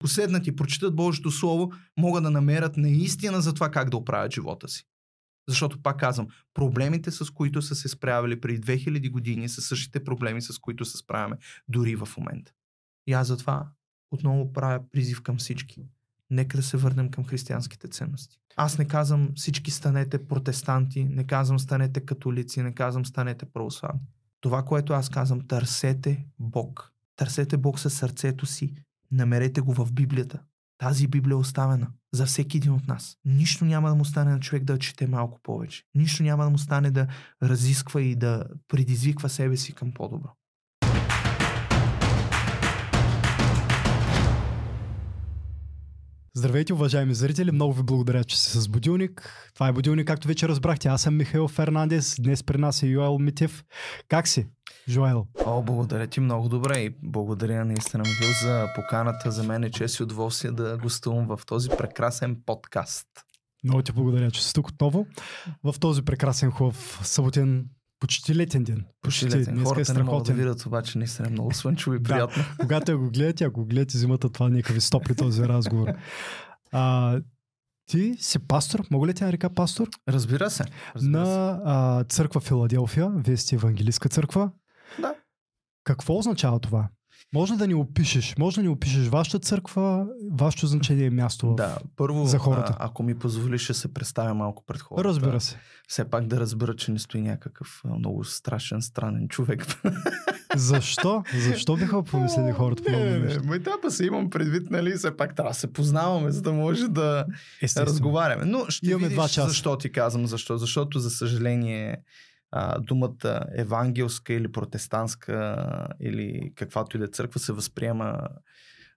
поседнат и прочитат Божието Слово, могат да намерят наистина за това как да оправят живота си. Защото, пак казвам, проблемите, с които са се справили преди 2000 години, са същите проблеми, с които се справяме дори в момента. И аз затова отново правя призив към всички. Нека да се върнем към християнските ценности. Аз не казвам всички станете протестанти, не казвам станете католици, не казвам станете православни. Това, което аз казвам, търсете Бог. Търсете Бог със сърцето си. Намерете го в Библията. Тази Библия е оставена за всеки един от нас. Нищо няма да му стане на човек да чете малко повече. Нищо няма да му стане да разисква и да предизвиква себе си към по-добро. Здравейте, уважаеми зрители! Много ви благодаря, че сте с Будилник. Това е Будилник, както вече разбрахте. Аз съм Михаил Фернандес. Днес при нас е Йоел Митев. Как си, Жоел? О, благодаря ти много добре и благодаря наистина, Михаил, за поканата. За мен е чест и удоволствие да гостувам в този прекрасен подкаст. Много ти благодаря, че си тук отново. В този прекрасен хубав съботен почти летен ден. Почти летен. Днеска е Хората е не могат да видят, обаче наистина е много слънчево и приятно. да, когато го гледате, ако гледате зимата, това нека ви стопри този разговор. А, ти си пастор, мога ли ти нарека пастор? Разбира се. Разбира на а, църква Филаделфия, вие сте евангелистка църква. Да. Какво означава това? Може да ни опишеш, може да ни опишеш вашата църква, вашето значение и място да, първо, за хората. А, ако ми позволиш, ще се представя малко пред хората. Разбира се. Все пак да разбера, че не стои някакъв много страшен, странен човек. Защо? Защо биха помислили хората по нещо? Мой тапа се имам предвид, нали, все пак трябва да се познаваме, за да може да Естествено. разговаряме. Но ще Имаме видиш два часа. защо ти казвам защо. Защото, за съжаление, а, думата евангелска или протестантска или каквато и да е църква се възприема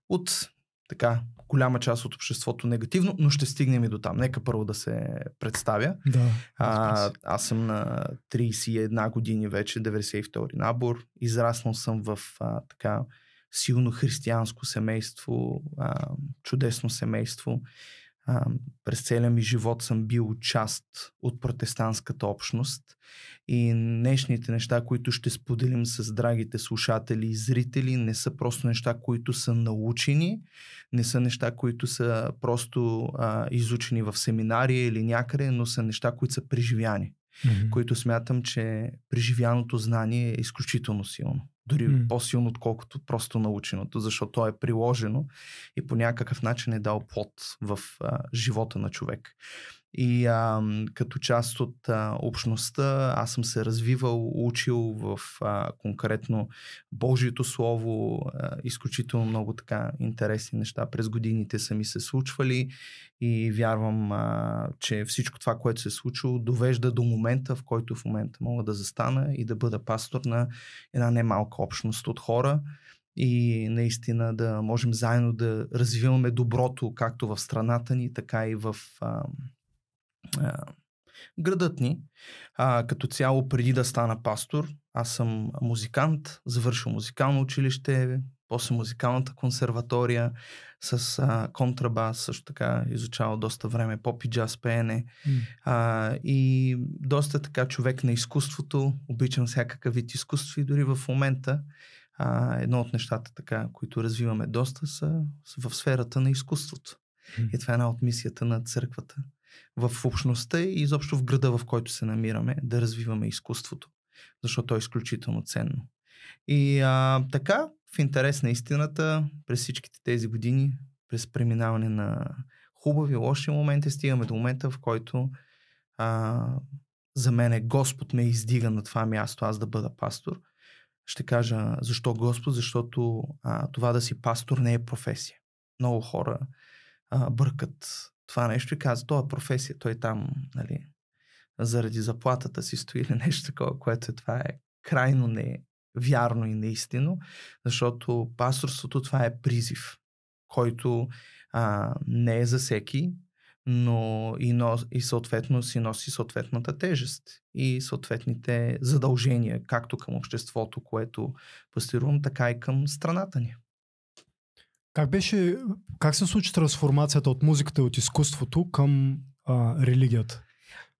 от така голяма част от обществото негативно, но ще стигнем и до там. Нека първо да се представя. Да, а, аз съм на 31 години вече, 92 набор. Израснал съм в а, така силно християнско семейство, а, чудесно семейство. А, през целия ми живот съм бил част от протестантската общност и днешните неща, които ще споделим с драгите слушатели и зрители, не са просто неща, които са научени, не са неща, които са просто а, изучени в семинария или някъде, но са неща, които са преживяни, mm-hmm. които смятам, че преживяното знание е изключително силно дори mm. по-силно, отколкото просто наученото, защото то е приложено и по някакъв начин е дал плод в а, живота на човек. И а, като част от а, общността, аз съм се развивал, учил в а, конкретно Божието Слово, а, изключително много така интересни неща през годините са ми се случвали. И вярвам, а, че всичко това, което се е случило, довежда до момента, в който в момента мога да застана и да бъда пастор на една немалка общност от хора. И наистина да можем заедно да развиваме доброто както в страната ни, така и в а, градът ни. А, като цяло, преди да стана пастор, аз съм музикант, завършил музикално училище, после музикалната консерватория с а, контрабас, също така изучавал доста време поп и джаз пеене. Mm. А, и доста така човек на изкуството, обичам всякакъв вид изкуство и дори в момента а, едно от нещата, така, които развиваме доста, са, са в сферата на изкуството. Mm. И това е една от мисията на църквата в общността и изобщо в града, в който се намираме, да развиваме изкуството, защото то е изключително ценно. И а, така, в интерес на истината, през всичките тези години, през преминаване на хубави, лоши моменти, стигаме до момента, в който а, за мен е Господ ме издига на това място, аз да бъда пастор. Ще кажа защо Господ, защото а, това да си пастор не е професия. Много хора а, бъркат това нещо и каза, това е професия, той там, нали, заради заплатата си стои или нещо такова, което това е крайно не вярно и неистинно, защото пасторството това е призив, който а, не е за всеки, но и, нос, и съответно си носи съответната тежест и съответните задължения, както към обществото, което пастирувам, така и към страната ни. Как беше, как се случи трансформацията от музиката и от изкуството към а, религията?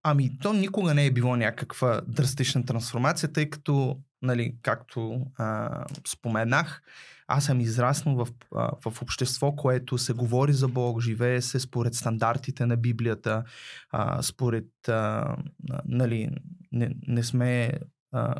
Ами, то никога не е било някаква драстична трансформация, тъй като нали, както а, споменах, аз съм израснал в, а, в общество, което се говори за Бог, живее се според стандартите на Библията, а, според, а, нали, не, не сме а,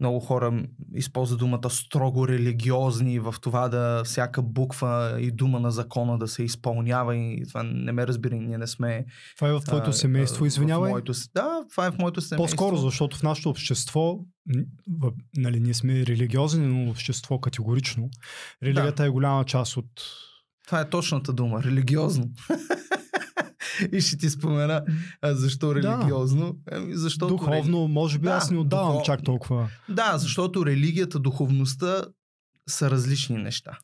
много хора използват думата строго религиозни в това да всяка буква и дума на закона да се изпълнява и това не ме разбира, ние не сме... Това е в твоето семейство, извинявай? Моето, да, това е в моето семейство. По-скоро, защото в нашето общество, нали, ние сме религиозни, но общество категорично. Религията да. е голяма част от... Това е точната дума, религиозно. и ще ти спомена а, защо религиозно. Да. Ами, защото Духовно, рели... може би да, аз не отдавам духов... чак толкова. Да, защото религията, духовността са различни неща.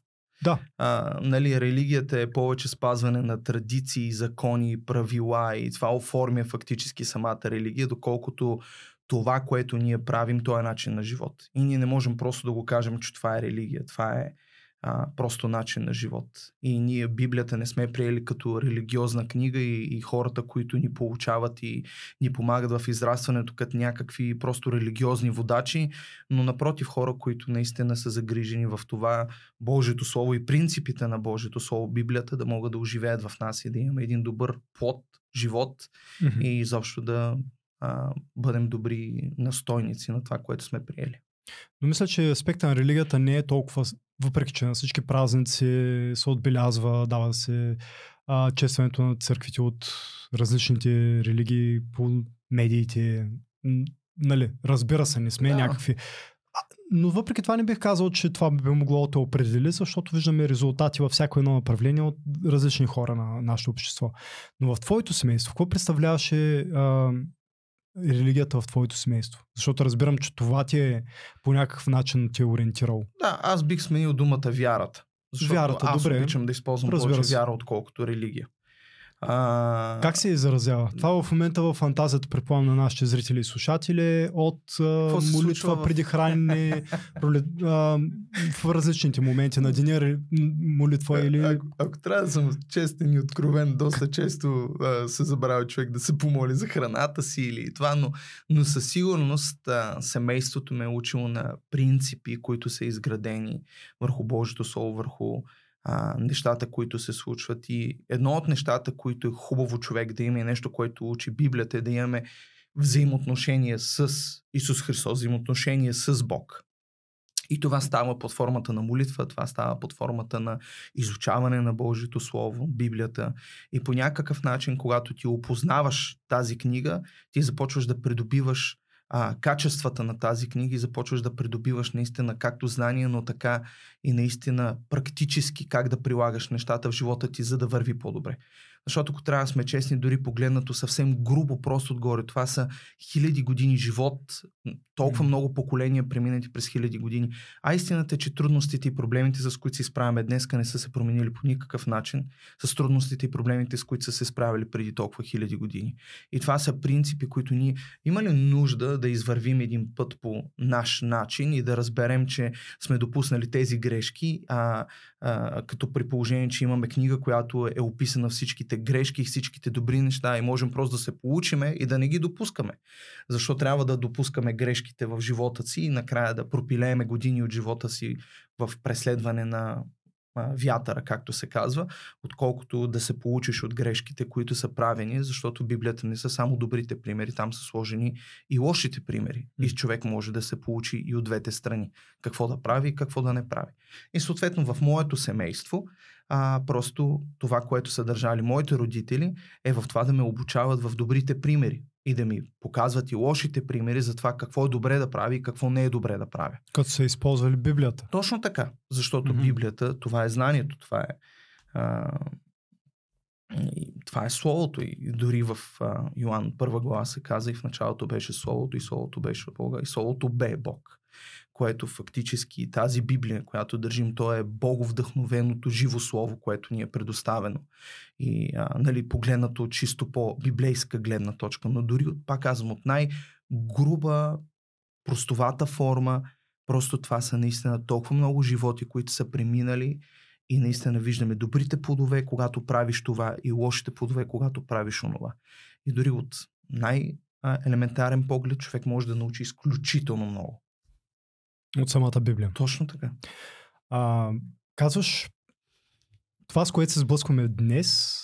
Да. А, нали, религията е повече спазване на традиции, закони, правила и това оформя фактически самата религия, доколкото това, което ние правим, то е начин на живот. И ние не можем просто да го кажем, че това е религия. Това е а, просто начин на живот. И ние Библията не сме приели като религиозна книга и, и хората, които ни получават и ни помагат в израстването като някакви просто религиозни водачи, но напротив хора, които наистина са загрижени в това Божието Слово и принципите на Божието Слово, Библията, да могат да оживеят в нас и да имаме един добър плод, живот mm-hmm. и изобщо да а, бъдем добри настойници на това, което сме приели. Но мисля, че аспекта на религията не е толкова, въпреки че на всички празници се отбелязва, дава се а, честването на църквите от различните религии по медиите. Нали, разбира се, не сме да. някакви. А, но въпреки това не бих казал, че това би могло да те определи, защото виждаме резултати във всяко едно направление от различни хора на нашето общество. Но в твоето семейство, какво представляваше а, религията в твоето семейство? Защото разбирам, че това ти е по някакъв начин ти е ориентирал. Да, аз бих сменил думата вярата. Защото вярата, аз добре. обичам да използвам Разбира повече се. вяра, отколкото религия. А... Как се изразява? Това в момента в фантазията, предполагам, на нашите зрители и слушатели от а, молитва в... преди хранене, в различните моменти на деня, молитва или... Ако, ако трябва да съм честен и откровен, доста често а, се забравя човек да се помоли за храната си или това, но, но със сигурност а, семейството ме е учило на принципи, които са изградени върху Божието Слово, върху а, нещата, които се случват. И едно от нещата, които е хубаво човек да има, е нещо, което учи Библията, е да имаме взаимоотношения с Исус Христос, взаимоотношения с Бог. И това става под формата на молитва, това става под формата на изучаване на Божието Слово, Библията. И по някакъв начин, когато ти опознаваш тази книга, ти започваш да придобиваш а, качествата на тази книга и започваш да придобиваш наистина както знания, но така и наистина практически как да прилагаш нещата в живота ти, за да върви по-добре. Защото ако трябва да сме честни, дори погледнато съвсем грубо, просто отгоре, това са хиляди години живот, толкова много поколения преминати през хиляди години. А истината е, че трудностите и проблемите, с които се изправяме днес, не са се променили по никакъв начин с трудностите и проблемите, с които са се справили преди толкова хиляди години. И това са принципи, които ние има ли нужда да извървим един път по наш начин и да разберем, че сме допуснали тези грешки, а, като при положение, че имаме книга, която е описана всичките грешки всичките добри неща и можем просто да се получиме и да не ги допускаме. Защо трябва да допускаме грешките в живота си и накрая да пропилееме години от живота си в преследване на вятъра, както се казва, отколкото да се получиш от грешките, които са правени, защото Библията не са само добрите примери, там са сложени и лошите примери. И човек може да се получи и от двете страни. Какво да прави и какво да не прави. И съответно в моето семейство, а, просто това, което са държали моите родители, е в това да ме обучават в добрите примери и да ми показват и лошите примери за това какво е добре да прави и какво не е добре да прави. Като са използвали Библията. Точно така, защото mm-hmm. Библията, това е знанието, това е а, това е Словото. И дори в а, Йоан първа глава се каза и в началото беше Словото и Словото беше Бога и Словото бе Бог което фактически тази Библия, която държим, то е боговдъхновеното живо слово, което ни е предоставено. И а, нали, погледнато чисто по библейска гледна точка, но дори, пак казвам, от най-груба, простовата форма, просто това са наистина толкова много животи, които са преминали и наистина виждаме добрите плодове, когато правиш това и лошите плодове, когато правиш онова. И дори от най- елементарен поглед човек може да научи изключително много. От самата Библия. Точно така. А, казваш, това с което се сблъскваме днес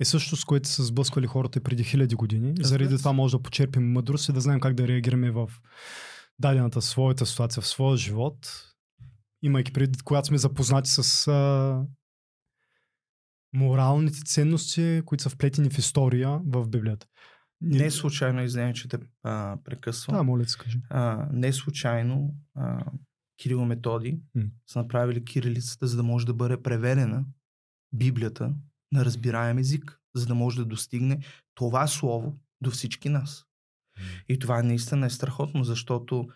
е също с което са сблъсквали хората преди хиляди години. И заради това може да почерпим мъдрост и да знаем как да реагираме в дадената своята ситуация, в своя живот, имайки преди, когато сме запознати с а, моралните ценности, които са вплетени в история в Библията. Не е случайно, извиня, че те а, прекъсвам. Да, моля, скажи. А, не е случайно а, Кирил Методи М. са направили кирилицата, за да може да бъде преведена Библията на разбираем език, за да може да достигне това слово до всички нас. И това наистина е страхотно, защото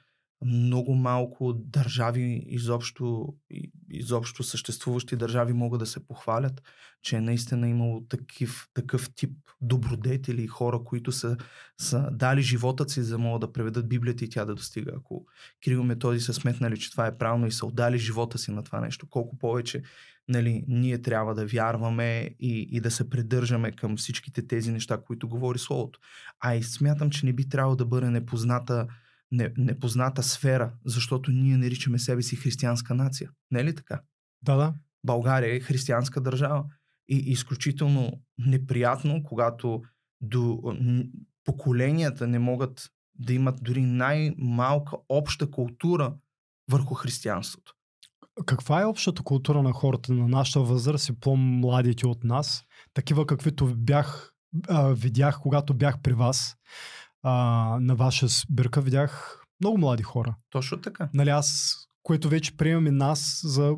много малко държави, изобщо, изобщо съществуващи държави могат да се похвалят, че наистина е имало такив, такъв тип добродетели и хора, които са, са дали животът си, за да могат да преведат Библията и тя да достига. Ако Кирил Методи са сметнали, че това е правилно и са отдали живота си на това нещо, колко повече нали, ние трябва да вярваме и, и да се придържаме към всичките тези неща, които говори Словото. А и смятам, че не би трябвало да бъде непозната, не, непозната сфера, защото ние наричаме себе си християнска нация. Не е ли така? Да, да. България е християнска държава. И изключително неприятно, когато до поколенията не могат да имат дори най-малка обща култура върху християнството. Каква е общата култура на хората на нашата възраст и по-младите от нас, такива каквито бях, а, видях, когато бях при вас, а, на ваша сбирка, видях много млади хора. Точно така. Нали аз, което вече приемам и нас за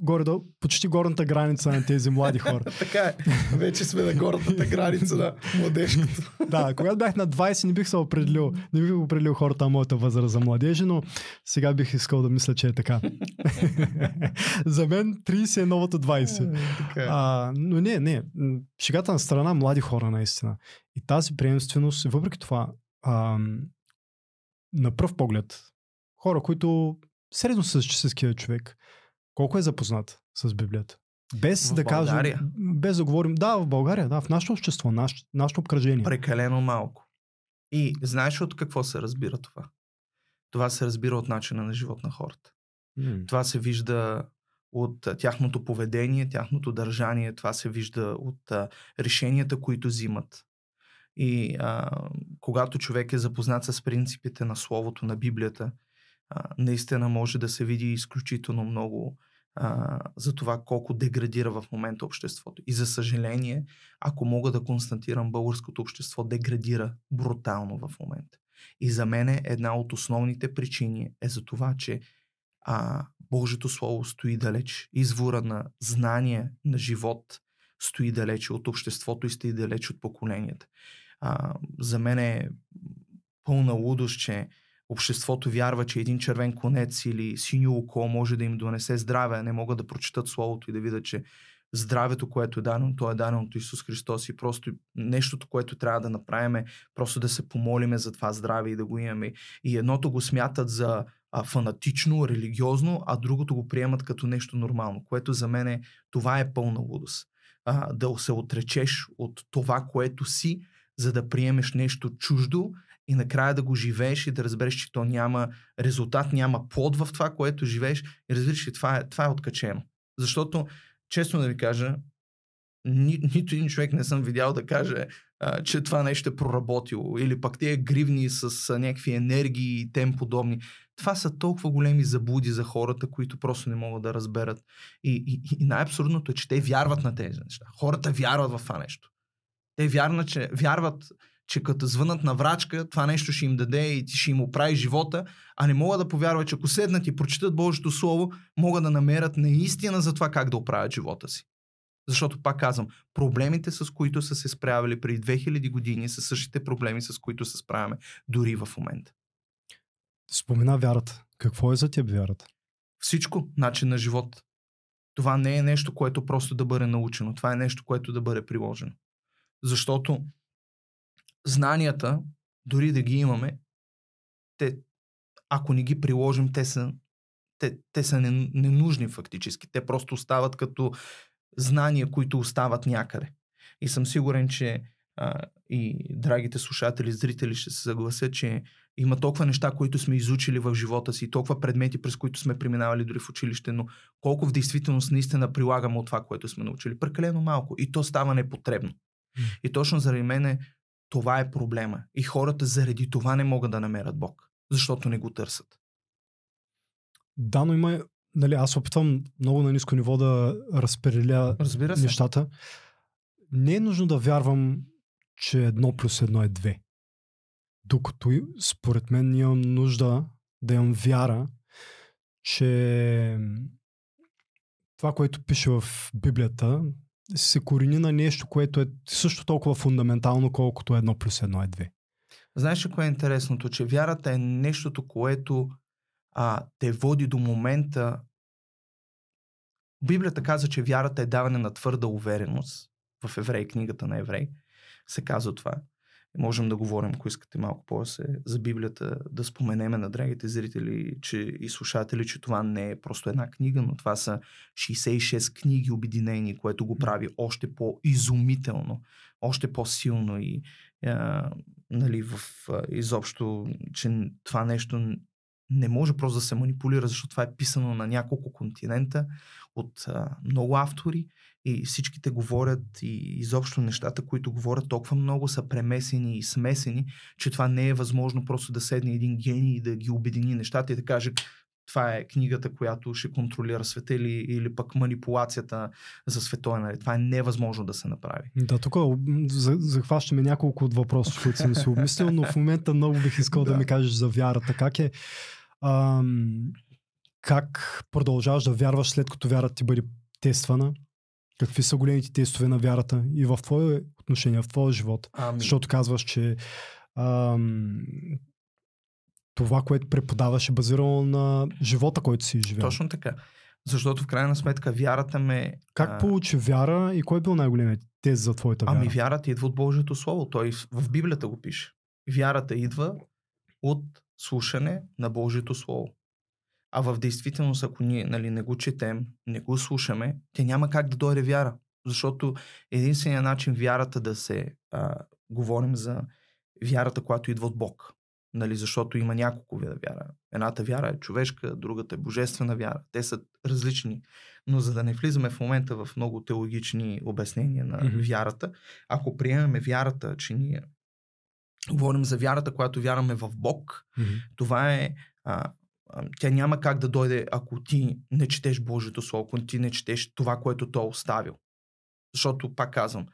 горе до почти горната граница на тези млади хора. така е. Вече сме на горната граница на младежката. Да, когато бях на 20 не бих се определил, не бих определил хората на моята възраст за младежи, но сега бих искал да мисля, че е така. за мен 30 е новото 20. така е. А, но не, не. Шегата на страна, млади хора наистина. И тази приемственост, въпреки това, а, на пръв поглед, хора, които средно статистическия човек, колко е запознат с Библията? Без В да кажем, България? без да говорим, да, в България, да, в нашето общество, наш, нашето обкръжение. Прекалено малко. И знаеш от какво се разбира това? Това се разбира от начина на живот на хората. М. Това се вижда от тяхното поведение, тяхното държание, това се вижда от а, решенията, които взимат. И а, когато човек е запознат с принципите на Словото, на Библията, наистина може да се види изключително много а, за това колко деградира в момента обществото. И за съжаление, ако мога да констатирам, българското общество деградира брутално в момента. И за мен една от основните причини е за това, че а, Божието Слово стои далеч. Извора на знание, на живот стои далеч от обществото и стои далеч от поколенията. А, за мен е пълна лудост, че обществото вярва, че един червен конец или синьо око може да им донесе здраве, а не могат да прочитат Словото и да видят, че здравето, което е дадено, то е дадено от Исус Христос и просто нещото, което трябва да направим е просто да се помолиме за това здраве и да го имаме. И едното го смятат за а, фанатично, религиозно, а другото го приемат като нещо нормално, което за мен е, това е пълна лудост. А, да се отречеш от това, което си, за да приемеш нещо чуждо и накрая да го живееш и да разбереш, че то няма резултат, няма плод в това, което живееш и разбереш, че това е, това е откачено. Защото, честно да ви кажа, ни, нито един човек не съм видял да каже, а, че това нещо е проработило. Или пък тези гривни с а, някакви енергии и тем подобни. Това са толкова големи заблуди за хората, които просто не могат да разберат. И, и, и най-абсурдното е, че те вярват на тези неща. Хората вярват в това нещо. Те вярват, че, вярват, че като звънат на врачка, това нещо ще им даде и ще им оправи живота, а не могат да повярват, че ако седнат и прочитат Божието Слово, могат да намерят наистина за това как да оправят живота си. Защото, пак казвам, проблемите, с които са се справили преди 2000 години, са същите проблеми, с които се справяме дори в момента. Спомена вярата. Какво е за теб вярата? Всичко, начин на живот. Това не е нещо, което просто да бъде научено. Това е нещо, което да бъде приложено. Защото знанията, дори да ги имаме, те, ако не ги приложим, те са, те, те са нен- ненужни фактически. Те просто остават като знания, които остават някъде. И съм сигурен, че а, и драгите слушатели, зрители ще се съгласят, че има толкова неща, които сме изучили в живота си, толкова предмети, през които сме преминавали дори в училище, но колко в действителност наистина прилагаме от това, което сме научили. Прекалено малко. И то става непотребно. И точно заради мен това е проблема. И хората заради това не могат да намерят Бог. Защото не го търсят. Да, но има. Нали, аз опитвам много на ниско ниво да разпределя Разбира се. нещата. Не е нужно да вярвам, че едно плюс едно е две. Докато според мен имам нужда да имам вяра, че това, което пише в Библията, се корени на нещо, което е също толкова фундаментално, колкото едно плюс едно е две. Знаеш ли кое е интересното? Че вярата е нещото, което а, те води до момента. Библията казва, че вярата е даване на твърда увереност. В Еврей, книгата на Еврей, се казва това. Можем да говорим, ако искате малко повече за Библията, да споменеме на драгите зрители че, и слушатели, че това не е просто една книга, но това са 66 книги обединени, което го прави още по-изумително, още по-силно и а, нали, в, а, изобщо, че това нещо не може просто да се манипулира, защото това е писано на няколко континента от а, много автори и всичките говорят и изобщо нещата, които говорят толкова много са премесени и смесени, че това не е възможно просто да седне един гений и да ги обедини нещата и да каже това е книгата, която ще контролира света или, или пък манипулацията за световен ред. Това е невъзможно да се направи. Да, тук захващаме няколко от въпроси, които съм си обмислил, но в момента много бих искал да, Да. ми кажеш за вярата. Как е? Ам, как продължаваш да вярваш след като вярата ти бъде тествана? Какви са големите тестове на вярата и в твое отношение, в твоя живот? Ами, Защото казваш, че ам, това, което преподаваш е базирано на живота, който си живял. точно така. Защото в крайна сметка вярата ме... Как а, получи вяра и кой е бил най-големият тест за твоята вяра? Ами вярата идва от Божието Слово. Той в- в Библията го пише. Вярата идва от слушане на Божието Слово. А в действителност, ако ние нали, не го четем, не го слушаме, те няма как да дойде вяра. Защото единственият начин вярата да се а, говорим за вярата, която идва от Бог. Нали, защото има няколко вида вяра. Едната вяра е човешка, другата е божествена вяра. Те са различни. Но за да не влизаме в момента в много теологични обяснения на Мгм. вярата, ако приемаме вярата, че ние говорим за вярата, която вярваме в Бог, Мгм. това е. А, а, тя няма как да дойде, ако ти не четеш Божието Слово, ако ти не четеш това, което Той е оставил. Защото, пак казвам,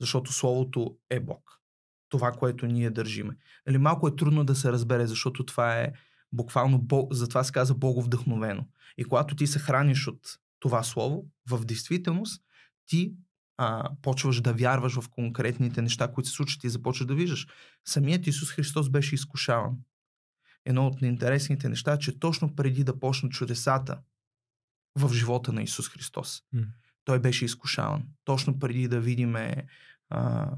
защото Словото е Бог. Това, което ние държиме. Нали, малко е трудно да се разбере, защото това е буквално, Бог, затова се казва Бого вдъхновено. И когато ти се храниш от това Слово, в действителност ти а, почваш да вярваш в конкретните неща, които се случват и започваш да виждаш. Самият Исус Христос беше изкушаван. Едно от интересните неща е, че точно преди да почнат чудесата в живота на Исус Христос, М. той беше изкушаван. Точно преди да видиме а,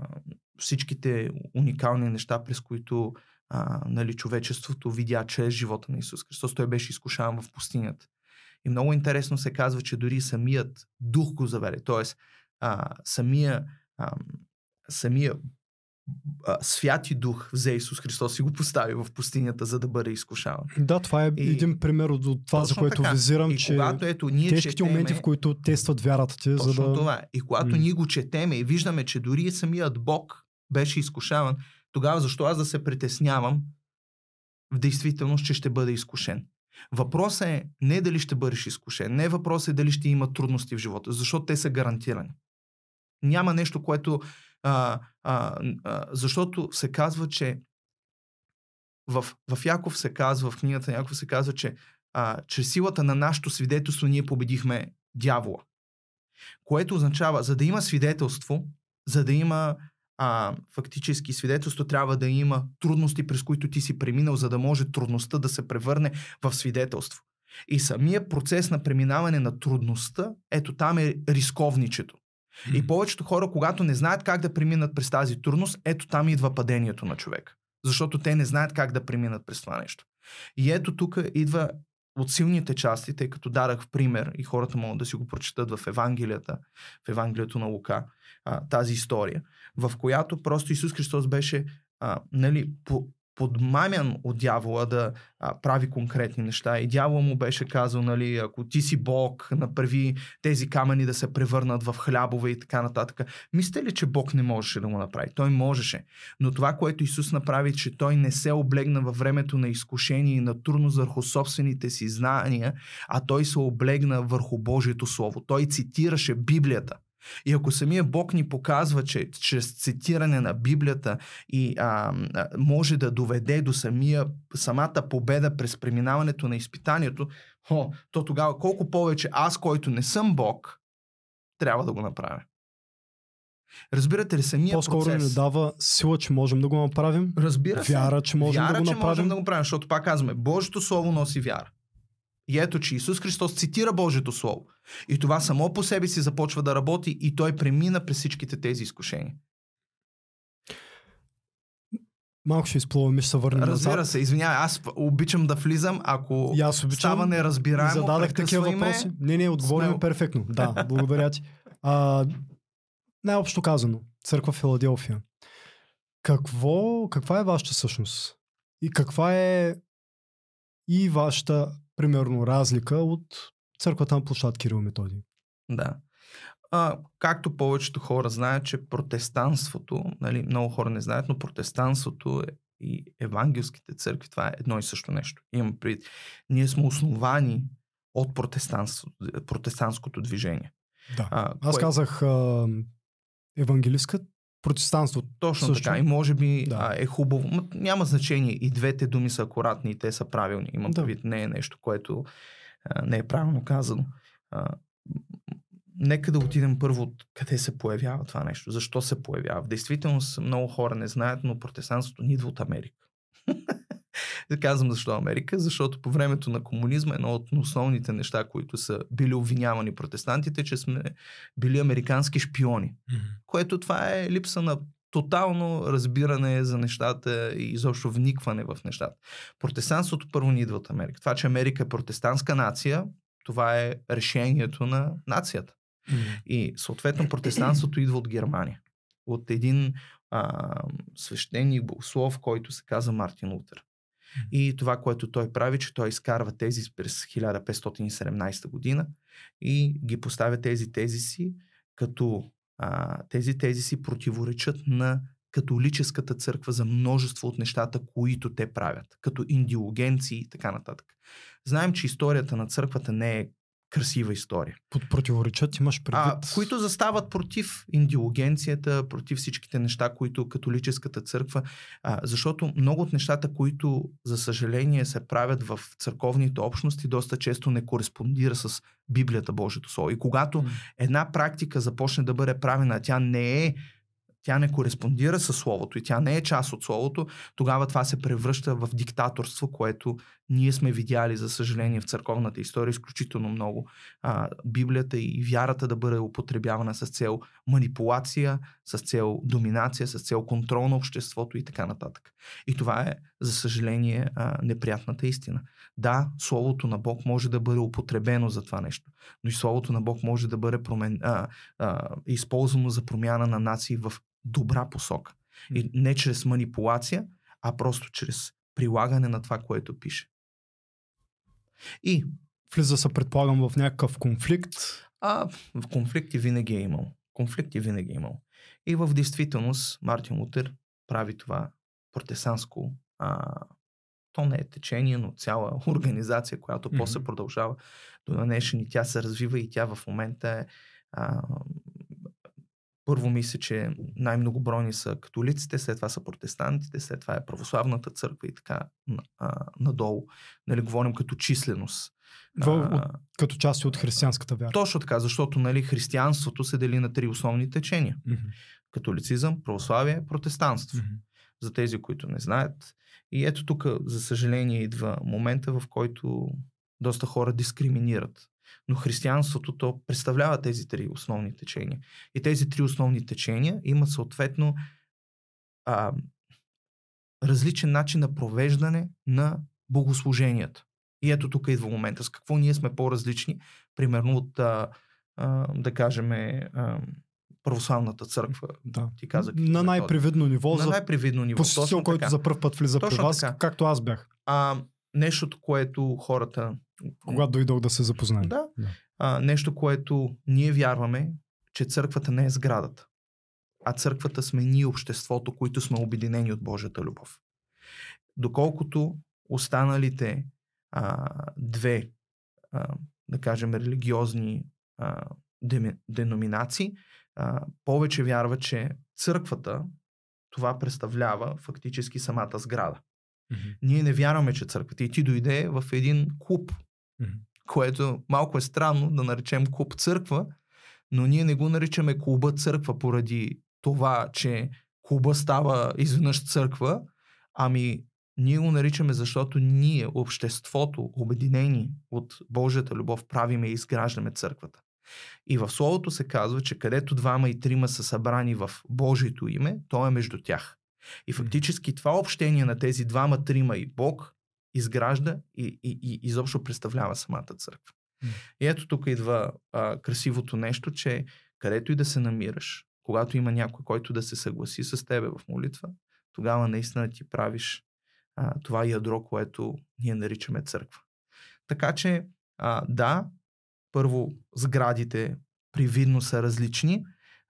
всичките уникални неща, през които а, нали, човечеството видя чрез живота на Исус Христос, той беше изкушаван в пустинята. И много интересно се казва, че дори самият дух го заведе. Тоест, а, самия, а, самия а, святи дух взе Исус Христос и го постави в пустинята, за да бъде изкушаван. Да, това е И- един пример от, това, за което така. визирам, и че когато ето ние тежките четеме, моменти, в които тестват вярата ти, за точно да... това. И когато М. ние го четеме и виждаме, че дори самият Бог беше изкушаван, тогава защо аз да се притеснявам в действителност, че ще бъде изкушен? Въпросът е не дали ще бъдеш изкушен, не въпросът е дали ще има трудности в живота, защото те са гарантирани. Няма нещо, което... А, а, а, защото се казва, че в, в Яков се казва, в книгата на Яков се казва, че а, чрез силата на нашето свидетелство ние победихме дявола. Което означава, за да има свидетелство, за да има а, фактически свидетелство, трябва да има трудности, през които ти си преминал, за да може трудността да се превърне в свидетелство. И самия процес на преминаване на трудността, ето там е рисковничето. И повечето хора, когато не знаят как да преминат през тази трудност, ето там идва падението на човек. Защото те не знаят как да преминат през това нещо. И ето тук идва от силните части, тъй като дадах в пример и хората могат да си го прочитат в Евангелията, в Евангелието на Лука, а, тази история, в която просто Исус Христос беше а, нали, по, подмамян от дявола да а, прави конкретни неща. И дявола му беше казал, нали, ако ти си Бог, направи тези камъни да се превърнат в хлябове и така нататък. Мислите ли, че Бог не можеше да го направи? Той можеше. Но това, което Исус направи, че той не се облегна във времето на изкушение и на трудност върху собствените си знания, а той се облегна върху Божието Слово. Той цитираше Библията. И ако самия Бог ни показва, че чрез цитиране на Библията и а, може да доведе до самия, самата победа през преминаването на изпитанието, о, то тогава колко повече аз, който не съм Бог, трябва да го направя. Разбирате ли самия По-скоро процес? ни дава сила, че можем да го направим. Разбира се. Вяра, че можем вяра, да го че направим. можем да го правим, защото пак казваме, Божието Слово носи вяра. И ето, че Исус Христос цитира Божието Слово. И това само по себе си започва да работи и той премина през всичките тези изкушения. Малко ще изплуваме, ще се върнем Разбира назад. се, извинявай, аз обичам да влизам, ако И аз обичам. става неразбираемо, Зададах такива въпроси. Не, не, отговорим перфектно. Да, благодаря ти. А, най-общо казано, църква Филаделфия. Какво, каква е вашата същност? И каква е и вашата, примерно, разлика от църквата на площад Кирил и Методий? Да. А, както повечето хора знаят, че протестанството, нали, много хора не знаят, но протестанството е и евангелските църкви, това е едно и също нещо. Имам пред. Ние сме основани от протестантското движение. Да. А, Аз кое- казах а, евангелистка, протестантството. Точно също. така. И може би Да. да. е хубаво. Ма, няма значение. И двете думи са акуратни и те са правилни. Имам Да. предвид, не е нещо, което а, не е правилно казано. А, м- нека да отидем първо от къде се появява това нещо. Защо се появява? В действителност много хора не знаят, но протестантството ни идва от Америка. Казвам защо Америка, защото по времето на комунизма едно от основните неща, които са били обвинявани протестантите, че сме били американски шпиони което това е липса на тотално разбиране за нещата и изобщо вникване в нещата. Протестантството първо ни идва от Америка. Това, че Америка е протестантска нация, това е решението на нацията. И съответно протестантството идва от Германия. От един а, свещеник, богослов, който се казва Мартин Лутер. И това, което той прави, че той изкарва тези през 1517 година и ги поставя тези тези си, като а, тези тези си противоречат на католическата църква за множество от нещата, които те правят, като индиогенции и така нататък. Знаем, че историята на църквата не е красива история. Под противоречат имаш предвид. А, които застават против индиогенцията, против всичките неща, които католическата църква, а, защото много от нещата, които за съжаление се правят в църковните общности, доста често не кореспондира с Библията Божието Слово. И когато една практика започне да бъде правена, тя не е тя не кореспондира с Словото и тя не е част от Словото, тогава това се превръща в диктаторство, което ние сме видяли, за съжаление, в църковната история изключително много. А, Библията и вярата да бъде употребявана с цел манипулация, с цел доминация, с цел контрол на обществото и така нататък. И това е, за съжаление, а, неприятната истина. Да, Словото на Бог може да бъде употребено за това нещо, но и Словото на Бог може да бъде промен, а, а, използвано за промяна на нации в добра посока. И не чрез манипулация, а просто чрез прилагане на това, което пише. И Влиза се, предполагам, в някакъв конфликт. а, в конфликти винаги е имал. Конфликти винаги е имал. И в действителност Мартин Лутер прави това протестантско а, то не е течение, но цяла организация, която Мгм. после продължава до днешен и тя се развива и тя в момента е а, първо мисля, че най-многобройни са католиците, след това са протестантите, след това е православната църква и така а, надолу. Нали, говорим като численост. В, от, като части от християнската вяра. точно така, защото нали, християнството се дели на три основни течения. Мгм. Католицизъм, православие, протестантство. Мгм. За тези, които не знаят. И ето тук, за съжаление, идва момента, в който доста хора дискриминират. Но християнството то представлява тези три основни течения. И тези три основни течения имат съответно а, различен начин на провеждане на богослуженията. И ето тук идва момента. С какво ние сме по-различни, примерно от, а, а, да кажем, а, православната църква. Да. Ти казах. На най-привидно ниво. На най-привидно ниво. посетител, който за първ път влиза Точно при вас, така. както аз бях, А, нещото, което хората... когато дойдох да се запознаем. Да. Да. А, нещо, което ние вярваме, че църквата не е сградата, а църквата сме ние, обществото, които сме обединени от Божията любов. Доколкото останалите а, две, а, да кажем, религиозни а, деноминации, а, повече вярват, че църквата това представлява фактически самата сграда. Мгм. Ние не вярваме, че църквата и ти дойде в един клуб, Мгм. което малко е странно да наречем клуб църква, но ние не го наричаме клуба църква поради това, че клуба става изведнъж църква, ами ние го наричаме, защото ние, обществото, обединени от Божията любов, правиме и изграждаме църквата. И в Словото се казва, че където двама и трима са събрани в Божието име, то е между тях. И фактически това общение на тези двама, трима и Бог изгражда и, и, и изобщо представлява самата църква. И ето тук идва а, красивото нещо, че където и да се намираш, когато има някой, който да се съгласи с тебе в молитва, тогава наистина ти правиш а, това ядро, което ние наричаме църква. Така че, а, да, първо сградите привидно са различни.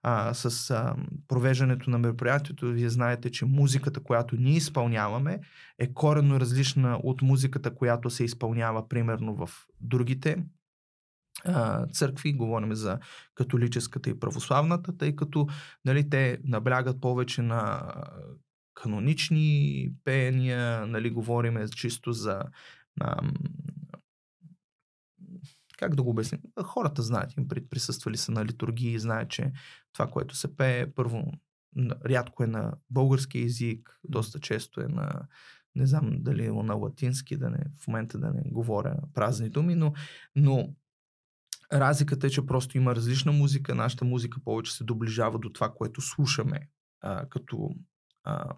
А, с а, провеждането на мероприятието, вие знаете, че музиката, която ние изпълняваме, е коренно различна от музиката, която се изпълнява примерно в другите а, църкви, говорим за католическата и православната, тъй като нали, те наблягат повече на а, канонични пеяния, нали, говориме чисто за ам, как да го обясним? Хората знаят, им при- присъствали са на литургии, знаят, че това, което се пее, първо, рядко е на български язик, доста често е на, не знам дали е на латински, да не, в момента да не говоря празни думи, но, но разликата е, че просто има различна музика, нашата музика повече се доближава до това, което слушаме а, като, а,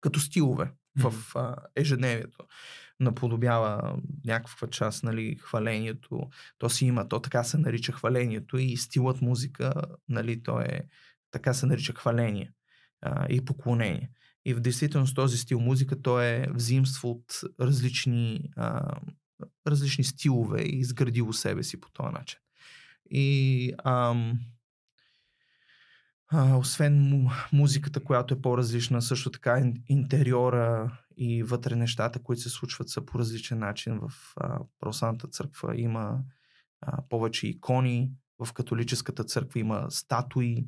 като стилове в а, ежедневието. Наподобява някаква част, нали, хвалението. То си има, то така се нарича хвалението и стилът музика, нали, то е, така се нарича хваление а, и поклонение. И в действителност този стил музика, то е взаимство от различни, а, различни стилове и изградило себе си по този начин. И ам, освен му, музиката, която е по-различна, също така ин- интериора и вътре нещата, които се случват са по различен начин. В а, православната църква има а, повече икони, в католическата църква има статуи,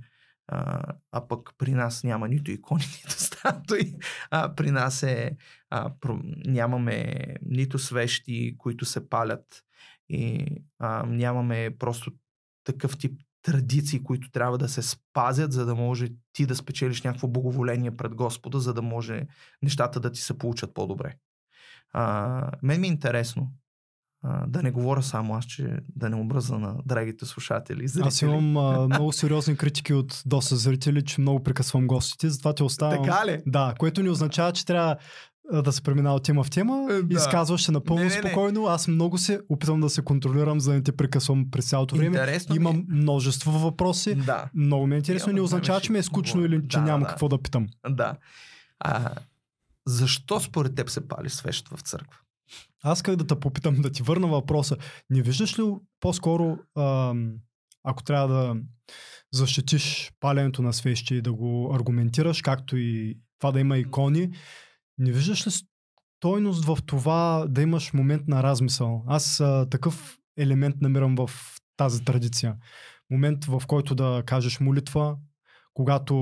а, а пък при нас няма нито икони, нито статуи. А, при нас е, а, про, нямаме нито свещи, които се палят и а, нямаме просто такъв тип традиции, които трябва да се спазят, за да може ти да спечелиш някакво благоволение пред Господа, за да може нещата да ти се получат по-добре. А, мен ми е интересно а, да не говоря само аз, че да не обръза на драгите слушатели. Зрители. Аз имам а, много сериозни критики от доста зрители, че много прекъсвам гостите, затова те оставям. Така ли? Да, което не означава, че трябва да се преминава тема в тема. Е, Да. да. Изказваш се напълно Не, не, не. спокойно. Аз много се опитвам да се контролирам, за да не те прекъсвам през цялото време. Интересно ми е. Имам множество въпроси. Да, Много ми е интересно. Не означава, че ми е скучно говорим. или че Да, няма да. какво да питам. да. А, защо според теб се пали свещ в църква? Аз как да те попитам, да ти върна въпроса. Не виждаш ли по-скоро, ам, ако трябва да защитиш паленето на свещи и да го аргументираш, както и това да има икони, не виждаш ли стойност в това да имаш момент на размисъл? Аз а, такъв елемент намирам в тази традиция. Момент, в който да кажеш молитва, когато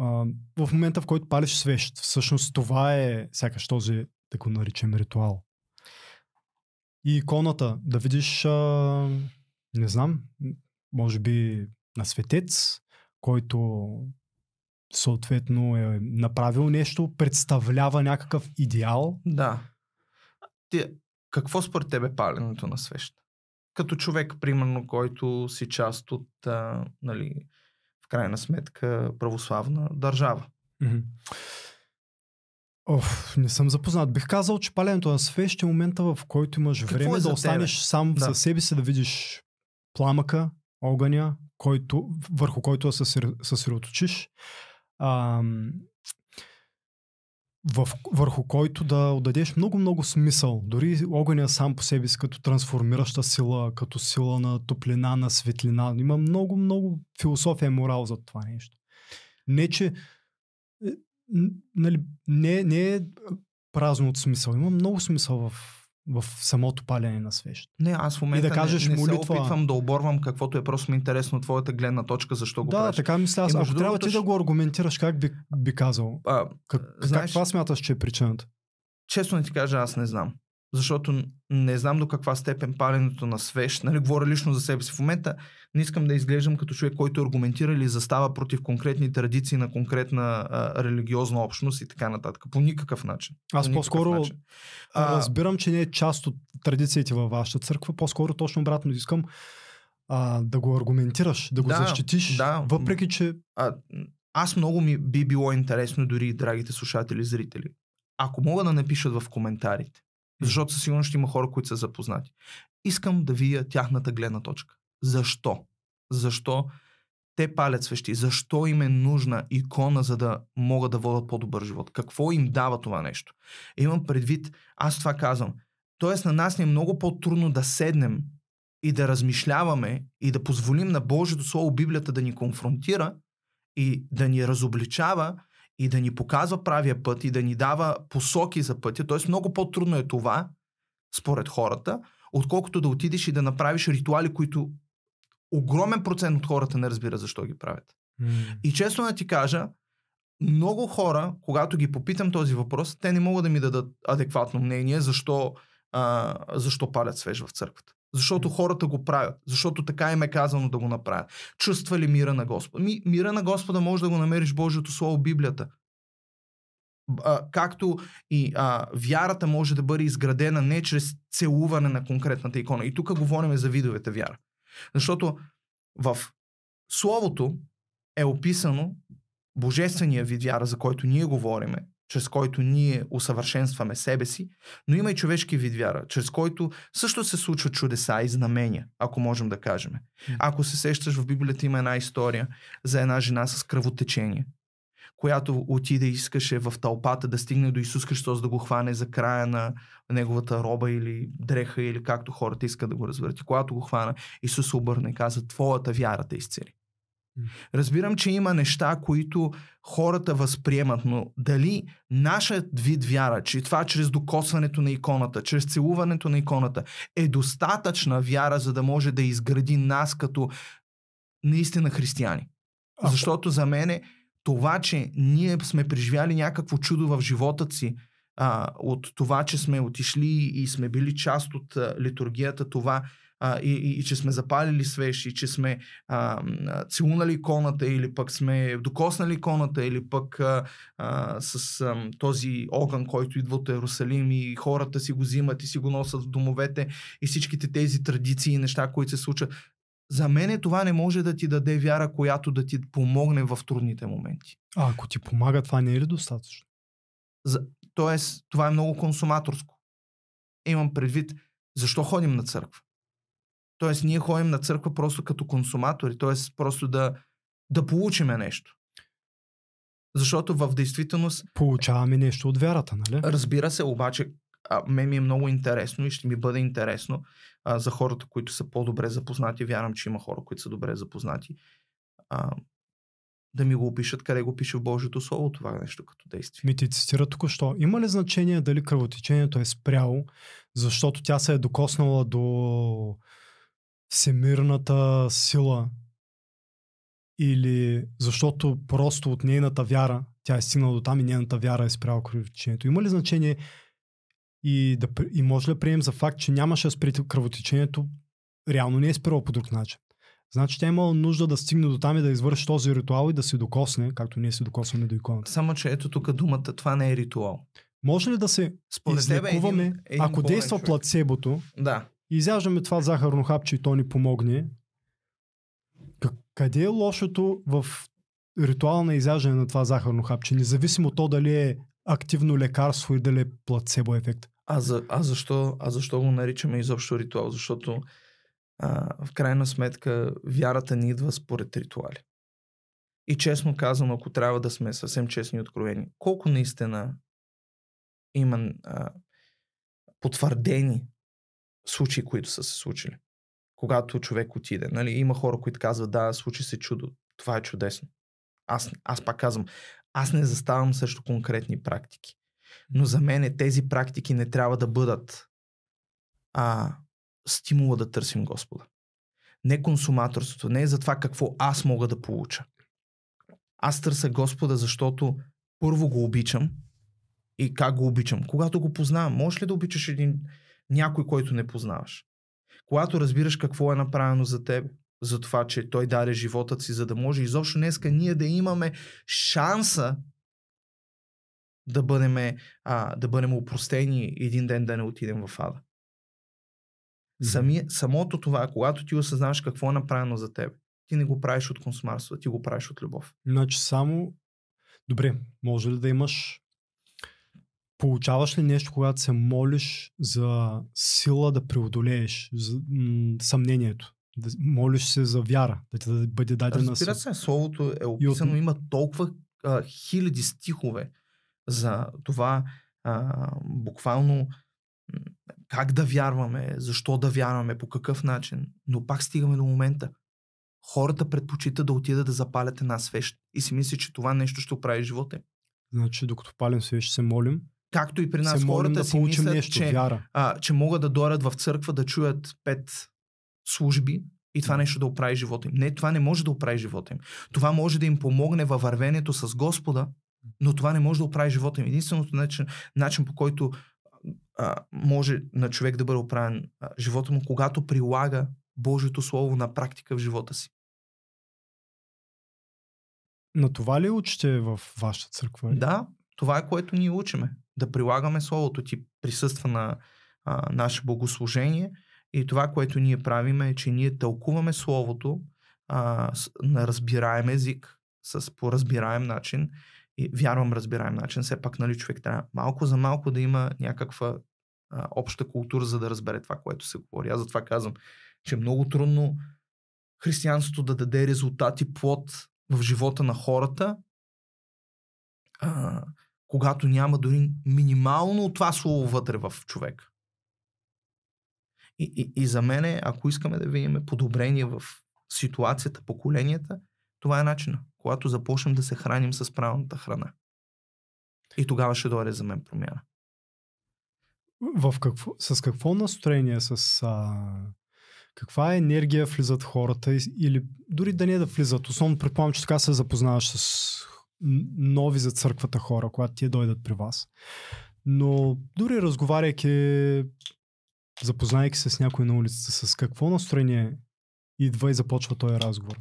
а, в момента, в който палиш свещ. Всъщност това е сякаш този, да го наричам ритуал. И иконата, да видиш, а, не знам, може би на светец, който съответно е направил нещо, представлява някакъв идеал. Да. Ти, какво според тебе паленето на свещ? Като човек, примерно, който си част от, а, нали, в крайна сметка, православна държава. Оф, не съм запознат. Бих казал, че паленето на свещ е момента, в който имаш Какво време е за да останеш сам Да. със себе си, да видиш пламъка, огъня, който, върху който да се съсредо- съсредоточиш. В, върху който да отдадеш много-много смисъл. Дори огъня сам по себе си като трансформираща сила, като сила на топлина, на светлина. Има много-много философия и морал за това нещо. Не, че е, нали, не, не е празно от смисъл. Има много смисъл в, в самото палене на свещ. Не, аз в момента да кажеш не, не молитва. се опитвам да оборвам каквото е просто ми интересно от твоята гледна точка, защо го Да, правиш. така мисля. Аз, И ако трябва ти да го аргументираш, как би, би казал? А, Как, Знаеш- каква смяташ, че е причината? честно да ти кажа, аз не знам. Защото не знам до каква степен паленето на свещ, нали, говоря лично за себе си. В момента не искам да изглеждам като човек, който аргументира или застава против конкретни традиции на конкретна а, религиозна общност и така нататък. По никакъв начин. Аз По по-скоро начин. разбирам, че не е част от традициите във вашата църква. По-скоро точно обратно искам а, да го аргументираш, да го Да, защитиш, да. въпреки че а, аз много ми би било интересно, дори драгите слушатели и зрители, ако мога да напишат в коментарите, защото със сигурност ще има хора, които са запознати. Искам да видя тяхната гледна точка. Защо? Защо те палят свещи? Защо им е нужна икона, за да могат да водят по-добър живот? Какво им дава това нещо? Имам предвид, аз това казвам. Тоест на нас ни е много по-трудно да седнем и да размишляваме и да позволим на Божието Слово, Библията да ни конфронтира и да ни разобличава и да ни показва правия път и да ни дава посоки за пътя. Тоест много по-трудно е това, според хората, отколкото да отидеш и да направиш ритуали, които огромен процент от хората не разбира защо ги правят. И честно да ти кажа, много хора, когато ги попитам този въпрос, те не могат да ми дадат адекватно мнение защо, а, защо палят свеж в църквата. Защото хората го правят. Защото така им е казано да го направят. Чувства ли мира на Господа? Ми, мира на Господа може да го намериш Божието Слово, Библията. А, както и а, вярата може да бъде изградена не чрез целуване на конкретната икона. И тук говорим за видовете вяра. Защото в Словото е описано божествения вид вяра, за който ние говориме, чрез който ние усъвършенстваме себе си, но има и човешки вид вяра, чрез който също се случват чудеса и знамения, ако можем да кажем. Ако се сещаш, в Библията има една история за една жена с кръвотечение, която отиде и искаше в тълпата да стигне до Исус Христос да го хване за края на неговата роба или дреха или както хората искат да го разберат. И когато го хвана, Исус се обърна и каза, твоята вяра те изцели. Разбирам, че има неща, които хората възприемат, но дали нашият вид вяра, че това чрез докосването на иконата, чрез целуването на иконата е достатъчна вяра, за да може да изгради нас като наистина християни. Ако- Защото за мен е това, че ние сме преживяли някакво чудо в живота си, а, от това, че сме отишли и сме били част от а, литургията, това а, и, и, и че сме запалили свещи, че сме а, целунали иконата или пък сме докоснали иконата или пък а, а, с а, този огън, който идва от Иерусалим и хората си го взимат и си го носят в домовете и всичките тези традиции и неща, които се случват. За мен това не може да ти даде вяра, която да ти помогне в трудните моменти. А, ако ти помага, това не е ли достатъчно? За, тоест, това е много консуматорско. Имам предвид, защо ходим на църква? Тоест, ние ходим на църква просто като консуматори, т.е. просто да, да получиме нещо. Защото в действителност, Получаваме нещо от вярата, нали? разбира се, обаче, а, мен ми е много интересно и ще ми бъде интересно а, за хората, които са по-добре запознати. Вярвам, че има хора, които са добре запознати. А, да ми го опишат къде го пише в Божието Слово това нещо като действие. Ми ти цитира току-що. Има ли значение дали кръвотечението е спряло, защото тя се е докоснала до всемирната сила или защото просто от нейната вяра, тя е стигнала до там и нейната вяра е спряла кръвотечението. Има ли значение и, да, и може да приемем за факт, че нямаше да спрете кръвотечението, реално не е спряло по друг начин? Значи тя е имала нужда да стигне до там и да извърши този ритуал и да се докосне, както ние се докосваме до иконата. Само, че ето тук думата, това не е ритуал. Може ли да се Според тебе излекуваме, един, един ако действа човек- плацебото, Да. и изяждаме това захарно хапче и то ни помогне, къде е лошото в ритуал на изяждане на това захарно хапче, независимо то дали е активно лекарство и дали е плацебо ефект. А, за, а, защо, а защо го наричаме изобщо ритуал? Защото а, в крайна сметка вярата ни идва според ритуали. И честно казано, ако трябва да сме съвсем честни и откровени, колко наистина има а, потвърдени случаи, които са се случили? Когато човек отиде. Нали? Има хора, които казват, да, случи се чудо. Това е чудесно. Аз, аз пак казвам, аз не заставам срещу конкретни практики. Но за мен тези практики не трябва да бъдат а, стимула да търсим Господа. Не консуматорството, не е за това какво аз мога да получа. Аз търся Господа, защото първо го обичам и как го обичам. Когато го познавам, можеш ли да обичаш един някой, който не познаваш? Когато разбираш какво е направено за теб, за това, че той даде живота си, за да може изобщо днеска ние да имаме шанса да бъдем, а, да бъдем упростени един ден да не отидем в ада. Сами, самото това, когато ти осъзнаваш какво е направено за теб, ти не го правиш от консумарство, ти го правиш от любов. Значи само... Добре, може ли да имаш... Получаваш ли нещо, когато се молиш за сила да преодолееш за, м- съмнението? Да, молиш се за вяра, да ти да бъде дадена... Разбира се, словото е описано, от... има толкова а, хиляди стихове за това а, буквално как да вярваме, защо да вярваме, по какъв начин. Но пак стигаме до момента. Хората предпочитат да отидат да запалят една свещ и си мислят, че това нещо ще оправи живота им. Значи, докато палим свещ, се молим. Както и при нас хората да си мислят, нещо, че, вяра. а, че могат да дойдат в църква да чуят пет служби и това нещо да оправи живота им. Не, това не може да оправи живота им. Това може да им помогне във вървението с Господа, но това не може да оправи живота им. Единственото начин, начин по който а, може на човек да бъде оправен а, живота му, когато прилага Божието Слово на практика в живота си. На това ли учите в вашата църква? Да, това е което ние учиме. Да прилагаме Словото. Ти присъства на а, наше богослужение и това, което ние правиме е, че ние тълкуваме Словото а, с, на разбираем език, с по разбираем начин и вярвам разбираем начин. Все пак, нали, човек трябва малко за малко да има някаква а, обща култура, за да разбере това, което се говори. Аз затова казвам, че е много трудно християнството да даде резултати, плод в живота на хората, а, когато няма дори минимално това слово вътре в човек. И, и, и за мен, ако искаме да видим подобрение в ситуацията, поколенията, това е начина. Когато започнем да се храним с правилната храна. И тогава ще дойде за мен промяна. В какво, с какво настроение, с а, каква енергия влизат хората или дори да не да влизат. Основно предполагам, че така се запознаваш с нови за църквата хора, когато ти дойдат при вас. Но дори разговаряйки, запознайки се с някой на улицата, с какво настроение идва и започва този разговор?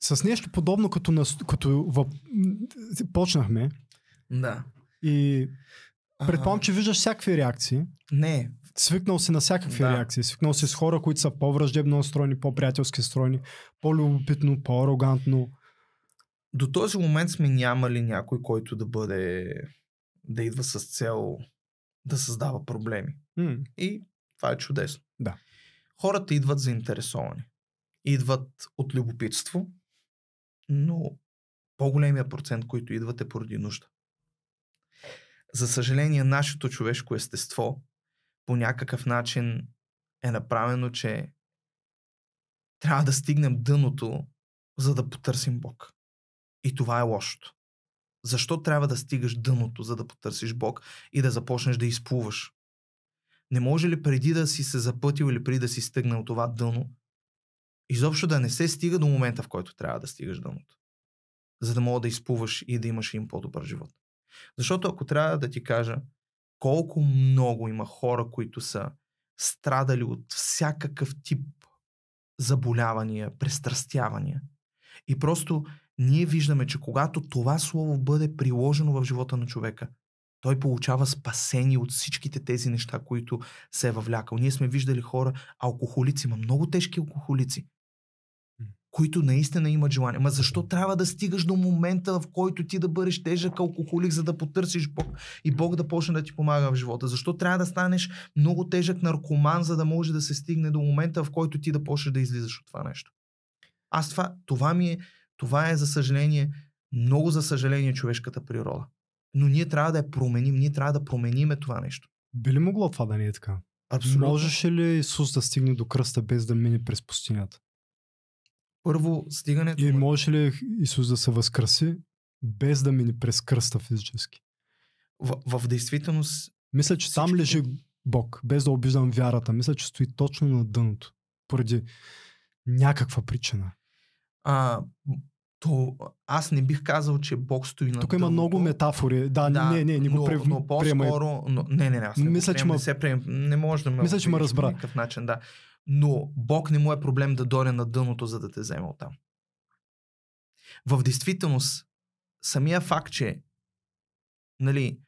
С нещо подобно, като, на, като въп... почнахме. Да. И предполагам, че виждаш всякакви реакции. Не. Свикнал си на всякакви да. реакции. Свикнал си с хора, които са по-враждебно настроени, по-приятелски настроени, по-любопитно, по-арогантно. До този момент сме нямали някой, който да бъде да идва с цел да създава проблеми. Mm. И това е чудесно. Да. Хората идват заинтересовани. Идват от любопитство, но по-големия процент, които идват е поради нужда. За съжаление, нашето човешко естество по някакъв начин е направено, че трябва да стигнем дъното, за да потърсим Бог. И това е лошото. Защо трябва да стигаш дъното, за да потърсиш Бог и да започнеш да изплуваш? Не може ли преди да си се запътил или преди да си стигнал това дъно, изобщо да не се стига до момента, в който трябва да стигаш дъното? За да мога да изплуваш и да имаш им по-добър живот. Защото ако трябва да ти кажа колко много има хора, които са страдали от всякакъв тип заболявания, престрастявания. И просто ние виждаме, че когато това слово бъде приложено в живота на човека, той получава спасение от всичките тези неща, които се е въвлякал. Ние сме виждали хора, алкохолици, има много тежки алкохолици, които наистина имат желание. Ма защо трябва да стигаш до момента, в който ти да бъдеш тежък алкохолик, за да потърсиш Бог и Бог да почне да ти помага в живота? Защо трябва да станеш много тежък наркоман, за да може да се стигне до момента, в който ти да почнеш да излизаш от това нещо? Аз това, това ми е, това е за съжаление, много за съжаление човешката природа. Но ние трябва да я променим, ние трябва да промениме това нещо. Би ли могло това да не е така? Абсолютно. Можеше ли Исус да стигне до кръста без да мине през пустинята? Първо, стигането... И може ли Исус да се възкраси без да мине през кръста физически? В, в действителност... Мисля, че там лежи Бог, без да обиждам вярата. Мисля, че стои точно на дъното. Поради някаква причина. А, то, аз не бих казал, че Бог стои на Тук има много метафори. Да, Да, не, не, не го но, прев... но по-скоро... Но, не, не, не, аз не Мисля, че ма- не се прием, не може да ме Мисля, че ме обидиш по разбра. никакъв начин, да. Но Бог не му е проблем да дойде на дъното, за да те вземе оттам. В действителност, самия факт, че нали,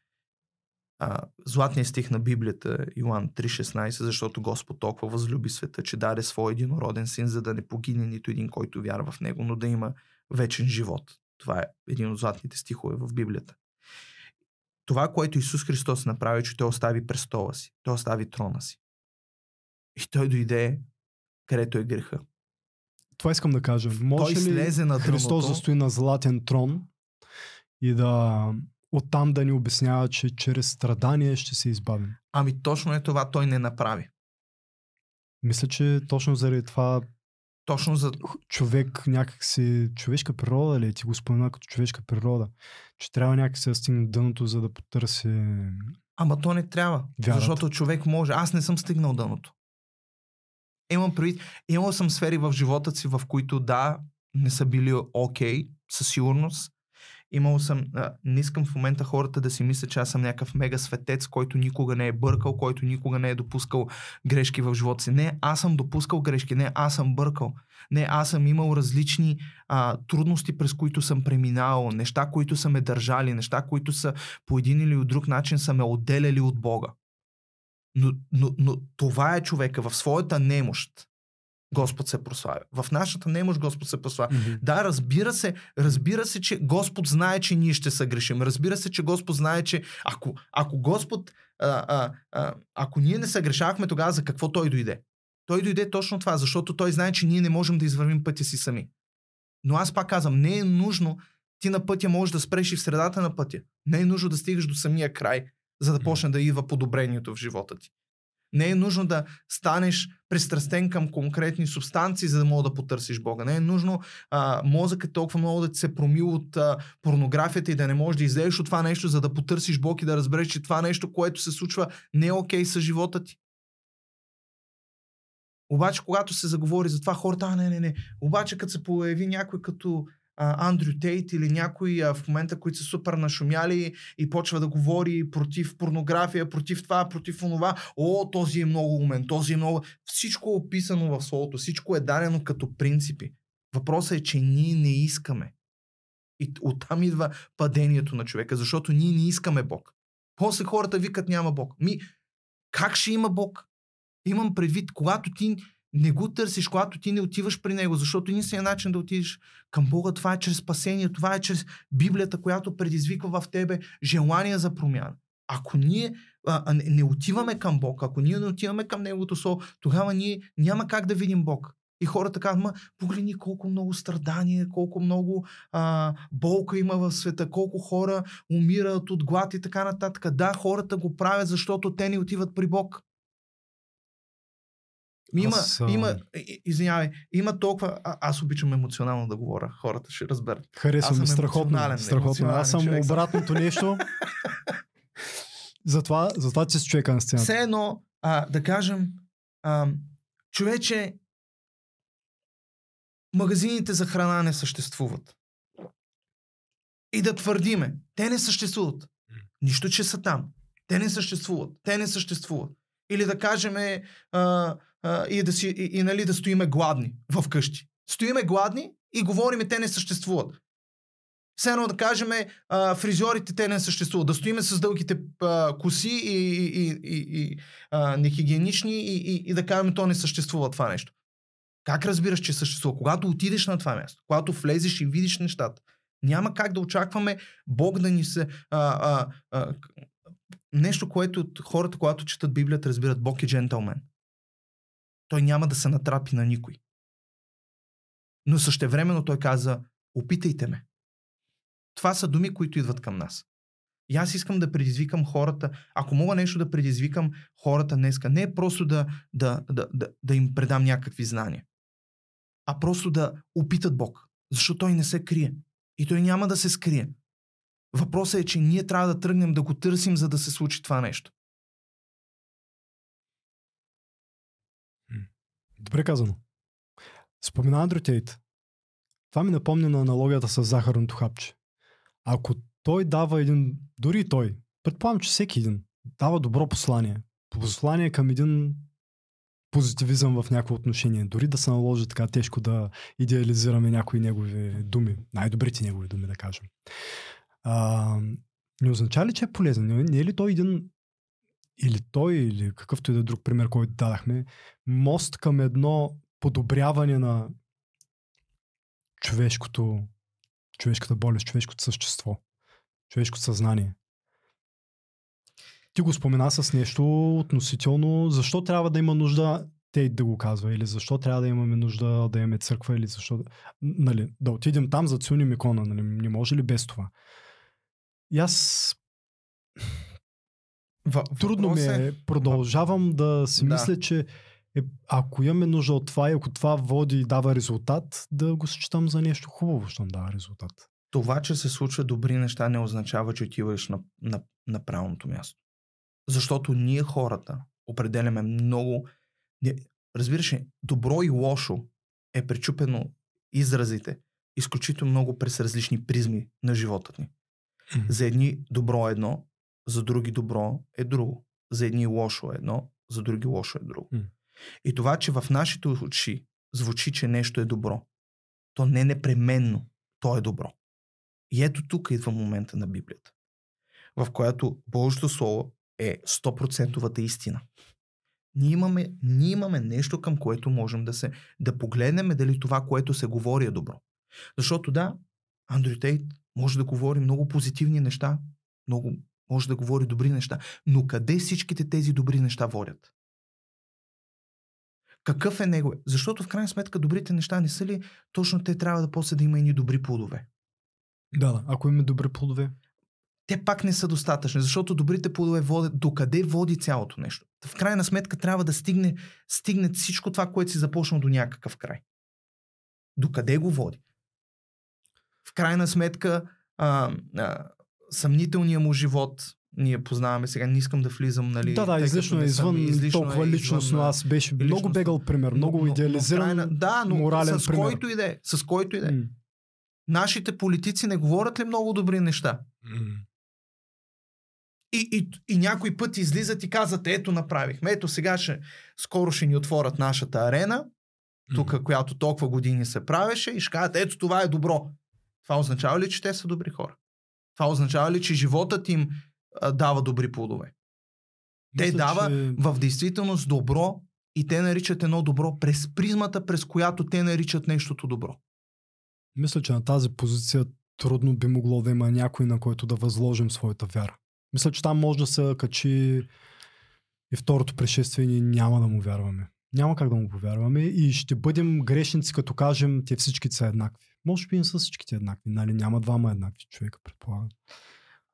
а, златният стих на Библията, Йоан 3.16, защото Господ толкова възлюби света, че даде своя единороден син, за да не погине нито един, който вярва в него, но да има вечен живот. Това е един от златните стихове в Библията. Това, което Исус Христос направи, че Той остави престола си, Той остави трона си. И Той дойде където е греха. Това искам да кажа. Може той ли слезе на Христос да стои на златен трон и да оттам да ни обяснява, че чрез страдание ще се избавим? Ами точно е това той не направи. Мисля, че точно заради това Точно за... човек някакси, човешка природа ли, е? ти го спомена като човешка природа, че трябва някакси да стигне дъното, за да потърси... Ама то не трябва. Вярата. Защото човек може. Аз не съм стигнал дъното. Имам предвид, имал съм сфери в живота си, в които да, не са били окей, okay, със сигурност. Имал съм, а, не искам в момента хората да си мислят, че аз съм някакъв мега светец, който никога не е бъркал, който никога не е допускал грешки в живота си. Не, аз съм допускал грешки, не, аз съм бъркал. Не, аз съм имал различни а, трудности, през които съм преминавал, неща, които са ме държали, неща, които са по един или друг начин са ме отделяли от Бога. Но, но, но това е човека в своята немощ. Господ се прославя. В нашата немощ Господ се прославя. Да, разбира се, разбира се, че Господ знае, че ние ще се грешим. Разбира се, че Господ знае, че ако, ако Господ, а, а, а, ако ние не се грешахме, тогава за какво Той дойде? Той дойде точно това, защото Той знае, че ние не можем да извървим пътя си сами. Но аз пак казвам, не е нужно ти на пътя можеш да спреш и в средата на пътя. Не е нужно да стигаш до самия край, за да почне да идва подобрението в живота ти. Не е нужно да станеш пристрастен към конкретни субстанции, за да мога да потърсиш Бога. Не е нужно а, мозъкът толкова много да ти се промил от а, порнографията и да не можеш да излезеш от това нещо, за да потърсиш Бог и да разбереш, че това нещо, което се случва, не е окей с живота ти. Обаче, когато се заговори за това, хората, а, не, не, не. Обаче, като се появи някой като Андрю Тейт или някой а, в момента, които са супер нашумяли и почва да говори против порнография, против това, против онова, о, този е много умен, този е много... Всичко е описано в Словото, всичко е дадено като принципи. Въпросът е, че ние не искаме. И оттам идва падението на човека, защото ние не искаме Бог. После хората викат няма Бог. Ми, как ще има Бог? Имам предвид, когато ти не го търсиш, когато ти не отиваш при него, защото единственият начин да отидеш към Бога, това е чрез спасение, това е чрез Библията, която предизвиква в тебе желание за промяна. Ако ние а, не отиваме към Бог, ако ние не отиваме към Неговото Слово, тогава ние няма как да видим Бог. И хората казват, ма, погледни колко много страдания, колко много а, болка има в света, колко хора умират от глад и така нататък. Да, хората го правят, защото те не отиват при Бог. Има, Аз, има, извинявай, има толкова, а, аз обичам емоционално да говоря, хората ще разберат. Харесва ми страхотно. страхотно. Аз съм човек обратното нещо. затова, затова ти си човека на сцената. Все едно, а, да кажем, а, човече, магазините за храна не съществуват. И да твърдиме, те не съществуват. Нищо, че са там. Те не съществуват. Те не съществуват. Или да кажем а, и, да си, и, и нали, да стоиме гладни в къщи. Стоиме гладни и говориме, те не съществуват. Все едно да кажем, а, фризьорите те не съществуват. Да стоиме с дългите а, коси и, и, и, и а, нехигиенични и, и, и да кажем, то не съществува това нещо. Как разбираш, че съществува? Когато отидеш на това място, когато влезеш и видиш нещата, няма как да очакваме Бог да ни се... А, а, а, нещо, което хората, когато четат Библията, разбират. Бог е джентълмен. Той няма да се натрапи на никой. Но същевременно той каза, опитайте ме. Това са думи, които идват към нас. И аз искам да предизвикам хората, ако мога нещо да предизвикам хората днеска, не е просто да, да, да, да, да им предам някакви знания, а просто да опитат Бог. Защото Той не се крие. И Той няма да се скрие. Въпросът е, че ние трябва да тръгнем да го търсим, за да се случи това нещо. Добре казано. Спомена Андрю Тейт. Това ми напомня на аналогията с захарното хапче. Ако той дава един, дори той, предполагам, че всеки един, дава добро послание. Послание към един позитивизъм в някакво отношение. Дори да се наложи така тежко да идеализираме някои негови думи. Най-добрите негови думи, да кажем. А, не означава ли, че е полезен? Не е ли той един или той, или какъвто и да е друг пример, който дадахме, мост към едно подобряване на човешкото, човешката болест, човешкото същество, човешкото съзнание. Ти го спомена с нещо относително, защо трябва да има нужда те да го казва, или защо трябва да имаме нужда да имаме църква, или защо нали, да отидем там за цюним икона, нали, не може ли без това? И аз в, Трудно ми е. Продължавам да си да. мисля, че е, ако имаме нужда от това и ако това води и дава резултат, да го считам за нещо хубаво, щом дава резултат. Това, че се случва добри неща, не означава, че отиваш на, на, на правилното място. Защото ние хората определяме много. Разбираш ли, добро и лошо е пречупено изразите изключително много през различни призми на живота ни. Mm-hmm. За едни добро е едно, за други добро е друго. За едни лошо е едно, за други лошо е друго. Mm. И това, че в нашите очи звучи, че нещо е добро, то не непременно то е добро. И ето тук идва момента на Библията, в която Божието Слово е 100% истина. Ние имаме, ние имаме нещо, към което можем да се да погледнем дали това, което се говори е добро. Защото да, Андрю Тейт може да говори много позитивни неща, много може да говори добри неща. Но къде всичките тези добри неща водят? Какъв е него? Защото в крайна сметка добрите неща не са ли точно те трябва да после да има и добри плодове? Да, да. Ако има добри плодове. Те пак не са достатъчни, защото добрите плодове водят до къде води цялото нещо. В крайна сметка трябва да стигне, стигне всичко това, което си започнал до някакъв край. До къде го води? В крайна сметка, а, а, съмнителния му живот, ние познаваме сега, не искам да влизам, нали. Да, да, излишно е извън излишно толкова е, личност, но аз беше личност, много бегал пример, много но, идеализиран, но, да, но морален с който иде, с който иде. Mm. Нашите политици не говорят ли много добри неща? Mm. И, и, и някой път излизат и казват, ето направихме, ето сега ще, скоро ще ни отворят нашата арена, тук, mm. която толкова години се правеше и ще кажат, ето това е добро. Това означава ли, че те са добри хора? Това означава ли, че животът им а, дава добри плодове? Те Мисля, дава че... в действителност добро и те наричат едно добро през призмата, през която те наричат нещото добро. Мисля, че на тази позиция трудно би могло да има някой, на който да възложим своята вяра. Мисля, че там може да се качи и второто пришествие и няма да му вярваме. Няма как да му повярваме и ще бъдем грешници, като кажем, те всички са еднакви. Може би не са всичките еднакви, нали? Няма двама еднакви човека, предполагам.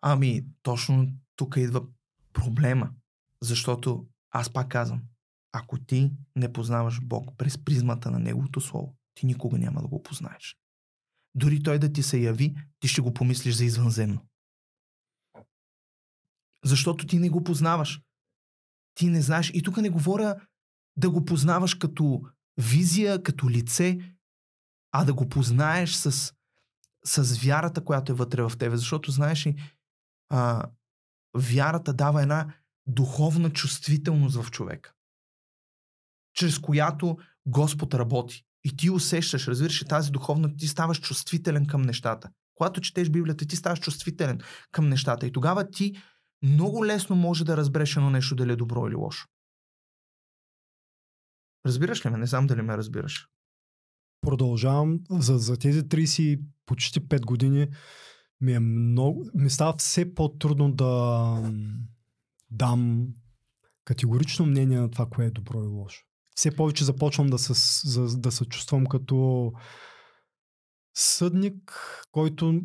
Ами, точно тук идва проблема. Защото аз пак казвам, ако ти не познаваш Бог през призмата на Неговото Слово, ти никога няма да го познаеш. Дори Той да ти се яви, ти ще го помислиш за извънземно. Защото ти не го познаваш. Ти не знаеш. И тук не говоря да го познаваш като визия, като лице, а да го познаеш с, с вярата, която е вътре в тебе. Защото, знаеш ли, вярата дава една духовна чувствителност в човека, чрез която Господ работи. И ти усещаш, разбираш, тази духовна, ти ставаш чувствителен към нещата. Когато четеш Библията, ти ставаш чувствителен към нещата. И тогава ти много лесно може да разбереш едно нещо дали е добро или лошо. Разбираш ли ме? Не знам дали ме разбираш. продължавам за, за тези 30 почти 5 години ми е много, ми става все по-трудно да дам категорично мнение на това, кое е добро и лошо. Все повече започвам да се, за, да се чувствам като съдник, който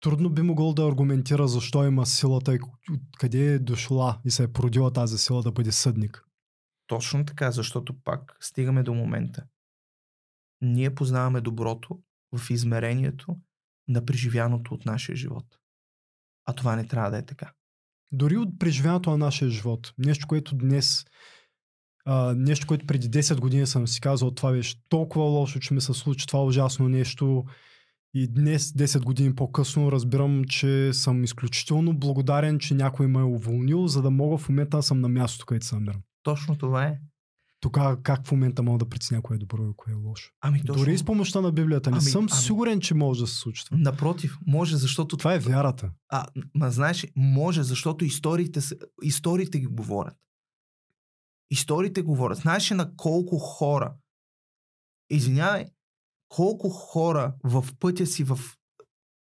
трудно би могъл да аргументира защо има силата и къде е дошла и се е породила тази сила да бъде съдник. Точно така, защото пак стигаме до момента. Ние познаваме доброто в измерението на преживяното от нашия живот. А това не трябва да е така. Дори от преживяното на нашия живот. Нещо, което днес а, нещо, което преди 10 години съм си казал, това беше толкова лошо, че ми се случи това ужасно нещо. И днес, 10 години по-късно, разбирам, че съм изключително благодарен, че някой ме е уволнил, за да мога в момента да съм на мястото, където се намирам. Точно това е. Тогава как в момента мога да преценя кое е добро и кое е лошо? Ами точно. Дори с помощта на Библията не ами, съм ами... сигурен, че може да се случи това. Напротив, може, защото... Това е вярата. А, ма знаеш, може, защото историите, историите ги говорят. Историите говорят. Знаеш на колко хора, извинявай, колко хора в пътя си в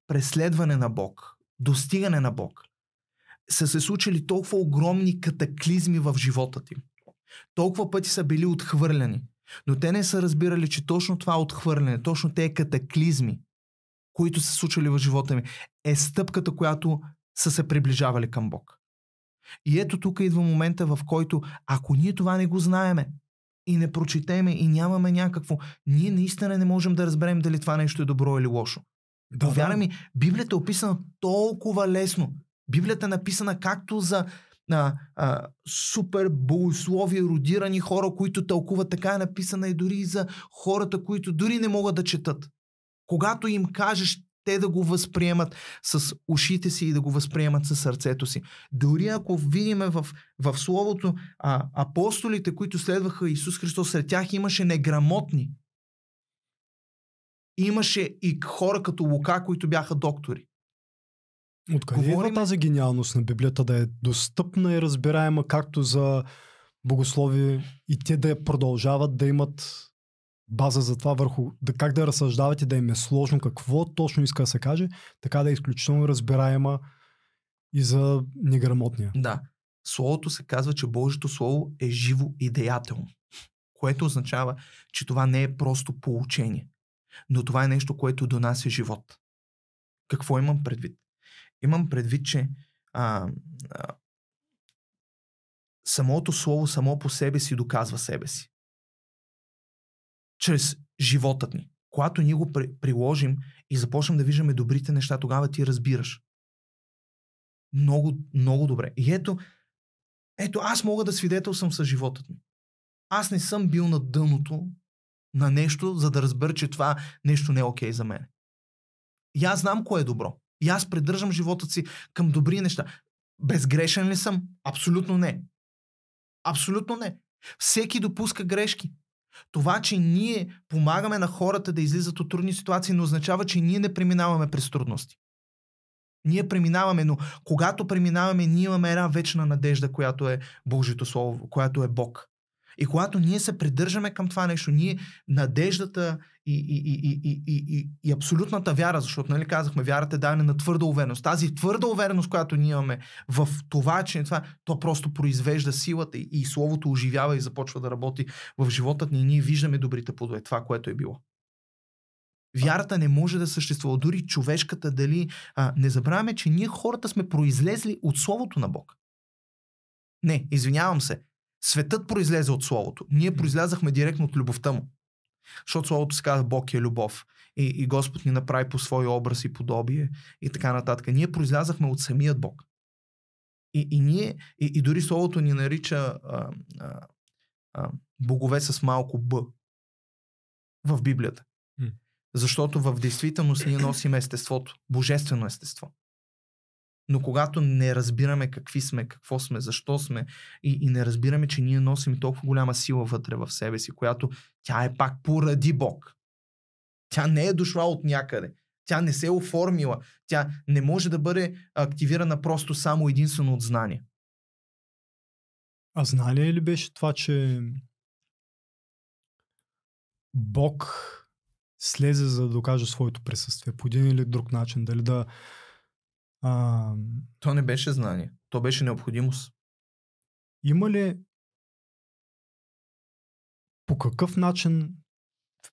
преследване на Бог, достигане на Бог, са се случили толкова огромни катаклизми в живота ти. Толкова пъти са били отхвърляни. Но те не са разбирали, че точно това отхвърляне, точно те катаклизми, които са случили в живота ми, е стъпката, която са се приближавали към Бог. И ето тук идва момента, в който ако ние това не го знаеме и не прочетеме и нямаме някакво, ние наистина не можем да разберем дали това нещо е добро или лошо. Да, Повярвай да. ми, Библията е описана толкова лесно. Библията е написана както за а, а, супер богослови, родирани хора, които тълкуват така е написана и дори за хората, които дори не могат да четат. Когато им кажеш те да го възприемат с ушите си и да го възприемат с сърцето си. Дори ако видиме в, в Словото а, апостолите, които следваха Исус Христос, сред тях имаше неграмотни. Имаше и хора като Лука, които бяха доктори. Откъде Говорим... тази гениалност на Библията да е достъпна и разбираема както за богослови и те да продължават да имат база за това върху да, как да разсъждавате, да им е сложно какво точно иска да се каже, така да е изключително разбираема и за неграмотния. Да. Словото се казва, че Божието Слово е живо и деятелно, което означава, че това не е просто получение, но това е нещо, което донася живот. Какво имам предвид? Имам предвид, че а, а, самото слово само по себе си доказва себе си чрез животът ни. Когато ние го приложим и започнем да виждаме добрите неща, тогава ти разбираш. Много, много добре. И ето, ето аз мога да свидетелствам с животът ми. Аз не съм бил на дъното на нещо, за да разбера, че това нещо не е окей okay за мен. И аз знам кое е добро. И аз придържам живота си към добри неща. Безгрешен ли съм? Абсолютно не. Абсолютно не. Всеки допуска грешки. Това, че ние помагаме на хората да излизат от трудни ситуации, не означава, че ние не преминаваме през трудности. Ние преминаваме, но когато преминаваме, ние имаме една вечна надежда, която е Божието Слово, която е Бог. И когато ние се придържаме към това нещо, ние надеждата и, и, и, и, и, и, абсолютната вяра, защото нали казахме, вярата е дадена на твърда увереност. Тази твърда увереност, която ние имаме в това, че това, то просто произвежда силата и, и Словото оживява и започва да работи в живота ни и ние виждаме добрите плодове, това, което е било. Вярата не може да съществува. Дори човешката, дали. А, не забравяме, че ние хората сме произлезли от Словото на Бог. Не, извинявам се. Светът произлезе от Словото. Ние произлязахме директно от любовта му. Защото Словото се казва Бог е любов. И, и Господ ни направи по свой образ и подобие и така нататък. Ние произлязахме от самият Бог. И, и, ние, и, и дори Словото ни нарича а, а, а, богове с малко Б в Библията. Защото в действителност ние носим естеството, божествено естество. Но когато не разбираме какви сме, какво сме, защо сме и, и не разбираме, че ние носим толкова голяма сила вътре в себе си, която тя е пак поради Бог. Тя не е дошла от някъде. Тя не се е оформила. Тя не може да бъде активирана просто само единствено от знание. А знание ли беше това, че Бог слезе за да докаже своето присъствие по един или друг начин. Дали да... А, То не беше знание. То беше необходимост. има ли по какъв начин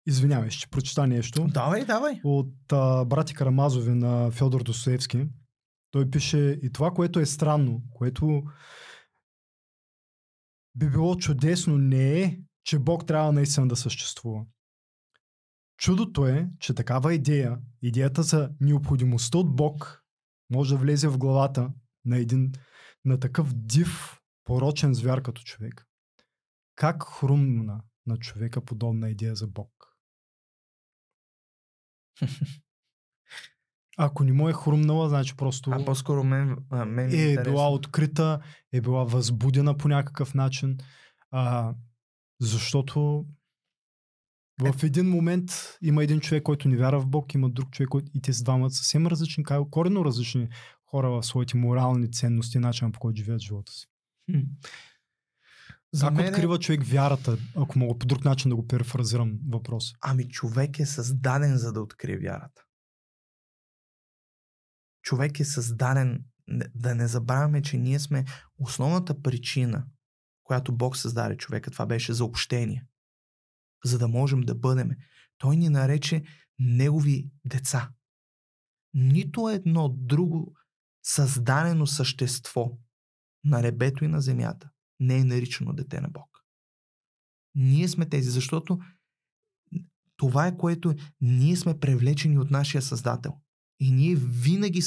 Извинявай, ще прочита нещо. Давай, давай. От а, брати Карамазови на Федор Достоевски. Той пише и това, което е странно, което би било чудесно, не е, че Бог трябва наистина да съществува. Чудото е, че такава идея, идеята за необходимостта от Бог, може да влезе в главата на един на такъв див, порочен звяр като човек. Как хрумна на човека подобна идея за Бог? Ако не му е хрумнала, значи просто А по-скоро мен, а, мен е интересно. била открита, е била възбудена по някакъв начин. А, защото в един момент има един човек, който не вярва в Бог, има друг човек, който и те с двамата съвсем различни, коренно различни хора в своите морални ценности, начина по който живеят живота си. Хм. За как мен е- открива човек вярата, ако мога по друг начин да го перефразирам въпрос? Ами човек е създаден за да открие вярата. Човек е създаден, да не забравяме, че ние сме основната причина, която Бог създаде човека. Това беше за общение. За да можем да бъдем. Той ни нарече негови деца. Нито едно друго създадено същество на небето и на земята не е наричано дете на Бог. Ние сме тези, защото това е което ние сме привлечени от нашия Създател. И ние винаги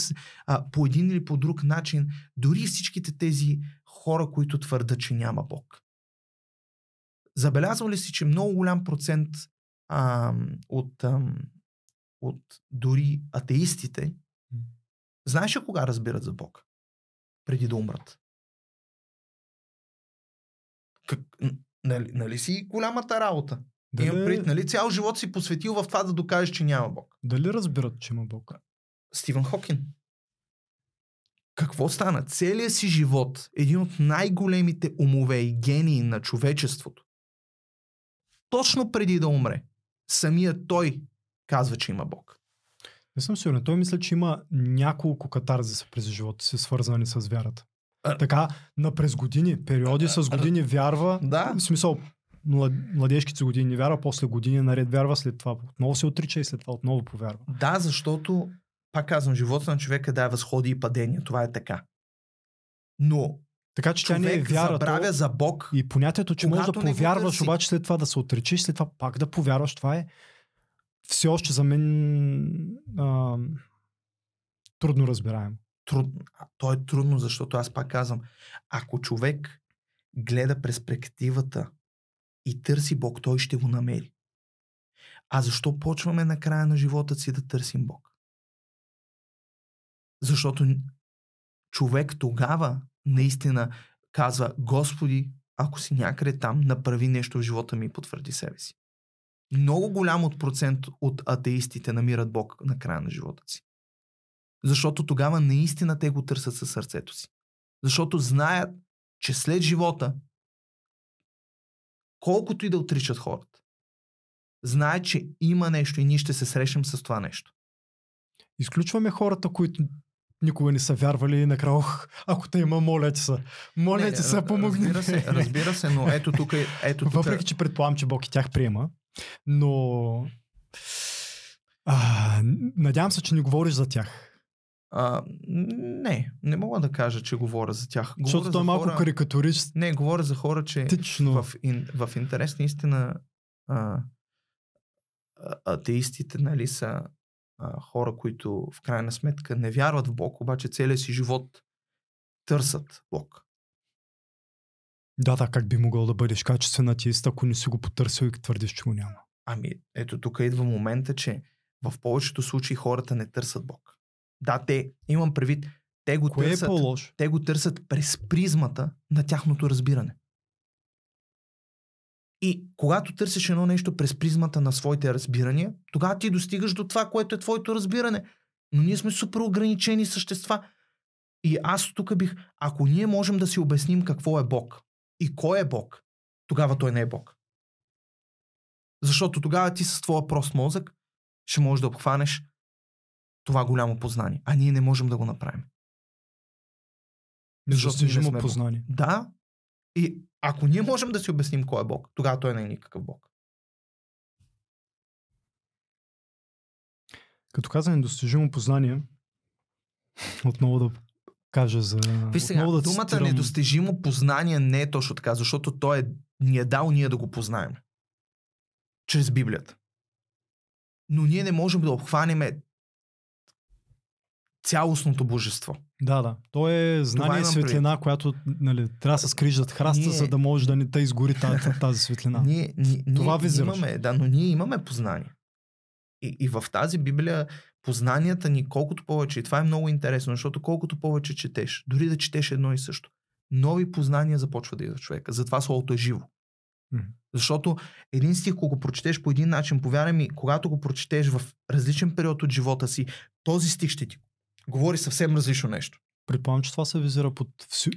а, по един или по друг начин, дори всичките тези хора, които твърдат, че няма Бог. Забелязвал ли си, че много голям процент а, от, ам, от дори атеистите, знаеш ли кога разбират за Бог? Преди да умрат. Как, нали, нали си голямата работа? Дали... Имам пред, нали, цял живот си посветил в това да докажеш, че няма Бог. дали разбират, че има Бог? Стивън Хокин. Какво стана? Целият си живот, един от най-големите умове и гении на човечеството, точно преди да умре, самият той казва, че има Бог. Не съм сигурен. Той мисля, че има няколко катарзиса през живота си, свързани с вярата. А- Така, на през години, периоди с години вярва, Да. в смисъл, млад, младежките години не вярва, после години наред вярва, след това отново се отрича и след това отново повярва. Да, защото, пак казвам, живота на човека да е възходи и падения. Това е така. Но Така че тя не е човек вяра. забравя то, за Бог. и понятието, че можеш да повярваш, обаче след това да се отречеш, след това пак да повярваш, това е все още за мен а, трудно разбираемо. труд... то е трудно, защото аз пак казвам, ако човек гледа перспективата и търси Бог, той ще го намери. А защо почваме на края на живота си да търсим Бог? Защото човек тогава наистина казва, Господи, ако си някъде там, направи нещо в живота ми и потвърди себе си. Много голям от процент от атеистите намират Бог на края на живота си. Защото тогава наистина те го търсят със сърцето си. Защото знаят, че след живота, колкото и да отричат хората, знаят, че има нещо и ние ще се срещнем с това нещо. Изключваме хората, които никога не са вярвали и накрая, ох, ако те има, моля ти се. Моля Не, ти се, помогни. Разбира се, разбира се, но ето тук, е- ето тук. Въпреки, че предполагам, че Бог и тях приема. Но... А, надявам се, че не говориш за тях. А, не, не мога да кажа, че говоря за тях. Говоря Защото за той е малко хора... карикатурист. Не, говоря за хора, че Тично. в, ин, в интерес на истина а, а, атеистите нали, са а, хора, които в крайна сметка не вярват в Бог, обаче целият си живот търсят Бог. Да, да, как би могъл да бъдеш качествен атеист, ако не си го потърсил и твърдиш, че го няма. Ами, ето тук идва момента, че в повечето случаи хората не търсят Бог. Да, те, имам предвид, те го Кое е търсят, по-лошо? те го търсят през призмата на тяхното разбиране. И когато търсиш едно нещо през призмата на своите разбирания, тогава ти достигаш до това, което е твоето разбиране. Но ние сме супер ограничени същества. И аз тук бих, ако ние можем да си обясним какво е Бог и кой е Бог, тогава той не е Бог. Защото тогава ти с твоя прост мозък ще можеш да обхванеш това голямо познание. А ние не можем да го направим. Недостижимо познание. Да. И ако ние можем да си обясним кой е Бог, тогава той не е никакъв Бог. Като каза недостижимо познание, отново да кажа за... Виж сега, да думата цитирам- недостижимо познание не е точно така, защото той е, ни е дал ние да го познаем. Чрез Библията. Но ние не можем да обхванеме цялостното божество. Да, да. То е знание имам светлина, която нали, трябва да се скриш зад храста, Ние- за да може да не те изгори тази, тази светлина. Ние, ние, Това ние визираш. имаме, да, но ние имаме познание. И, и в тази Библия познанията ни, колкото повече, и това е много интересно, защото колкото повече четеш, дори да четеш едно и също, нови познания започва да идва в човека. Затова Словото е живо. Защото един стих, ако го прочетеш по един начин, повярвай ми, когато го прочетеш в различен период от живота си, този стих ще ти говори съвсем различно нещо. Предполагам, че това се визира под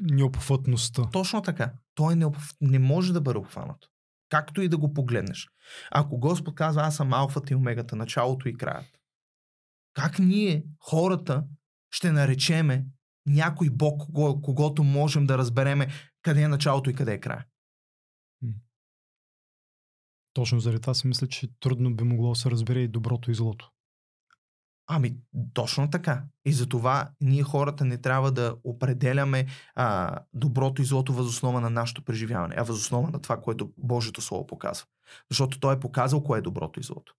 необхватността. Точно така. Той не, обх- не може да бъде обхванато. Както и да го погледнеш. Ако Господ казва, аз съм алфата и омегата, началото и краят. Как ние, хората, ще наречеме някой Бог, кого, когото можем да разбереме къде е началото и къде е края? Точно заради това си мисля, че трудно би могло да се разбере и доброто и злото. Ами, точно така. И затова ние хората не трябва да определяме а, доброто и злото възоснова на нашето преживяване, а възоснова на това, което Божието Слово показва. Защото Той е показал кое е доброто и злото.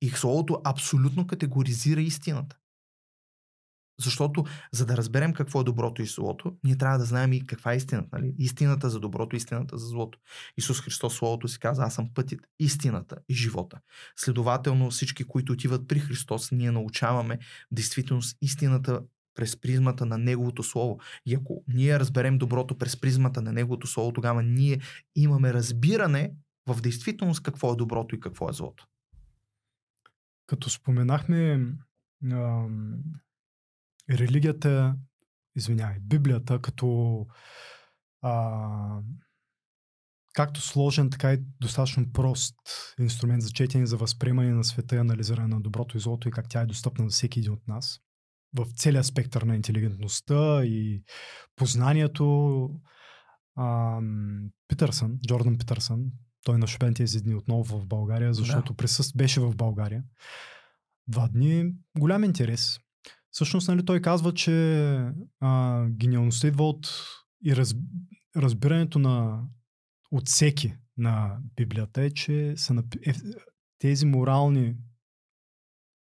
И Словото абсолютно категоризира истината. Защото, за да разберем какво е доброто и злото, ние трябва да знаем и каква е истината. Нали? Истината за доброто, истината за злото. Исус Христос Словото си каза, аз съм пътят, истината и живота. Следователно, всички, които отиват при Христос, ние научаваме действително истината през призмата на Неговото Слово. И ако ние разберем доброто през призмата на Неговото Слово, тогава ние имаме разбиране в действителност какво е доброто и какво е злото. Като споменахме религията, извинявай, Библията като а, както сложен, така и достатъчно прост инструмент за четене, за възприемане на света и анализиране на доброто и злото и как тя е достъпна за всеки един от нас. В целия спектър на интелигентността и познанието. Ам, Питърсън, Джордан Питърсън, той нашупен тези дни отново в България, защото присъст беше в България. Два дни, голям интерес. Всъщност, нали, той казва, че а, гениалността идва от и раз, разбирането на отсеки на Библията е, че са напи... е, тези морални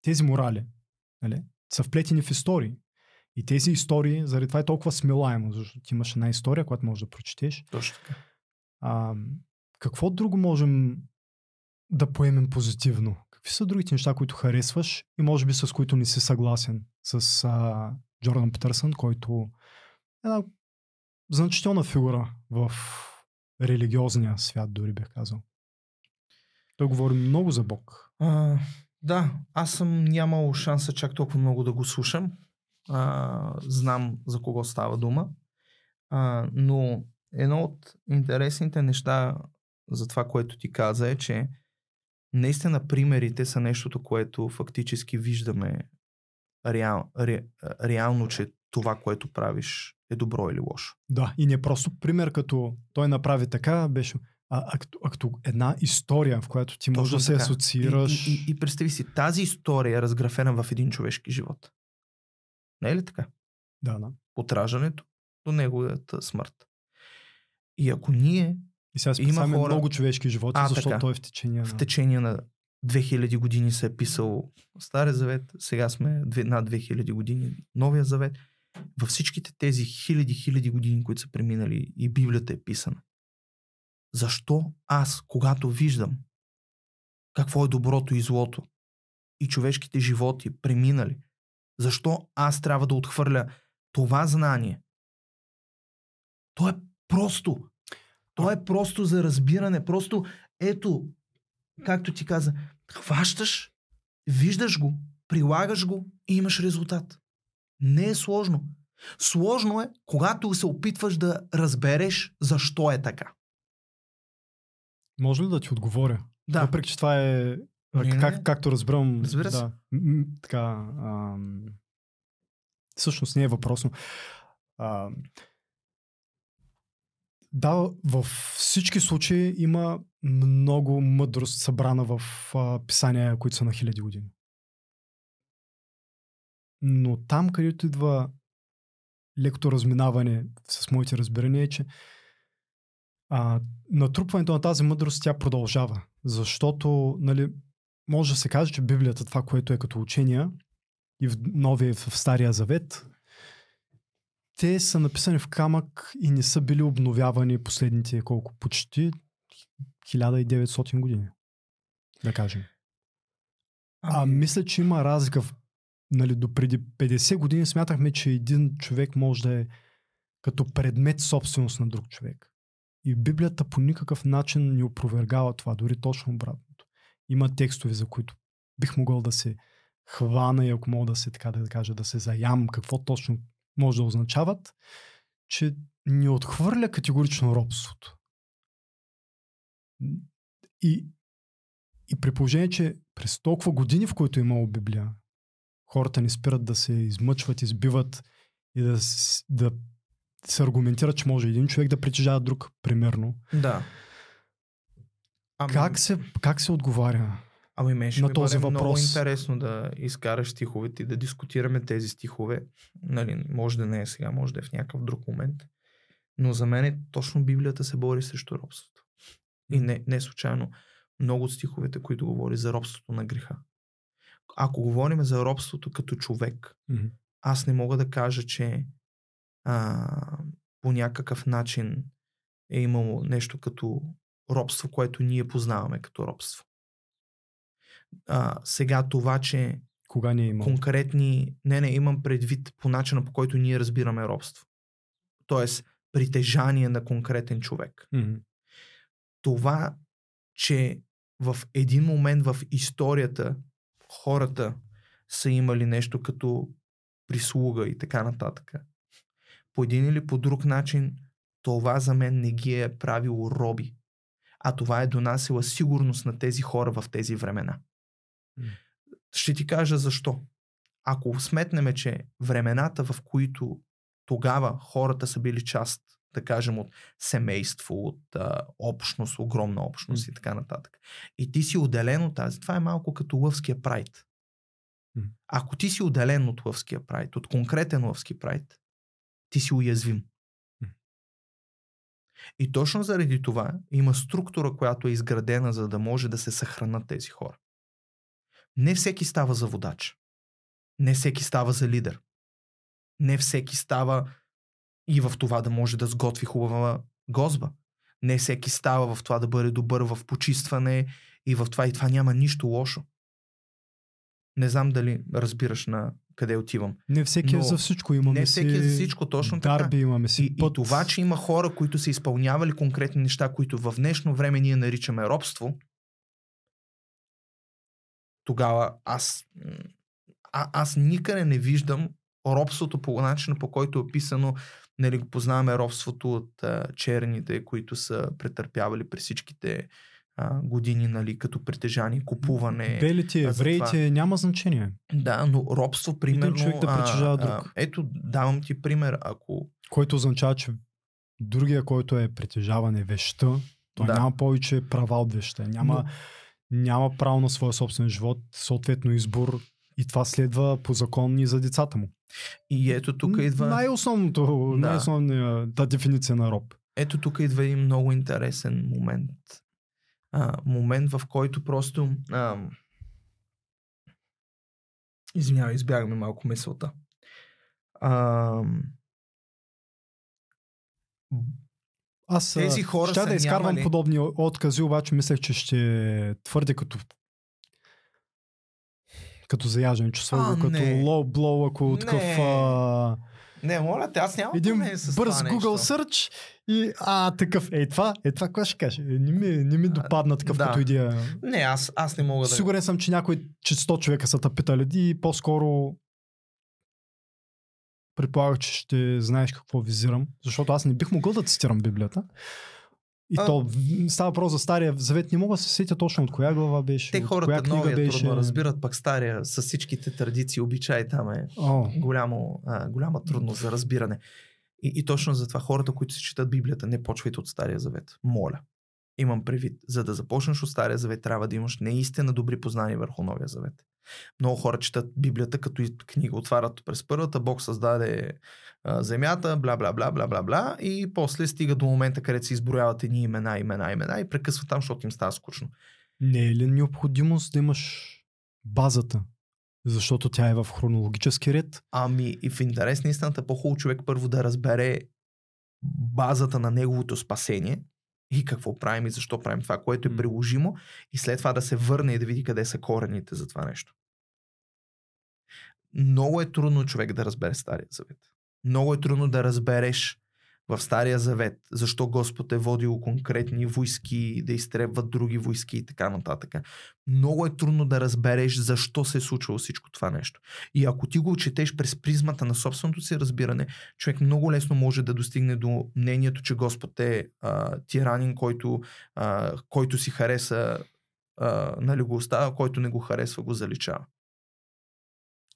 тези морали нали, са вплетени в истории. И тези истории, заради това е толкова смилаемо, защото ти имаш една история, която можеш да прочетеш. Точно така. А, какво друго можем да поемем позитивно? Какви са другите неща, които харесваш и може би с които не си съгласен с а, Джордан Питърсън, който е една значителна фигура в религиозния свят, дори бих казал. Той говори много за Бог. А, да, аз съм нямал шанса чак толкова много да го слушам. А, знам за кого става дума. А, но едно от интересните неща за това, което ти каза е, че наистина примерите са нещото, което фактически виждаме реал, ре, реално, че това, което правиш е добро или лошо. Да, и не просто пример, като той направи така, беше. А, а, като, а като една история, в която ти можеш да се така. асоциираш. И, и, и представи си, тази история е разграфена в един човешки живот. Не е ли така? Да, да. От раждането до неговата смърт. И ако ние И сега Има хора- много човешки животи, А, защото така. той е в течение на... в течение на 2000 години се е писал Стария завет, сега сме над 2000 години Новия завет. Във всичките тези хиляди, хиляди години, които са преминали и Библията е писана. Защо аз, когато виждам какво е доброто и злото и човешките животи преминали, защо аз трябва да отхвърля това знание? То е просто. То е просто за разбиране. Просто ето, както ти каза, хващаш, виждаш го, прилагаш го и имаш резултат. Не е сложно. Сложно е, когато се опитваш да разбереш защо е така. Може ли да ти отговоря? Да. Въпреки, че това е, Не, как, не. както разбирам, Разбира се. да, м- така, ам, всъщност не е въпросно. А, да, във всички случаи има много мъдрост събрана в а, писания, които са на хиляди години. Но там, където идва лекото разминаване с моите разбирания е, че а, натрупването на тази мъдрост тя продължава. Защото, нали, може да се каже, че Библията, това, което е като учения, и в Новия, и в Стария Завет, те са написани в камък и не са били обновявани последните колко? Почти 1900 години. Да кажем. А Ами, мисля, че има разлика. В, нали, до преди 50 години смятахме, че един човек може да е като предмет собственост на друг човек. И Библията по никакъв начин не опровергава това, дори точно обратното. Има текстове, за които бих могъл да се хвана и ако мога да се така да кажа, да се заям какво точно може да означават, че ни отхвърля категорично робството. И, и при положение, че през толкова години, в които е имало Библия, хората не спират да се измъчват, избиват и да, да се аргументират, че може един човек да притежава друг, примерно. да. Ами, Как се, как се отговаря? Ами мен ще на ми този бъде много въпрос? интересно да изкараш стиховете и да дискутираме тези стихове. Нали, може да не е сега, може да е в някакъв друг момент. Но за мен е, точно Библията се бори срещу робството. И не, не случайно много от стиховете, които говори за робството на греха. Ако говорим за робството като човек, Мгм. аз не мога да кажа, че а, по някакъв начин е имало нещо като робство, което ние познаваме като робство. А, сега това, че Кога не е имало? конкретни... Не, не, имам предвид по начина по който ние разбираме робство. Тоест, притежание на конкретен човек. Мгм. Това, че в един момент в историята хората са имали нещо като прислуга и така нататък. По един или по друг начин, това за мен не ги е правило роби, а това е донасила сигурност на тези хора в тези времена. Ще ти кажа защо. Ако сметнеме, че времената, в които тогава хората са били част, да кажем, от семейство, от а, общност, огромна общност М. и така нататък. И ти си отделен от тази. Това е малко като лъвския прайд. М. Ако ти си отделен от лъвския прайд, от конкретен лъвски прайд, ти си уязвим. И точно заради това има структура, която е изградена, за да може да се съхранат тези хора. Не всеки става за водач. Не всеки става за лидер. Не всеки става и в това да може да сготви хубава гозба. Не всеки става в това да бъде добър в почистване и в това и това няма нищо лошо. Не знам дали разбираш на къде отивам. Не всеки е за всичко. Имаме не всеки е за всичко, точно така. дарби, имаме си И, път. и това, че има хора, които са изпълнявали конкретни неща, които в днешно време ние наричаме робство, тогава аз, а, аз никъде не виждам робството по начина, по който е описано. Нали, го познаваме робството от а, черните, които са претърпявали през всичките а, години, нали, като притежание, купуване. Белите, а, евреите, няма значение. Да, но робство, примерно... човек да а, притежава а, друг. ето, давам ти пример. Ако Което означава, че другия, който е притежаване веща, той Да. няма повече права от веща. Няма, Но- няма право на своя собствен живот, съответно избор. И това следва по закон и за децата му. И ето тук идва... Най-основното, Да. най-основната дефиниция на роб. Ето тук идва един много интересен момент. А, момент, в който просто... А, извинявай, избягаме малко мисълта. А, Аз Тези хора ще да изкарвам нямали- подобни откази, обаче мислех, че ще твърде като като заяждане, чувствам А, като не. лоу блоу, ако Не. такъв а, не, моля те, аз нямам един с бърз това Google нещо. search и а, такъв, е това, е това, какво ще каже? Е, не, ми, не ми допадна такъв да. като идея. Не, аз, аз не мога да... Сигурен съм, че някой, че 100 човека са те питали и по-скоро предполагах, че ще знаеш какво визирам, защото аз не бих могъл да цитирам Библията. И А- то става въпрос за Стария завет. Не мога да се сетя точно от коя глава беше. Те хората коя книга новия беше. трудно разбират, пък стария с всичките традиции, обичаи там е О, голямо, а, голяма трудност за разбиране. И, и точно затова хората, които си четат Библията, не почвайте от Стария завет. Моля. Имам предвид, за да започнеш от Стария завет, трябва да имаш наистина добри познания върху Новия завет. Много хора четат Библията като книга. Отварят през първата, Бог създаде земята, бла, бла, бла, бла, бла, бла, и после стига до момента, където се изброяват едни имена, имена, имена и прекъсва там, защото им става скучно. не е ли необходимост да имаш базата? Защото тя е в хронологически ред. Ами и в интерес на истината, по-хубаво човек първо да разбере базата на неговото спасение и какво правим и защо правим това, което е приложимо и след това да се върне и да види къде са корените за това нещо. Много е трудно човек да разбере Стария завет. Много е трудно да разбереш в Стария завет защо Господ е водил конкретни войски да изтребват други войски и така нататък. Много е трудно да разбереш защо се е случило всичко това нещо. И ако ти го четеш през призмата на собственото си разбиране, човек много лесно може да достигне до мнението, че Господ е а, тиранин, който, а, който си хареса а, нали, го оставя, който не го харесва, го заличава.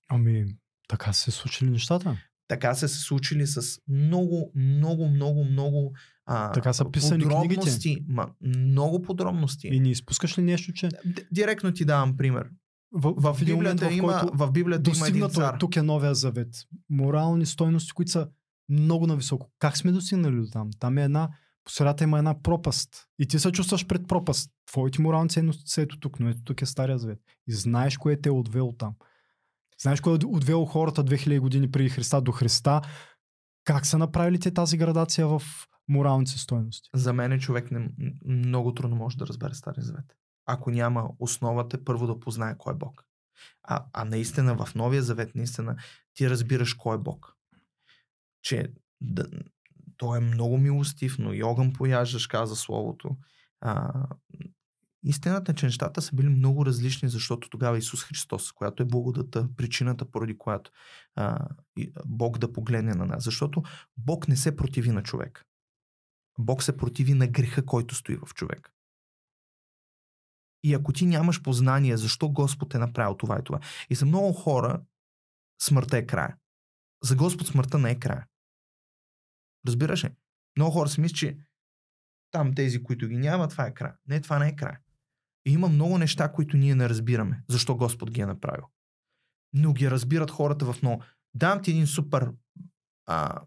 Ами, така се случили нещата. Така са се случили с много, много, много, много а, Така са писани подробности. Ма, много подробности. И не изпускаш ли нещо, че Д- Директно ти давам пример. в, В, един Библията, момент, в има, който в Библията има един достигнато цар. е, тук е новия завет. Морални стойности, които са много нависоко. Как сме достигнали до там? Там е една, по средата има една пропаст. И ти се чувстваш пред пропаст. Твоите морални ценности са ето тук, но ето тук е Стария завет. И знаеш кое те е отвело там. Знаеш кое е отвело хората 2000 години преди Христа до Христа. Как са направили те тази градация в моралните стойности? За мен човек не, много трудно може да разбере Стария завет. Ако няма основата, първо да познае кой е Бог. А, а наистина в Новия завет, наистина, ти разбираш кой е Бог. Че да, той е много милостив, но и огън пояждаш, каза Словото. А, истината е, че нещата са били много различни, защото тогава Исус Христос, която е благодата, причината, поради която а, Бог да погледне на нас. Защото Бог не се противи на човек. Бог се противи на греха, който стои в човек. И ако ти нямаш познание защо Господ е направил това и това. И за много хора смъртта е края. За Господ смъртта не е края. Разбираш ли? Много хора си мислят, че там тези, които ги няма, това е края. Не, това не е края. И има много неща, които ние не разбираме. Защо Господ ги е направил. Но ги разбират хората в много. Дам ти един супер а,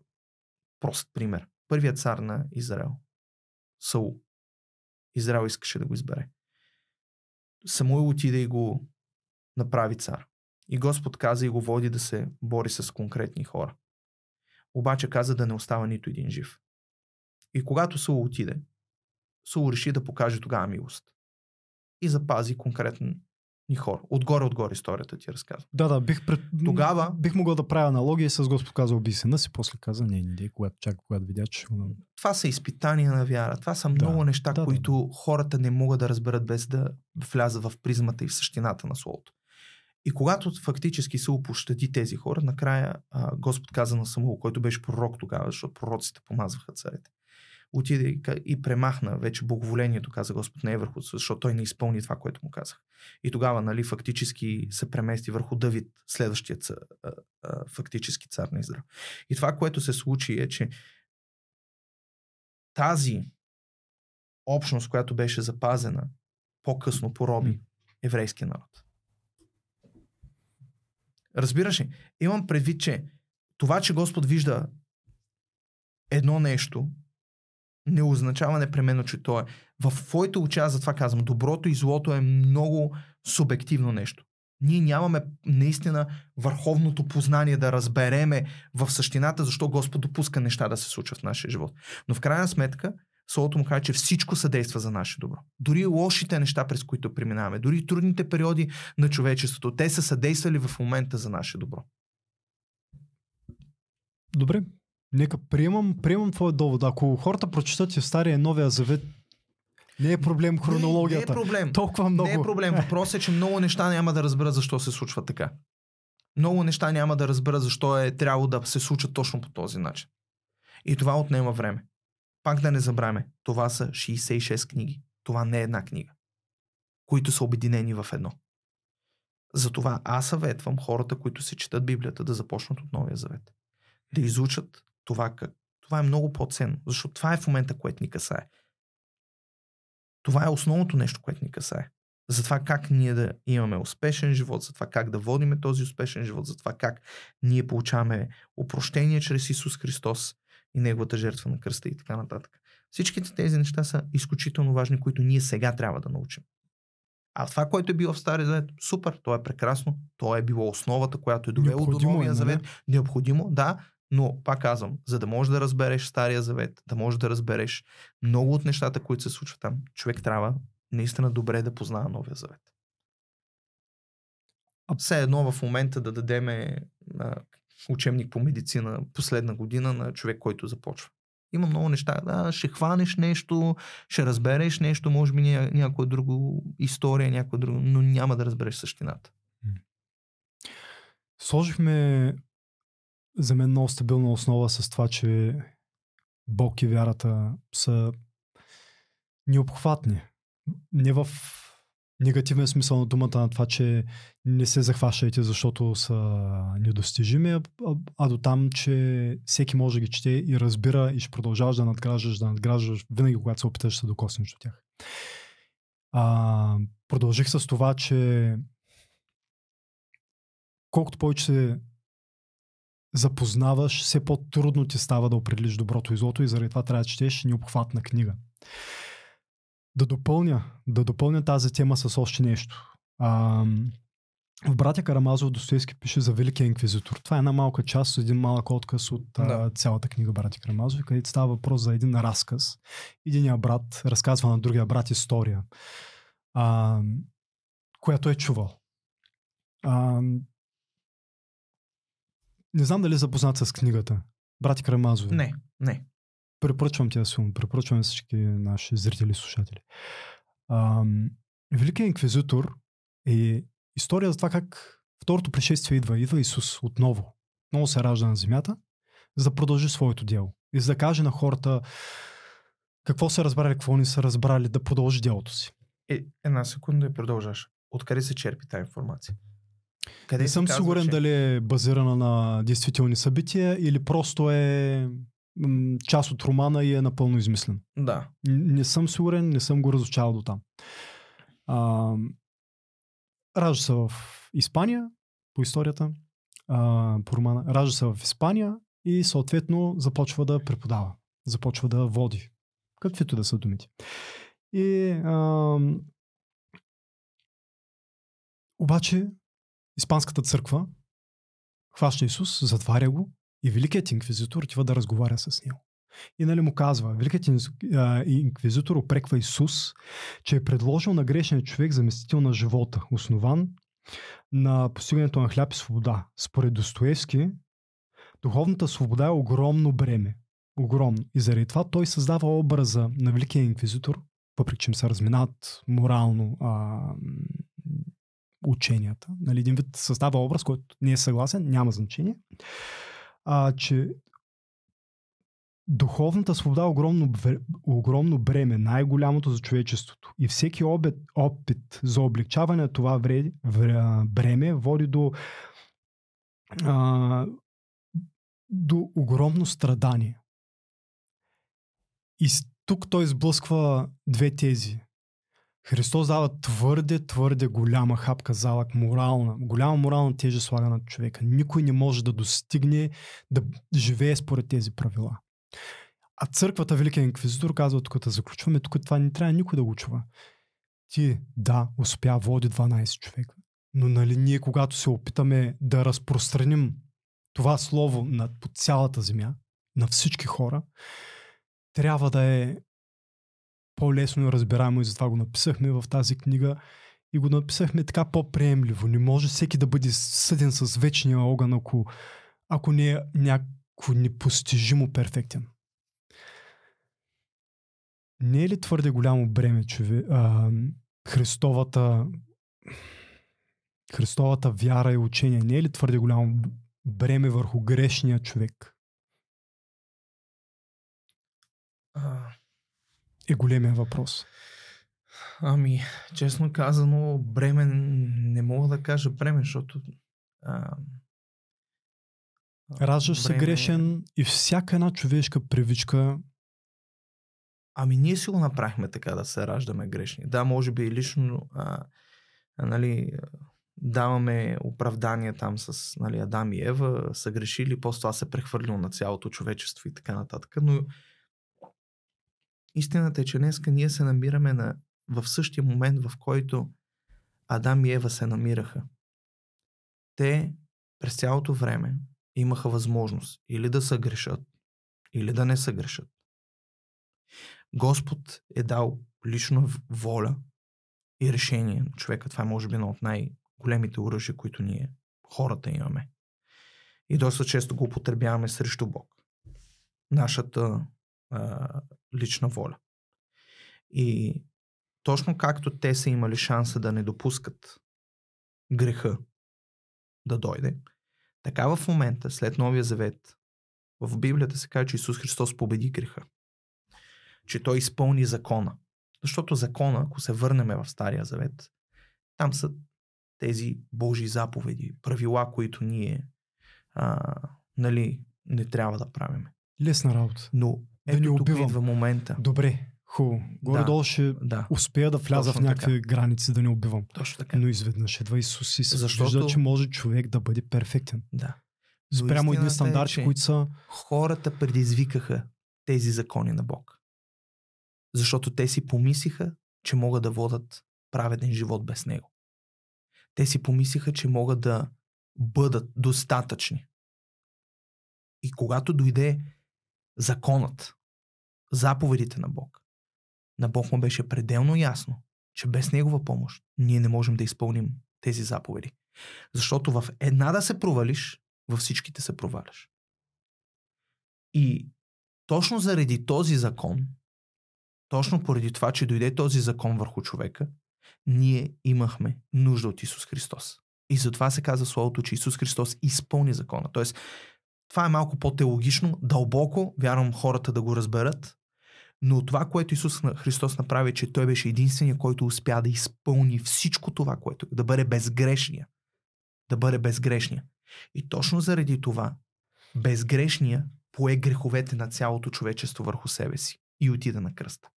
прост пример. Първият цар на Израел. Саул. Израел искаше да го избере. Самуил отиде и го направи цар. И Господ каза и го води да се бори с конкретни хора. Обаче каза да не остава нито един жив. И когато Саул отиде, Саул реши да покаже тогава милост. И запази конкретни хора. Отгоре-отгоре историята ти разказва. Да, да, бих, пред... Тогава- бих могъл да правя аналогия с Господ казал би сина си, после каза не, не, когато чака, когато видя, че. Това са изпитания на вяра. Това са Да, много неща, да, да. които хората не могат да разберат без да влязат в призмата и в същината на Словото. И когато фактически се пощади тези хора, накрая а, Господ каза на Самуил, който беше пророк тогава, защото пророците помазваха царете. Отиде и, премахна вече благоволението, каза Господ, не е върху, защото той не изпълни това, което му казах. И тогава, нали, фактически се премести върху Давид, следващият а, а, фактически цар на Израел. И това, което се случи е, че тази общност, която беше запазена по-късно пороби еврейския народ. Разбираш ли? Имам предвид, че това, че Господ вижда едно нещо, не означава непременно, че то е. В твоите очи, аз затова казвам, доброто и злото е много субективно нещо. Ние нямаме наистина върховното познание да разбереме в същината, защо Господ допуска неща да се случват в нашия живот. Но в крайна сметка, Словото му казва, че всичко съдейства за наше добро. Дори лошите неща, през които преминаваме, дори трудните периоди на човечеството, те са съдействали в момента за наше добро. Добре, нека приемам, приемам твоя довод. Ако хората прочитат и в Стария Новия Завет, не е проблем хронологията. Не, не е проблем. Толкова много. Не е проблем. Въпросът е, че много неща няма да разберат защо се случва така. Много неща няма да разберат защо е трябвало да се случат точно по този начин. И това отнема време. Пак да не забравяме, това са 66 книги. Това не е една книга, които са обединени в едно. Затова аз съветвам хората, които се четат Библията, да започнат от Новия Завет. Да изучат това. Това е много по-ценно, защото това е в момента, което ни касае. Това е основното нещо, което ни касае. За това как ние да имаме успешен живот, за това как да водиме този успешен живот, за това как ние получаваме опрощение чрез Исус Христос и Неговата жертва на кръста и така нататък. Всичките тези неща са изключително важни, които ние сега трябва да научим. А това, което е било в Стария Завет, супер, то е прекрасно, то е било основата, която е довело до Новия е, Завет. Необходимо, да, но пак казвам, за да можеш да разбереш Стария Завет, да можеш да разбереш много от нещата, които се случват там, човек трябва наистина добре да познава Новия Завет. А все едно в момента да дадеме а, учебник по медицина последна година на човек, който започва. Има много неща. Да, ще хванеш нещо, ще разбереш нещо, може би ня, някоя друга история, някоя друга, но няма да разбереш същината. Сложихме за мен много стабилна основа с това, че Бог и вярата са необхватни. Не в негативен смисъл на думата на това, че не се захващайте, защото са недостижими, а, до там, че всеки може да ги чете и разбира и ще продължаваш да надграждаш, да надграждаш винаги, когато се опиташ да се докоснеш до тях. А, продължих с това, че колкото повече се запознаваш, все по-трудно ти става да определиш доброто и злото и заради това трябва да четеш необхватна книга. Да допълня, да допълня тази тема с още нещо. А, в Братя Карамазов Достоевски пише за Великия инквизитор. Това е една малка част, един малък отказ от да. а, цялата книга Братя Карамазов, където става въпрос за един разказ. Единият брат разказва на другия брат история, а, която е чувал. А, не знам дали е запознат с книгата. Брати Карамазови. Не, не. Препоръчвам да филм. Препоръчвам всички наши зрители и слушатели. Ам, Великият инквизитор е история за това как второто пришествие идва. Идва Исус отново. Много се ражда на земята, за да продължи своето дело. И за да каже на хората какво са разбрали, какво не са разбрали, да продължи делото си. Е, една секунда и продължаш. Откъде се черпи тази информация? Къде не съм казва, сигурен дали е базирана на действителни събития или просто е м- част от романа и е напълно измислен. Да. Не съм сигурен, не съм го разучавал до там. А, ражда се в Испания, по историята, а, по романа. Ражда се в Испания и съответно започва да преподава. Започва да води. Каквито да са думите. И а, обаче Испанската църква хваща Исус, затваря го и Великият инквизитор отива да разговаря с него. И нали му казва, Великият инквизитор опреква Исус, че е предложил на грешния човек заместител на живота, основан на постигането на хляб и свобода. Според Достоевски, духовната свобода е огромно бреме. Огромно. И заради това той създава образа на Великия инквизитор, въпреки че им се разминават морално а, ученията. Нали, един вид създава образ, който не е съгласен, няма значение. А, че духовната свобода е огромно, огромно бреме, най-голямото за човечеството. И всеки опит, опит за облегчаване на това бреме води до, а, до огромно страдание. И тук той сблъсква две тези. Христос дава твърде, твърде голяма хапка залък, морална, голяма морална тежест слага на човека. Никой не може да достигне да живее според тези правила. А църквата, Великия инквизитор, казва тук да заключваме, тук това не трябва никой да го чува. Ти, да, успя, води 12 човека. Но нали ние, когато се опитаме да разпространим това слово над, по цялата земя, на всички хора, трябва да е по-лесно разбираемо и затова го написахме в тази книга и го написахме така по-приемливо. Не може всеки да бъде съден с вечния огън, ако, ако не е някакво непостижимо перфектен. Не е ли твърде голямо бреме, чове, а, Христовата Христовата вяра и учение не е ли твърде голямо бреме върху грешния човек? А, Е големия въпрос. ами, честно казано, бреме не мога да кажа бреме, защото а, Раждаш се грешен и всяка една човешка привичка Ами ние си го направихме така да се раждаме грешни. Да, може би лично а, а, нали, даваме оправдания там с нали, Адам и Ева, са грешили, после това се прехвърлило на цялото човечество и така нататък. Но истината е, че днеска ние се намираме на, в същия момент, в който Адам и Ева се намираха. Те през цялото време имаха възможност или да се грешат, или да не се грешат. Господ е дал лична воля и решение на човека. Това е може би едно от най-големите оръжия, които ние, хората, имаме. И доста често го употребяваме срещу Бог. Нашата лична воля. И точно както те са имали шанса да не допускат греха да дойде, така в момента, след Новия Завет, в Библията се казва, че Исус Христос победи греха че той изпълни закона. Защото закона, ако се върнем в Стария Завет, там са тези Божии заповеди, правила, които ние а, нали, не трябва да правим. лесна работа. Но ето не тук убивам. идва момента. Добре, хубаво. Горе-долу ще Да, успея да вляза в Точно някакви граници, да не убивам. точно така. Но изведнъж едва Исус и се Защото- вижда, че може човек да бъде перфектен. Да. Спрямо едни е, стандарти, че- които са Хората предизвикаха тези закони на Бог. Защото те си помислиха, че могат да водат праведен живот без него. Те си помислиха, че могат да бъдат достатъчни. И когато дойде законът, заповедите на Бог, на Бог му беше пределно ясно, че без Негова помощ ние не можем да изпълним тези заповеди. Защото в една да се провалиш, във всичките се проваляш. И точно заради този закон, точно поради това, че дойде този закон върху човека, ние имахме нужда от Исус Христос. И затова се казва Словото, че Исус Христос изпълни закона. Тоест, това е малко по-теологично, дълбоко, вярвам хората да го разберат, но това, което Исус Христос направи, е, че Той беше единствения, който успя да изпълни всичко това, което да бъде безгрешния. Да бъде безгрешния. И точно заради това, безгрешния пое греховете на цялото човечество върху себе си и отида на кръста.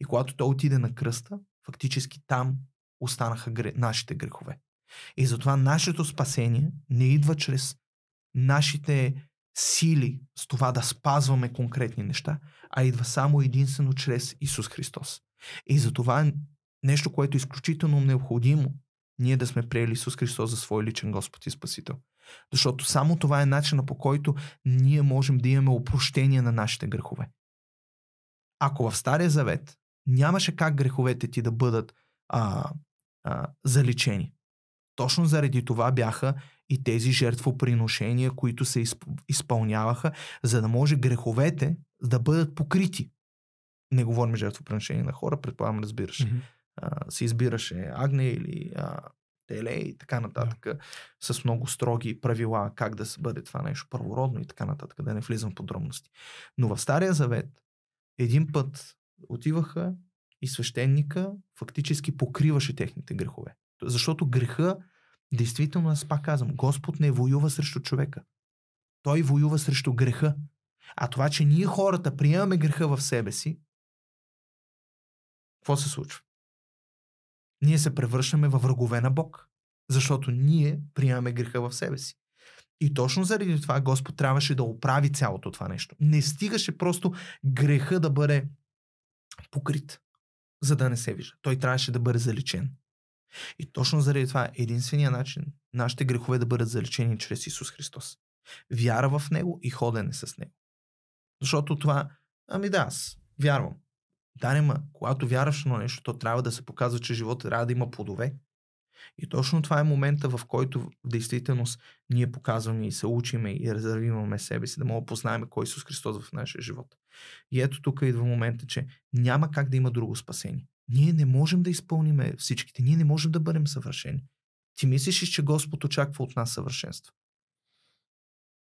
И когато той отиде на кръста, фактически там останаха нашите грехове. И затова нашето спасение не идва чрез нашите сили с това да спазваме конкретни неща, а идва само единствено чрез Исус Христос. И затова е нещо, което е изключително необходимо, ние да сме приели Исус Христос за свой личен Господ и Спасител. Защото само това е начина по който ние можем да имаме опрощение на нашите грехове. Ако в Стария Завет нямаше как греховете ти да бъдат а, а, заличени, точно заради това бяха и тези жертвоприношения, които се изп- изпълняваха, за да може греховете да бъдат покрити. Не говорим жертвоприношение на хора, предполагам, разбираш. А, се избираше агне или а, теле и така нататък, с много строги правила как да се бъде това нещо първородно и така нататък, да не влизам в подробности. Но в Стария Завет един път отиваха и свещеника фактически покриваше техните грехове. Защото греха, действително, аз пак казвам, Господ не воюва срещу човека. Той воюва срещу греха. А това, че ние хората приемаме греха в себе си, какво се случва? Ние се превръщаме във врагове на Бог. Защото ние приемаме греха в себе си. И точно заради това Господ трябваше да оправи цялото това нещо. Не стигаше просто греха да бъде покрит, за да не се вижда. Той трябваше да бъде заличен. И точно заради това единствения начин нашите грехове да бъдат заличени чрез Исус Христос. Вяра в Него и ходене с Него. Защото това, ами да, аз вярвам. Да, нема, когато вярваш на нещо, то трябва да се показва, че живота трябва да има плодове. И точно това е момента, в който в действителност ние показваме и се учиме и развиваме себе си, да мога да познаем кой е Исус Христос в нашия живот. И ето тук идва момента, че няма как да има друго спасение. Ние не можем да изпълниме всичките. Ние не можем да бъдем съвършени. Ти мислиш, ли, че Господ очаква от нас съвършенство.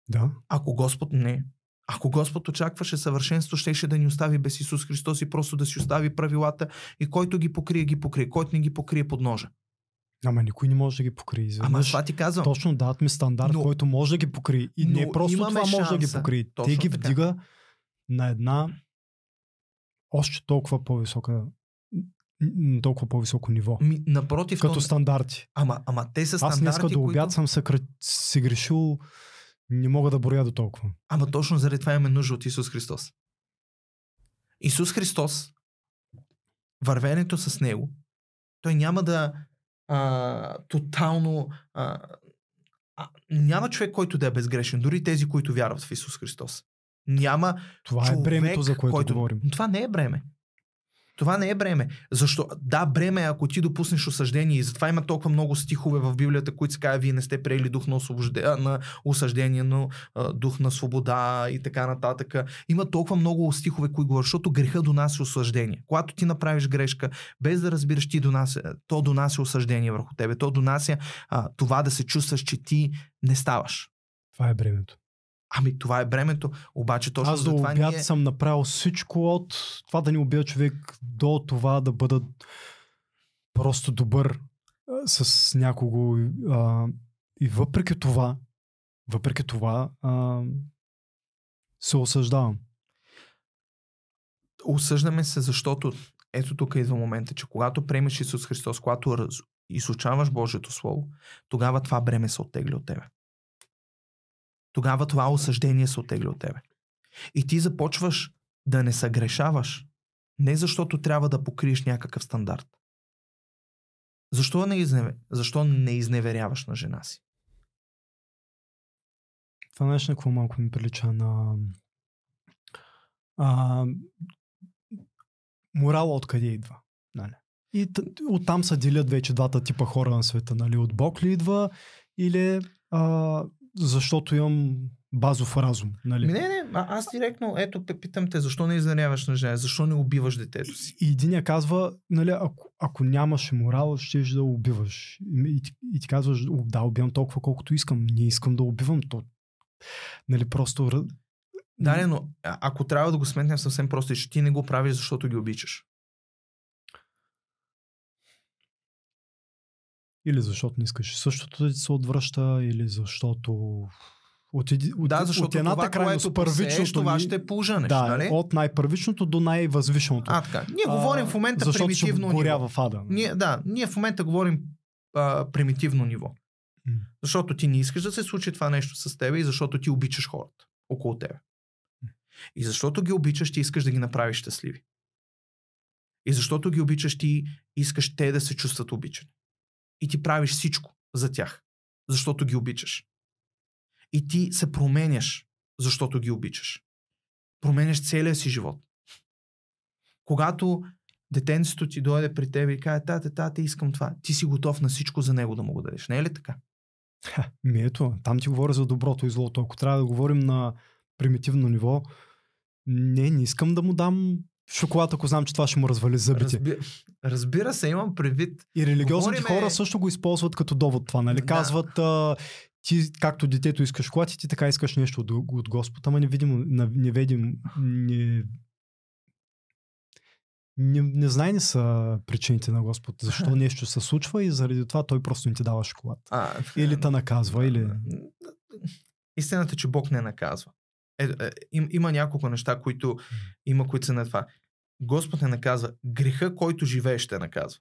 Да. Ако Господ не, Ако Господ очакваше съвършенство, щеше да ни остави без Исус Христос и просто да си остави правилата и който ги покрие, ги покрие, който не ги покрие под ножа. Ама никой не може да ги покрие. Ама това ти казвам. точно дадат ми стандарт, Но- който може да ги покрие. И не просто това може да ги шанса. покрие. Те ги така. вдига на една още толкова по-висока м, толкова по-високо ниво. Ми, напротив, Като то- стандарти. ама, ама те са Аз стандарти, днеска до обяд които... съм се, си грешил, не мога да броя до толкова. Ама точно заради това имаме нужда от Исус Христос. Исус Христос, вървенето с Него, той няма да а, тотално... А, а, няма човек, който да е безгрешен, дори тези, които вярват в Исус Христос. Няма Това човек, е бремето, за което който... говорим. Това не е бреме. Това не е бреме. Защо? Да, бреме е ако ти допуснеш осъждение и затова има толкова много стихове в Библията, които се казва, вие не сте приели дух на, освобожде... на осъждение, но а, дух на свобода и така нататък. Има толкова много стихове, които говорят, защото греха донася осъждение. Когато ти направиш грешка, без да разбираш, ти донася, то донася осъждение върху тебе. То донася а, това да се чувстваш, че ти не ставаш. Това е бремето. Ами това е бремето, обаче точно Аз до затова обяд ние... съм направил всичко от това да ни убия човек до това да бъда просто добър с някого. А, и въпреки това, въпреки това, а, се осъждавам. осъждаме се, защото ето тук идва момента, че когато приемеш Исус Христос, когато раз... изучаваш Божието Слово, тогава това бреме се оттегли от тебе. Тогава това осъждение се оттегли от тебе. И ти започваш да не съгрешаваш, не защото трябва да покриеш някакъв стандарт. Защо не, изневе... Защо не изневеряваш на жена си? Това нещо какво малко ми прилича на а, морала откъде идва. Нали? И оттам се делят вече двата типа хора на света. Нали? От Бог ли идва или а, защото имам базов разум. Нали? Ми, не, не, а, аз директно, ето, те питам те, защо не изневеряваш на жена? Защо не убиваш детето си? И единия казва, нали, ако, ако нямаше морал, ще да убиваш. И, ти- и ти казваш, «О, да, убивам толкова колкото искам. Не искам да убивам то. Нали, просто... Да, не, но ако трябва да го сметнем съвсем просто, че ти не го правиш, защото ги обичаш. Или защото не искаш същото да ти се отвръща, или защото... От, от, да, от защото едната това, крайност, което първичното това ще поженеш, да, нали? от най-първичното до най-възвишеното. А, така. Ние говорим в момента защото примитивно ще ниво. в ада. Ние, да, ние в момента говорим а, примитивно ниво. М. Защото ти не искаш да се случи това нещо с теб и защото ти обичаш хората около тебе. И защото ги обичаш, ти искаш да ги направиш щастливи. И защото ги обичаш, ти искаш те да се чувстват обичани. И ти правиш всичко за тях, защото ги обичаш. И ти се променяш, защото ги обичаш. Променяш целия си живот. Когато детенцето ти дойде при теб и каже, тате, тате, искам това, ти си готов на всичко за него да му го дадеш. Не е ли така? Ми ето, там ти говоря за доброто и злото. Ако трябва да говорим на примитивно ниво, не, не искам да му дам шоколад, ако знам, че това ще му развали зъбите. Разби... Разбира се, имам предвид. И религиозните Говориме- хора също го използват като довод това, нали? Да. Казват, а, ти както детето искаш шоколад и ти така искаш нещо от, от Господ, ама не видим, не видим, не, не, не знайни са причините на Господ, защо нещо се случва и заради това той просто не ти дава шоколад. А, Или те наказва, или... Истината е, че Бог не наказва. Е, е, им, има няколко неща, които има, които са на това. Господ не наказва. Греха, който живееш, ще наказва.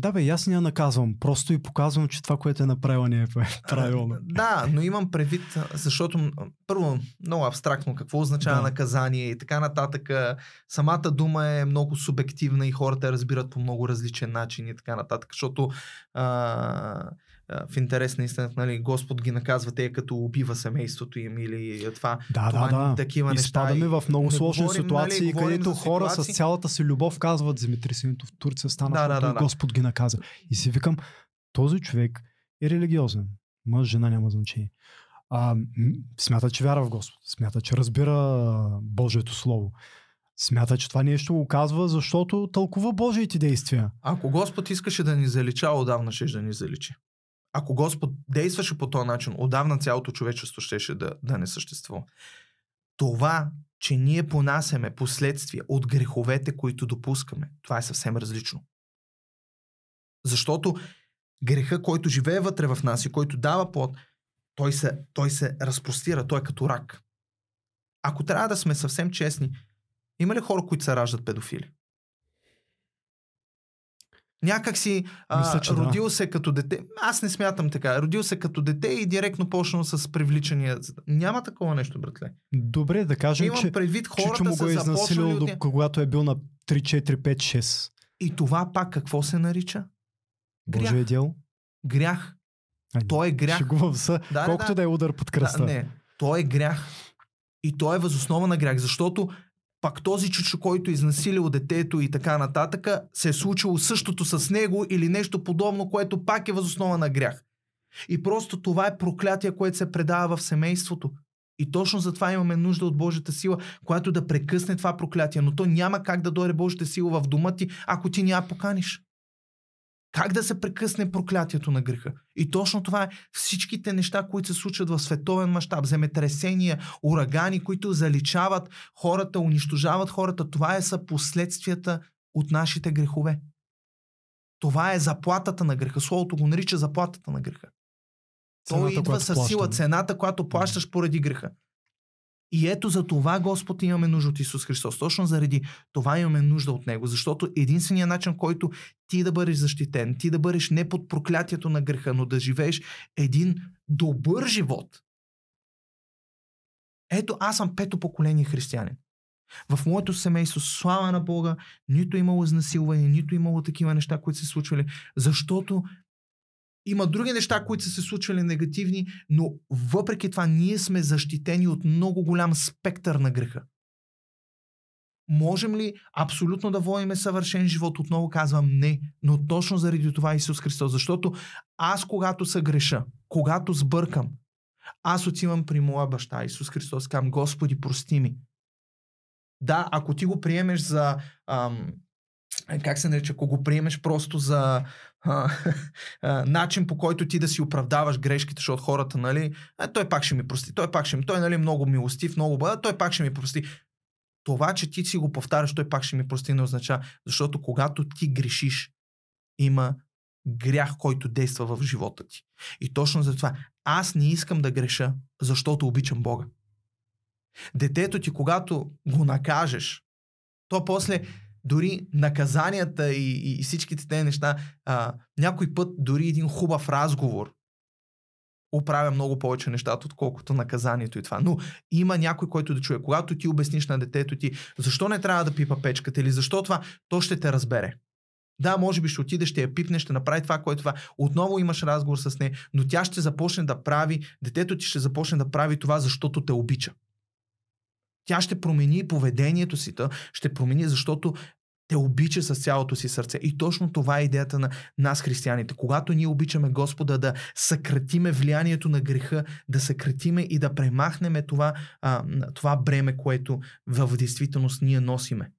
Да бе, аз не я наказвам, просто и показвам, че това, което е направила не е правилно. Да, но имам предвид, защото първо много абстрактно какво означава Да. наказание и така нататък. Самата дума е много субективна и хората я разбират по много различен начин и така нататък, защото а, в интерес на истината, нали, Господ ги наказва те като убива семейството им или това. Да, това да, да. Такива неща. Изпадаме в много сложни говорим, ситуации, нали, където хора ситуации- с цялата си любов казват земетресението в Турция стана, Да, да, да, да. Господ ги наказа. И си викам, този човек е религиозен. Мъж, жена няма значение. А, смята, че вярва в Господ. Смята, че разбира Божието Слово. Смята, че това нещо го казва, защото тълкува Божиите действия. Ако Господ искаше да ни залича, отдавна ще да ни заличи. Ако Господ действаше по този начин, отдавна цялото човечество щеше да, да не съществува. Това, че ние понасяме последствия от греховете, които допускаме, това е съвсем различно. Защото греха, който живее вътре в нас и който дава плод, той се, той се разпростира, той е като рак. Ако трябва да сме съвсем честни, има ли хора, които се раждат педофили? Някак си а, Мисля, че родил да. се като дете. Аз не смятам така. Родил се като дете и директно почнал с привличания. Няма такова нещо, братле. Добре, да кажем, Имам че, предвид хората че, че му го е изнасилил, от... когато е бил на 3, 4, 5, 6. И това пак какво се нарича? Грях. Божие дел. Грях. А, Той е грях. Шегувам се. Да, Колкото да, да е удар под кръста. Да, не. Той е грях. И той е възоснова на грях, защото пак този чучо, който изнасилил детето и така нататък, се е случило същото с него или нещо подобно, което пак е възоснова на грях. И просто това е проклятие, което се предава в семейството. И точно затова имаме нужда от Божията сила, която да прекъсне това проклятие. Но то няма как да дойде Божията сила в дома ти, ако ти няма поканиш. Как да се прекъсне проклятието на греха? И точно това е всичките неща, които се случват в световен мащаб, земетресения, урагани, които заличават хората, унищожават хората. Това е са последствията от нашите грехове. Това е заплатата на греха. Словото го нарича заплатата на греха. Той идва с сила, цената, която плащаш поради греха. И ето за това, Господ, имаме нужда от Исус Христос. Точно заради това имаме нужда от Него. Защото единственият начин, който ти да бъдеш защитен, ти да бъдеш не под проклятието на греха, но да живееш един добър живот. Ето, аз съм пето поколение християнин. В моето семейство, слава на Бога, нито е имало изнасилване, нито е имало такива неща, които се случвали, защото има други неща, които са се случвали негативни, но въпреки това ние сме защитени от много голям спектър на греха. Можем ли абсолютно да водиме съвършен живот? Отново казвам не, но точно заради това Исус Христос. Защото аз когато се греша, когато сбъркам, аз отивам при моя баща Исус Христос, казвам, Господи, прости ми. Да, ако ти го приемеш за ам, как се нарича, ако го приемеш просто за а, а, начин по който ти да си оправдаваш грешките, защото хората, нали, а, той пак ще ми прости, той пак ще ми, той нали много милостив, много бъда, той пак ще ми прости. Това, че ти си го повтаряш, той пак ще ми прости, не означава, защото когато ти грешиш, има грях, който действа в живота ти. И точно за това аз не искам да греша, защото обичам Бога. Детето ти, когато го накажеш, то после дори наказанията и, и всичките тези неща, а, някой път дори един хубав разговор оправя много повече нещата, отколкото наказанието и това. Но има някой, който да чуе. Когато ти обясниш на детето ти, защо не трябва да пипа печката или защо това, то ще те разбере. Да, може би ще отиде, ще я пипне, ще направи това, което това. Отново имаш разговор с нея, но тя ще започне да прави, детето ти ще започне да прави това, защото те обича. Тя ще промени поведението си, ще промени, защото те обича с цялото си сърце. И точно това е идеята на нас, християните. Когато ние обичаме Господа да съкратиме влиянието на греха, да съкратиме и да премахнеме това, а, това бреме, което в действителност ние носиме.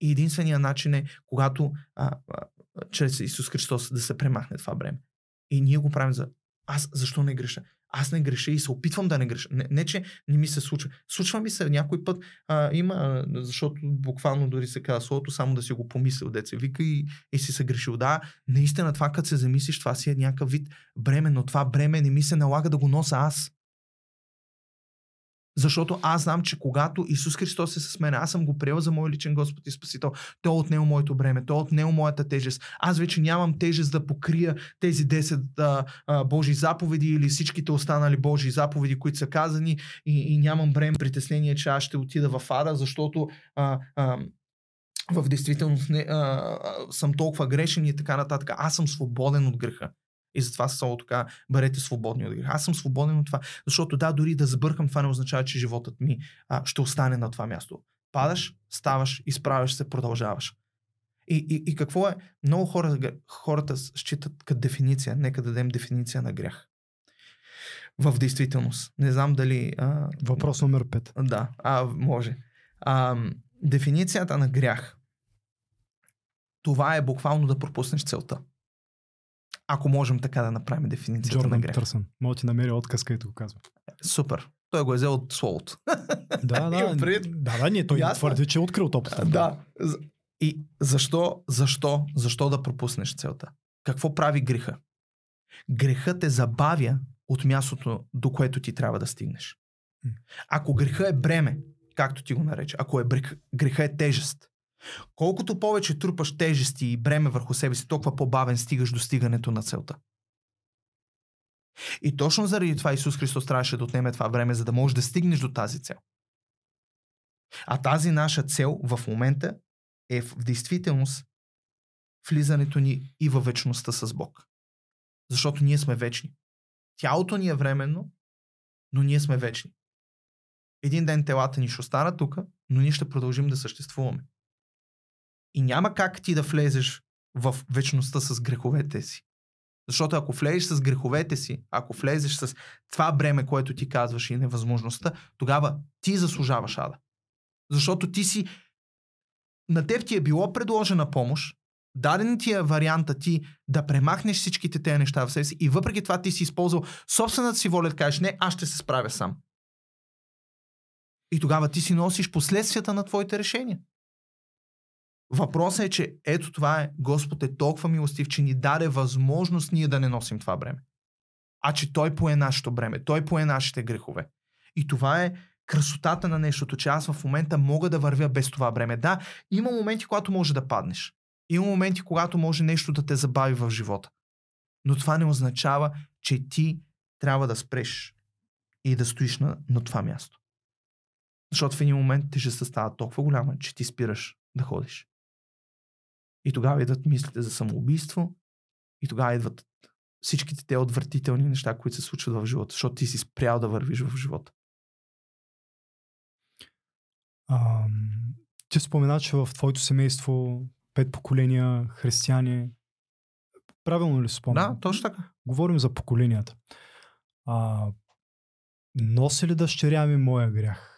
И единственият начин е, когато а, а, чрез Исус Христос да се премахне това бреме. И ние го правим за аз защо не греша? Аз не греша и се опитвам да не греша. Не, не че не ми се случва. Случва ми се някой път, а, има, защото буквално дори се казва словото, само да си го помислил, деца вика и, и си се грешил. Да, наистина това, като се замислиш, това си е някакъв вид бреме, но това бреме не ми се налага да го нося аз. Защото аз знам, че когато Исус Христос е с мен, аз съм го приел за мой личен Господ и Спасител, Той е отнел моето бреме, Той е отнел моята тежест. Аз вече нямам тежест да покрия тези 10 а, а, Божи заповеди или всичките останали Божи заповеди, които са казани и, и нямам бреме притеснение, че аз ще отида в ада, защото а, а, в действителност не, а, съм толкова грешен и така нататък. Аз съм свободен от греха. И затова са така, бъдете свободни от греха. Аз съм свободен от това, защото да, дори да сбъркам, това не означава, че животът ми а, ще остане на това място. Падаш, ставаш, изправяш се, продължаваш. И, и, и какво е? Много хора, хората считат като дефиниция. Нека да дадем дефиниция на грях. В действителност. Не знам дали... А... Въпрос номер 5. Да, а, може. А, дефиницията на грях. Това е буквално да пропуснеш целта Ако можем така да направим дефиницията на Джордан грех. Търсън. Мога ти намери отказ, където го казва. Супер. Той го е взел от словото. Да, да. Предвид. Да, да, не, той Ясно. твърди, че е открил топката. да. И защо, защо, защо да пропуснеш целта? Какво прави греха? Грехът те забавя от мястото, до което ти трябва да стигнеш. Ако греха е бреме, както ти го нарече, ако е греха е тежест, колкото повече трупаш тежести и бреме върху себе си, толкова по-бавен стигаш до стигането на целта. И точно заради това Исус Христос трябваше да отнеме това време, за да можеш да стигнеш до тази цел. А тази наша цел в момента е в действителност влизането ни и във вечността с Бог. Защото ние сме вечни. Тялото ни е временно, но ние сме вечни. Един ден телата ни ще останат тук, но ние ще продължим да съществуваме. И няма как ти да влезеш в вечността с греховете си. Защото ако влезеш с греховете си, ако влезеш с това бреме, което ти казваш и невъзможността, тогава ти заслужаваш ада. Защото ти си на теб ти е било предложена помощ, даден ти е варианта ти да премахнеш всичките тези неща в себе си и въпреки това ти си използвал собствената си воля да кажеш не, аз ще се справя сам. И тогава ти си носиш последствията на твоите решения. Въпросът е, че ето това е, Господ е толкова милостив, че ни даде възможност ние да не носим това бреме. А че Той пое нашето бреме, Той пое нашите грехове. И това е красотата на нещото, че аз в момента мога да вървя без това бреме. Да, има моменти, когато може да паднеш. Има моменти, когато може нещо да те забави в живота. Но това не означава, че ти трябва да спреш и да стоиш на, на това място. Защото в един момент тежестта става толкова голяма, че ти спираш да ходиш. И тогава идват мислите за самоубийство, и тогава идват всичките те отвратителни неща, които се случват в живота, защото ти си спрял да вървиш в живота. А, ти спомена, че в твоето семейство пет поколения християни. Правилно ли спомням? Да, точно така. Говорим за поколенията. А, носи ли дъщеря ми моя грях?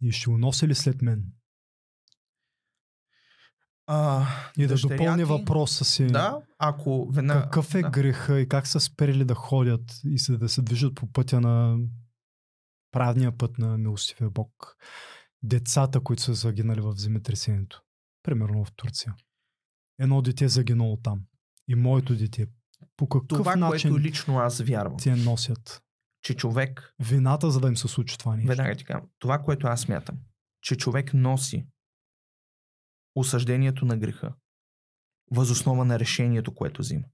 И ще го носи ли след мен? А, И да допълни ти- въпроса си. Да, ако веднага... Какъв е да. греха и как са спрели да ходят и се, да се движат по пътя на правния път на милостивия Бог? Децата, които са загинали в земетресението. Примерно в Турция. Едно дете е загинало там. И моето дете. По какъв Това, начин което лично аз вярвам, те носят че човек, вината, за да им се случи това нещо? веднага ти това, което аз смятам, че човек носи осъждението на греха възоснова на решението, което взима.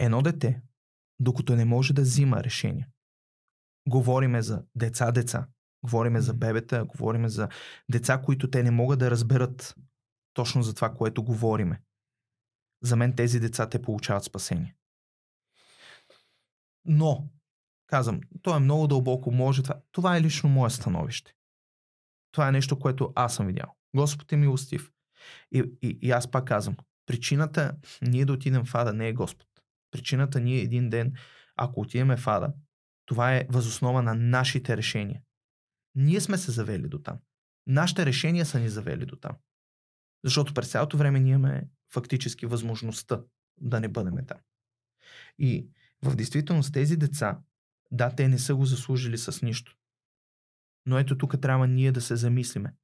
Едно дете, докато не може да взима решение, говориме за деца-деца, говориме за бебета, говориме за деца, които те не могат да разберат точно за това, което говориме. За мен тези деца те получават спасение. Но, казвам, то е много дълбоко, може това. Това е лично мое становище. Това е нещо, което аз съм видял. Господ е милостив. И, и, и аз пак казвам, причината ние да отидем в ада не е Господ. Причината ние един ден, ако отидем в ада, това е възоснова на нашите решения. Ние сме се завели до там. Нашите решения са ни завели до там. Защото през цялото време ние имаме фактически възможността да не бъдем там. И в действителност тези деца, да, те не са го заслужили с нищо. Но ето тук трябва ние да се замислиме.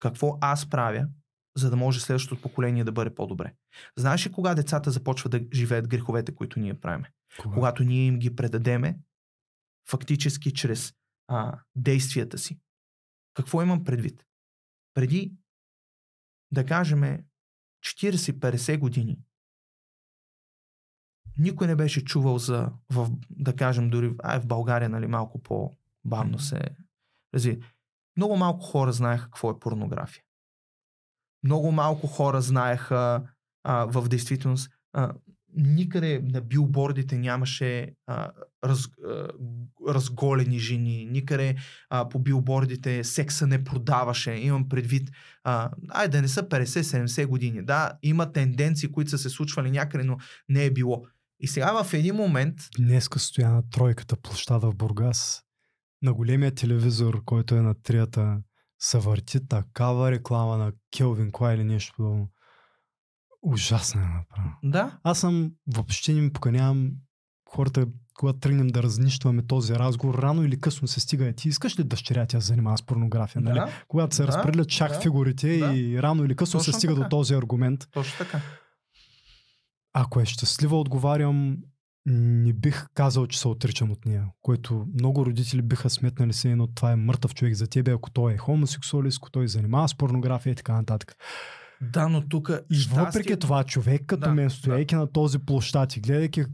Какво аз правя, за да може следващото поколение да бъде по-добре? Знаеш ли кога децата започват да живеят греховете, които ние правиме? Кога? Когато ние им ги предадеме, фактически чрез а, действията си. Какво имам предвид? Преди, да кажем, 40-50 години, никой не беше чувал за, в, да кажем, дори а, в България, нали, малко по-бавно се разви. Много малко хора знаеха какво е порнография. Много малко хора знаеха а, в действителност а, никъде на билбордите нямаше а, раз, а, разголени жени, никъде а, по билбордите секса не продаваше. Имам предвид, а, ай да не са 50-70 години. Да, има тенденции, които са се случвали някъде, но не е било. И сега в един момент, Днеска стоя на тройката площада в Бургас. На големия телевизор, който е на трията, се върти такава реклама на Келвин Клай или нещо подобно. Ужасно е направо. Да. Аз съм, въобще не ми поканявам хората, когато тръгнем да разнищваме този разговор, рано или късно се стига. Ти искаш ли дъщеря тя се занимава с порнография? Нали? Да, Когато се Да, разпределят шах да, фигурите да. и рано или късно Точно се стига така. до този аргумент. точно така. Ако е щастлива, отговарям, не бих казал, че се отричам от нея, което много родители биха сметнали се едно, това е мъртъв човек за тебе, ако той е хомосексуалист, ако той занимава с порнография и така нататък. Да, но тук И въпреки това, човек като Да, мен, стояйки на този площад и гледайки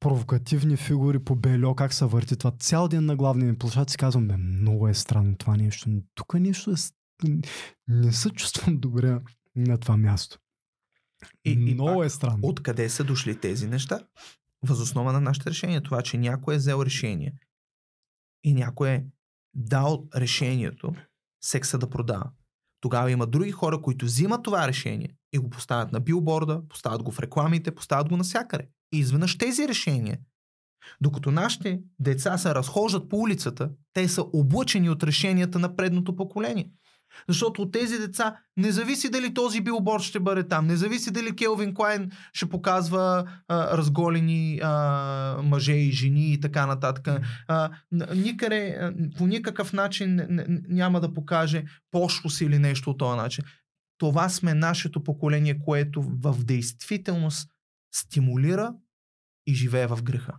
провокативни фигури по бельо, как се върти това цял ден на главния ми площад, си казвам, бе, много е странно това нещо. Тук нещо е... Не се чувствам добре на това място. И- и много пак, е странно. Откъде са дошли тези неща? Възоснова на нашите решения. Това, че някой е взел решение и някой е дал решението секса да продава. Тогава има други хора, които взимат това решение и го поставят на билборда, поставят го в рекламите, поставят го навсякъде. И изведнъж тези решения, докато нашите деца се разхождат по улицата, те са облъчени от решенията на предното поколение. Защото от тези деца не зависи дали този билборд ще бъде там, не зависи дали Келвин Клайн ще показва а, разголени а, мъже и жени и така нататък. А, никъде, а, по никакъв начин няма да покаже пошлост или нещо от този начин. Това сме нашето поколение, което в действителност стимулира и живее в греха.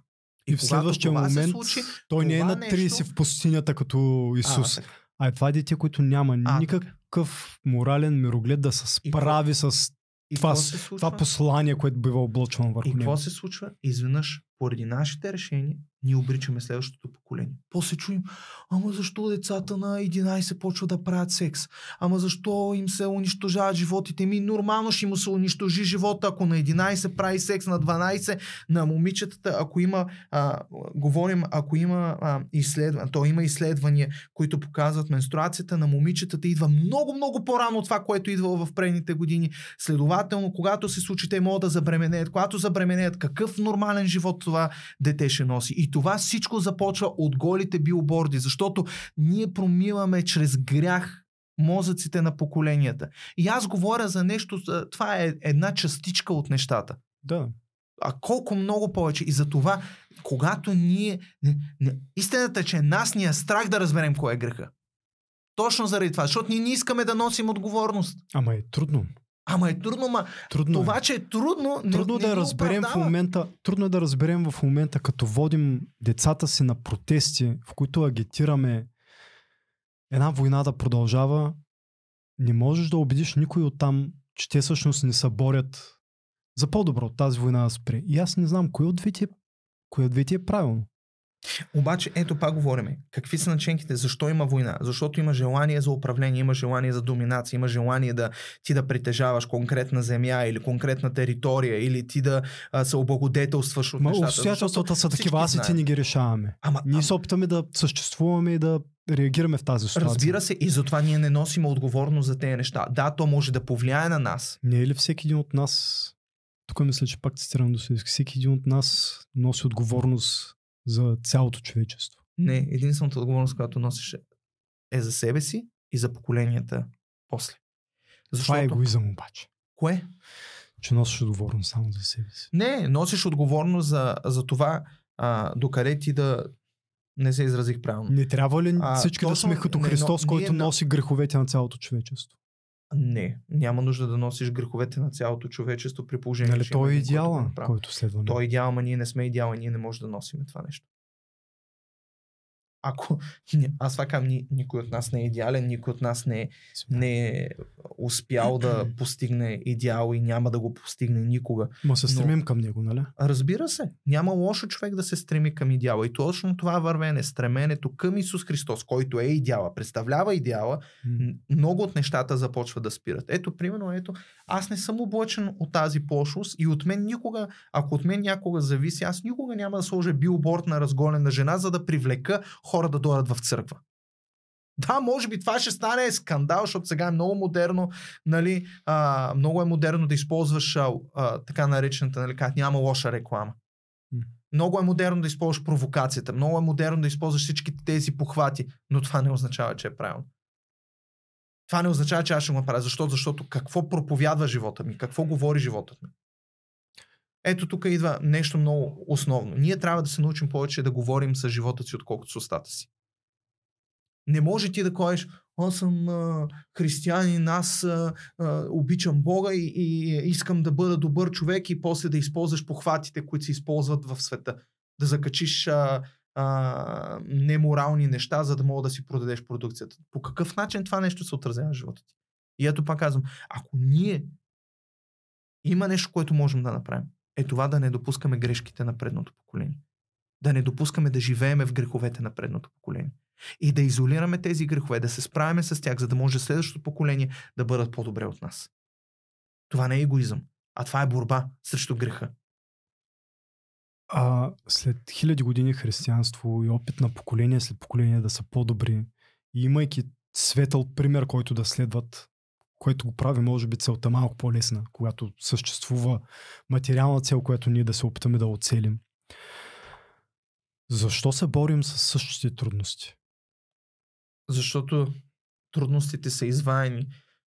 И в когато следващия момент случи, той не е на 30 нещо- в пустинята като Исус. А, А, е това дете, което няма А, никакъв морален мироглед да се И справи с И това, с- се случва? това послание, което бива облъчвано И върху него. какво се случва? Изведнъж, поради нашите решения, ние обричаме следващото поколение. После чуем, ама защо децата на 11 почват да правят секс? Ама защо им се унищожават животите? Ми нормално ще му се унищожи живота, ако на 11 прави секс, на 12 на момичетата, ако има, а, говорим, ако има а, изследвания, то има изследвания, които показват менструацията на момичетата идва много, много по-рано от това, което идва в предните години. Следователно, когато се случи, те могат да забременеят. Когато забременеят, какъв нормален живот това дете ще носи. И това всичко започва от голите билборди, защото ние промиваме чрез грях мозъците на поколенията. И аз говоря за нещо, това е една частичка от нещата. Да. А колко много повече. И за това, когато ние... Не, не, истината е, че нас ни е страх да разберем кой е греха. Точно заради това, защото ние не искаме да носим отговорност. Ама е трудно. Ама е трудно, ма Трудно това, е. че е трудно, не, Трудно не да го разберем в оправдава. момента, трудно е да разберем в момента, като водим децата си на протести, в които агитираме една война да продължава, не можеш да убедиш никой от там, че те всъщност не се борят за по-добро тази война да спре. И аз не знам, кой от двете, е- кой от двете е правилно. Обаче, ето пак говориме. Какви са начинките? Защо има война? Защото има желание за управление, има желание за доминация, има желание да ти да притежаваш конкретна земя или конкретна територия, или ти да а, се облагодетелстваш от Ма нещата. обстоятелствата са такива, аз и ти не ги решаваме. Ама, Ние ама, се опитаме да съществуваме и да реагираме в тази ситуация. разбира се, и затова ние не носим отговорност за тези неща. Да, то може да повлияе на нас. Не е ли всеки един от нас, тук мисля, че пак цитирам Достоевски, всеки един от нас носи отговорност за цялото човечество. Не, единствената отговорност, която носиш е за себе си и за поколенията после. Това е егоизъм обаче, Кое? че носиш отговорност само за себе си. Не, носиш отговорност за, за това а, докъде ти да не се изразих правилно. Не трябва ли А, всички да точно сме като не, но Христос, ние който на- носи греховете на цялото човечество? Не, няма нужда да носиш греховете на цялото човечество при положение. Нали, че той е който идеала, направи. който следваме. Той е идеал, ама ние не сме идеал и ние не можем да носим това нещо. Ако аз това ни- никой от нас не е идеален, никой от нас не е, не е успял да постигне идеал и няма да го постигне никога. Ма се но- стремим към него, нали? Разбира се, няма лошо човек да се стреми към идеала. И точно това вървене, стременето към Исус Христос, който е идеала, представлява идеала, много от нещата започват да спират. Ето, примерно, ето, аз не съм облъчен от тази пошлост и от мен никога, ако от мен някога зависи, аз никога няма да сложа билборд на разголена жена, за да привлека хора да дойдат в църква. Да, може би това ще стане скандал, защото сега е много модерно, нали, а, много е модерно да използваш а, а, така наречената, нали, как няма лоша реклама. Много е модерно да използваш провокацията, много е модерно да използваш всички тези похвати, но това не означава, че е правилно. Това не означава, че аз ще го направя. Защо? Защото какво проповядва живота ми? Какво говори живота ми? Ето тук идва нещо много основно. Ние трябва да се научим повече да говорим с живота си, отколкото с устата си. Не може ти да кажеш, аз съм а, християнин, аз а, а, обичам Бога и, и искам да бъда добър човек и после да използваш похватите, които се използват в света. Да закачиш а, а, неморални неща, за да мога да си продадеш продукцията. По какъв начин това нещо се отразява в живота ти? И ето пак казвам, ако ние има нещо, което можем да направим, е това да не допускаме грешките на предното поколение. Да не допускаме да живееме в греховете на предното поколение. И да изолираме тези грехове, да се справяме с тях, за да може следващото поколение да бъдат по-добре от нас. Това не е егоизъм, а това е борба срещу греха. А след хиляди години християнство и опит на поколение след поколение да са по-добри, имайки светъл пример, който да следват, което го прави, може би целта малко по-лесна, когато съществува материална цел, която ние да се опитаме да оцелим. Защо се борим с същите трудности? Защото трудностите са изваяни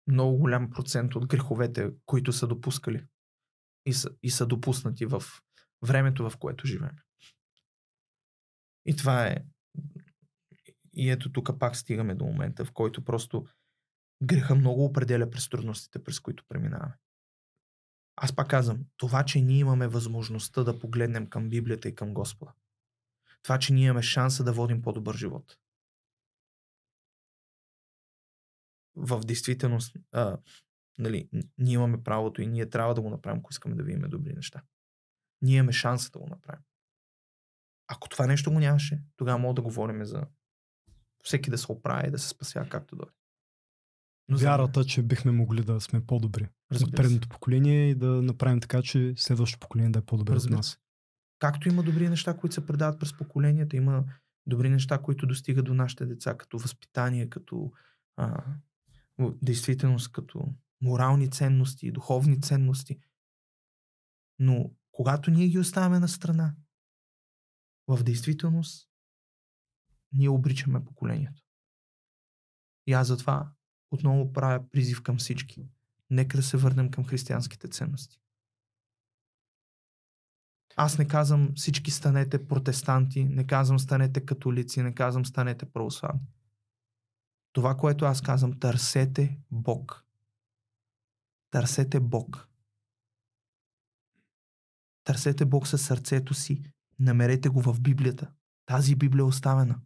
много голям процент от греховете, които са допускали и са, и са допуснати в времето, в което живеем. И това е. И ето тук пак стигаме до момента, в който просто греха много определя през трудностите, през които преминаваме. Аз пак казвам, това, че ние имаме възможността да погледнем към Библията и към Господа. Това, че ние имаме шанса да водим по-добър живот. В действителност, а, нали, ние имаме правото и ние трябва да го направим, ако искаме да видим добри неща ние имаме шанса да го направим. Ако това нещо го нямаше, тогава мога да говорим за всеки да се оправи и да се спася както дойде. Но Вярата, че бихме могли да сме по-добри от предното поколение и да направим така, че следващото поколение да е по-добре от нас. Както има добри неща, които се предават през поколенията, има добри неща, които достигат до нашите деца, като възпитание, като а, действителност, като морални ценности, духовни ценности. Но когато ние ги оставяме на страна, в действителност ние обричаме поколението. И аз затова отново правя призив към всички. Нека да се върнем към християнските ценности. Аз не казвам всички станете протестанти, не казвам станете католици, не казвам станете православни. Това, което аз казвам, търсете Бог. Търсете Бог. Търсете Бог със сърцето си. Намерете го в Библията. Тази Библия е оставена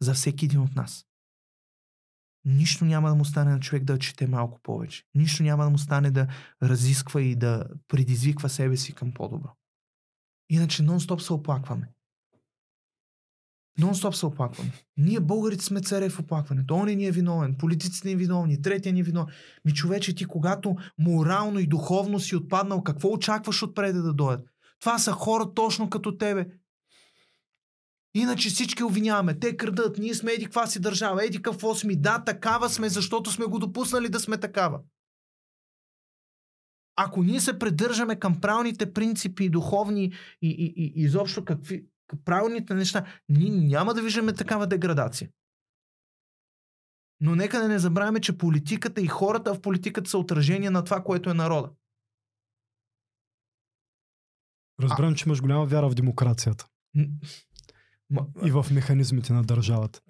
за всеки един от нас. Нищо няма да му стане на човек да чете малко повече. Нищо няма да му стане да разисква и да предизвиква себе си към по-добро. Иначе нон-стоп се оплакваме. Нон-стоп се оплакваме. Ние българите сме царе в оплакването. Он ни е виновен, политиците ни виновни, третия ни е виновен. Ми човече ти, когато морално и духовно си отпаднал, какво очакваш отпреде да дойдат? Това са хора точно като тебе. Иначе всички обвиняваме. Те крадат, ние сме еди каква си държава, еди какво сме. Да, такава сме, защото сме го допуснали да сме такава. Ако ние се придържаме към правилните принципи, духовни и, и, и изобщо какви, правилните неща, ние няма да виждаме такава деградация. Но нека да не забравяме, че политиката и хората в политиката са отражение на това, което е народа. Разбирам, а... че имаш голяма вяра в демокрацията. М- и в механизмите на държавата.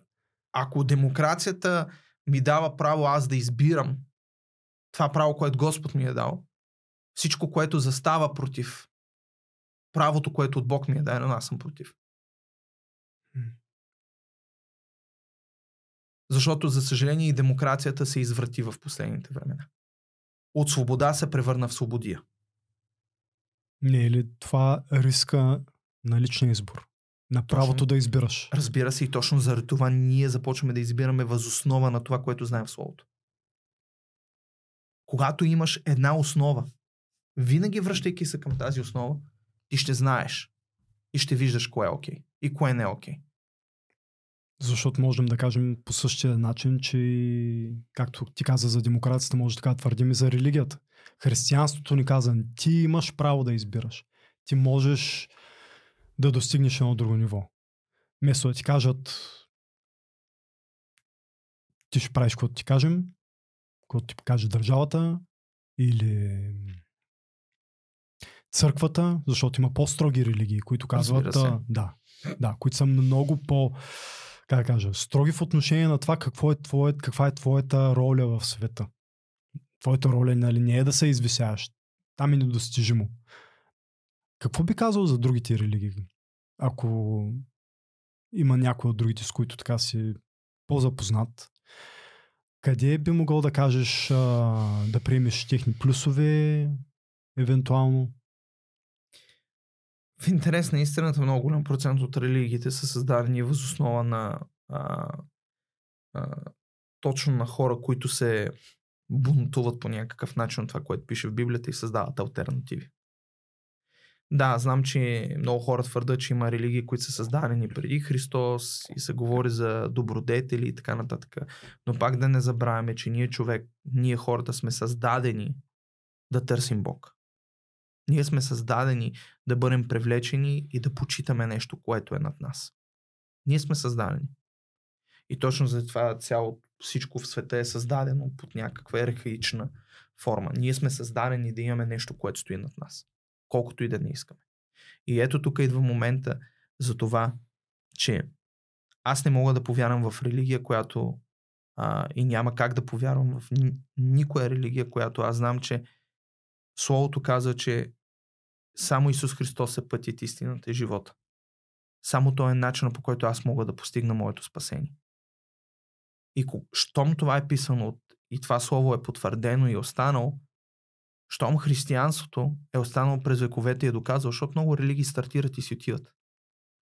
Ако демокрацията ми дава право аз да избирам това право, което Господ ми е дал, всичко, което застава против правото, което от Бог ми е дадено, аз съм против. Защото, за съжаление, и демокрацията се изврати в последните времена. От свобода се превърна в свободия. Не е ли това риска на личния избор? На правото точно, да избираш. Разбира се, и точно заради това ние започваме да избираме възоснова на това, което знаем в Словото. Когато имаш една основа, винаги връщайки се към тази основа, ти ще знаеш и ще виждаш кое е окей okay и кое не е окей. Okay. Защото можем да кажем по същия начин, че както ти каза за демокрацията, може така да твърдим и за религията. Християнството ни каза, ти имаш право да избираш. Ти можеш да достигнеш едно друго ниво. Вместо да ти кажат ти ще правиш каквото ти кажем, който ти каже държавата или църквата, защото има по-строги религии, които казват, да, да, които са много по, как да кажа, строги в отношение на това какво е твое, каква е твоята роля в света. Твоята роля нали, не е да се извисяваш. Там е недостижимо. Какво би казал за другите религии? Ако има някой от другите, с които така си по-запознат, къде би могъл да кажеш а, да приемеш техни плюсове, евентуално? В интерес на истината много голям процент от религиите са създадени въз основа на а, а, точно на хора, които се бунтуват по някакъв начин от това, което пише в Библията и създават альтернативи. Да, знам, че много хора твърдят, че има религии, които са създадени преди Христос и се говори за добродетели и така нататък. Но пак да не забравяме, че ние човек, ние хората сме създадени да търсим Бог. Ние сме създадени да бъдем привлечени и да почитаме нещо, което е над нас. Ние сме създадени. И точно за това цяло всичко в света е създадено под някаква архаична форма. Ние сме създадени да имаме нещо, което стои над нас колкото и да не искаме. И ето тук идва момента за това, че аз не мога да повярвам в религия, която а, и няма как да повярвам в ни, никоя религия, която аз знам, че Словото казва, че само Исус Христос е пътят, истината и живота. Само той е начинът по който аз мога да постигна моето спасение. И щом това е писано от, и това слово е потвърдено и останало, щом християнството е останало през вековете и е доказал, защото много религии стартират и си отиват.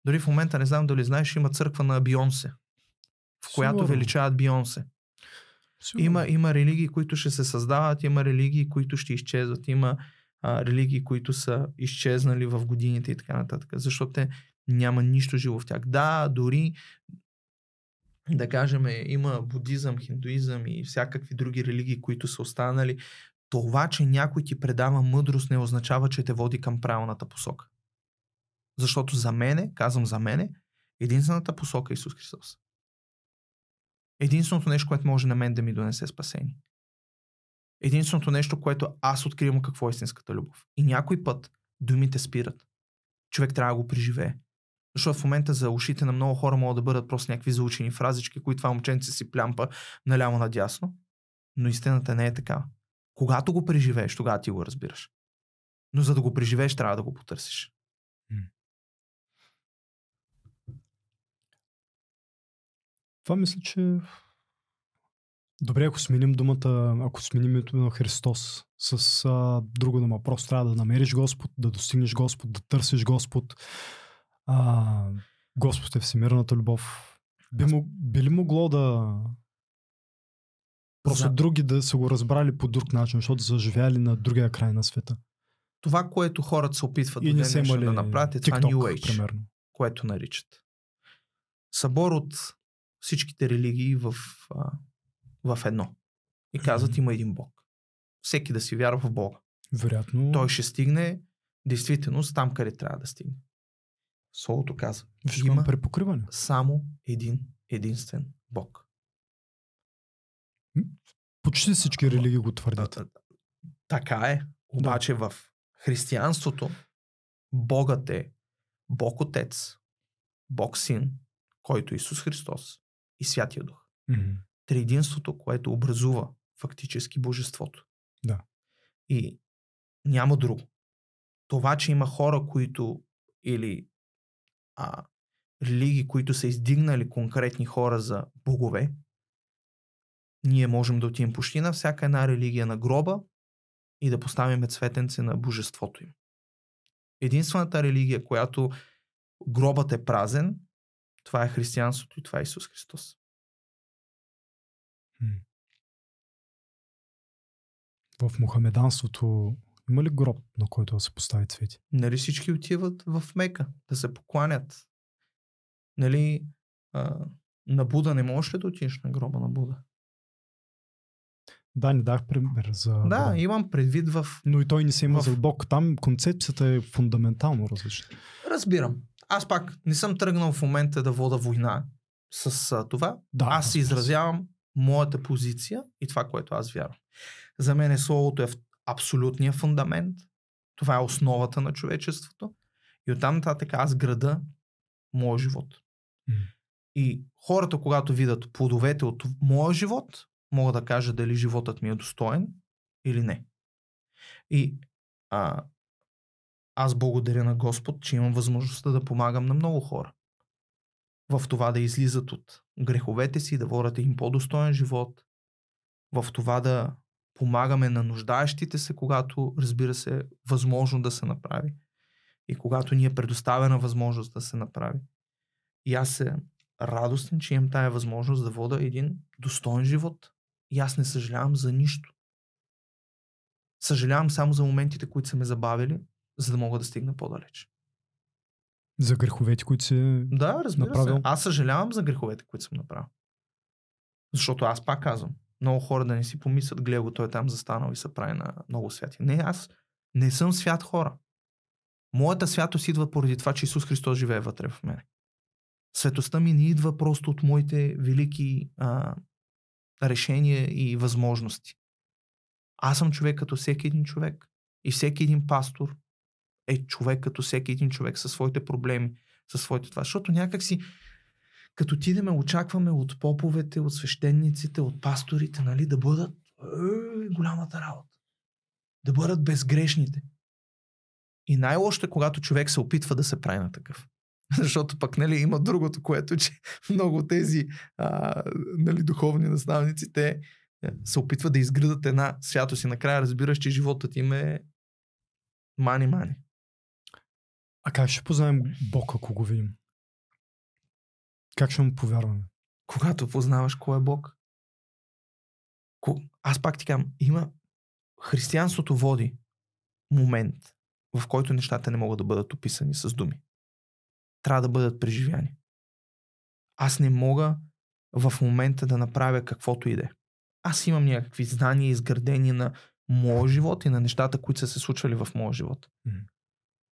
Дори в момента не знам дали знаеш, има църква на Бионсе, в която Сигурно. величават Бионсе. Има, има религии, които ще се създават, има религии, които ще изчезват, има а, религии, които са изчезнали в годините и така нататък, защото те няма нищо живо в тях. Да, дори да кажем, има будизъм, хиндуизъм и всякакви други религии, които са останали, това, че някой ти предава мъдрост, не означава, че те води към правилната посока. Защото за мене, казвам за мене, единствената посока е Исус Христос. Единственото нещо, което може на мен да ми донесе спасение. Единственото нещо, което аз откривам какво е истинската любов. И някой път думите спират. Човек трябва да го преживее. Защото в момента за ушите на много хора могат да бъдат просто някакви заучени фразички, които това момченце си плямпа наляво надясно. Но истината не е такава. Когато го преживееш, тогава ти го разбираш. Но за да го преживееш, трябва да го потърсиш. Това мисля, че Добре, ако сменим думата, ако сменим името на Христос с а, друга дума, просто трябва да намериш Господ, да достигнеш Господ, да търсиш Господ. А, Господ е всемирната любов. Би, би ли могло да, Просто За... други да са го разбрали по друг начин, защото са живяли на другия край на света. Това, което хората се опитват и не се имали да направят е това New Age, примерно. което наричат. Събор от всичките религии в, в едно. И казват, има един Бог. Всеки да си вярва в Бога. Вероятно. Той ще стигне действително там, къде трябва да стигне. Словото казва. Има препокриване. само един единствен Бог. Почти всички религии го твърдят. Така е. Обаче да. в християнството Богът е Бог Отец, Бог Син, който е Исус Христос и Святия Дух. Mm-hmm. Триединството, което образува фактически Божеството. Да. И няма друго. Това, че има хора, които или а, религии, които са издигнали конкретни хора за богове, ние можем да отидем почти на всяка една религия на гроба и да поставим цветенце на божеството им. Единствената религия, която гробът е празен, това е християнството и това е Исус Христос. В мухамеданството има ли гроб, на който да се постави цвети? Нали всички отиват в Мека да се покланят? Нали а, на Буда не можеш ли да отидеш на гроба на Буда? Да, не дах пример за... Да, имам предвид в... Но и той не се има в... за Бог. Там концепцията е фундаментално различна. Разбирам. Аз пак не съм тръгнал в момента да вода война с а, това. Да, Аз се изразявам моята позиция и това, което аз вярвам. За мен е Словото е в абсолютния фундамент. Това е основата на човечеството. И оттам нататък аз града моя живот. М. И хората, когато видят плодовете от моя живот, могат да кажат дали животът ми е достоен или не. И а, аз благодаря на Господ, че имам възможността да помагам на много хора. В това да излизат от греховете си, да водят им по-достоен живот, в това да помагаме на нуждаещите се, когато, разбира се, възможно да се направи. И когато ни е предоставена възможност да се направи. И аз се радостен, че имам тая възможност да вода един достоен живот. И аз не съжалявам за нищо. Съжалявам само за моментите, които са ме забавили, за да мога да стигна по-далеч. За греховете, които се... Да, разбира Направил. се. Аз съжалявам за греховете, които съм направил. Защото аз пак казвам, много хора да не си помислят, гледа го, той е там застанал и се прави на много святи. Не, аз не съм свят хора. Моята святост идва поради това, че Исус Христос живее вътре в мене. Светостта ми не идва просто от моите велики а, решения и възможности. Аз съм човек като всеки един човек. И всеки един пастор е човек като всеки един човек със своите проблеми, със своите това. Защото някак си, като отидеме, очакваме от поповете, от свещениците, от пасторите, нали, да бъдат е, голямата работа. Да бъдат безгрешните. И най-лошото е, когато човек се опитва да се прави на такъв. Защото пък нали, има другото, което, че много от тези а, нали, духовни наставници, те е, се опитват да изградат една святост и накрая разбираш, че животът им е мани-мани. А как ще познаем Бог, ако го видим? Как ще му повярваме? Когато познаваш кой е Бог. Аз пак ти казвам, има християнството води момент, в който нещата не могат да бъдат описани с думи. Трябва да бъдат преживяни. Аз не мога в момента да направя каквото и да е. Аз имам някакви знания, изградени на моя живот и на нещата, които са се случвали в моя живот.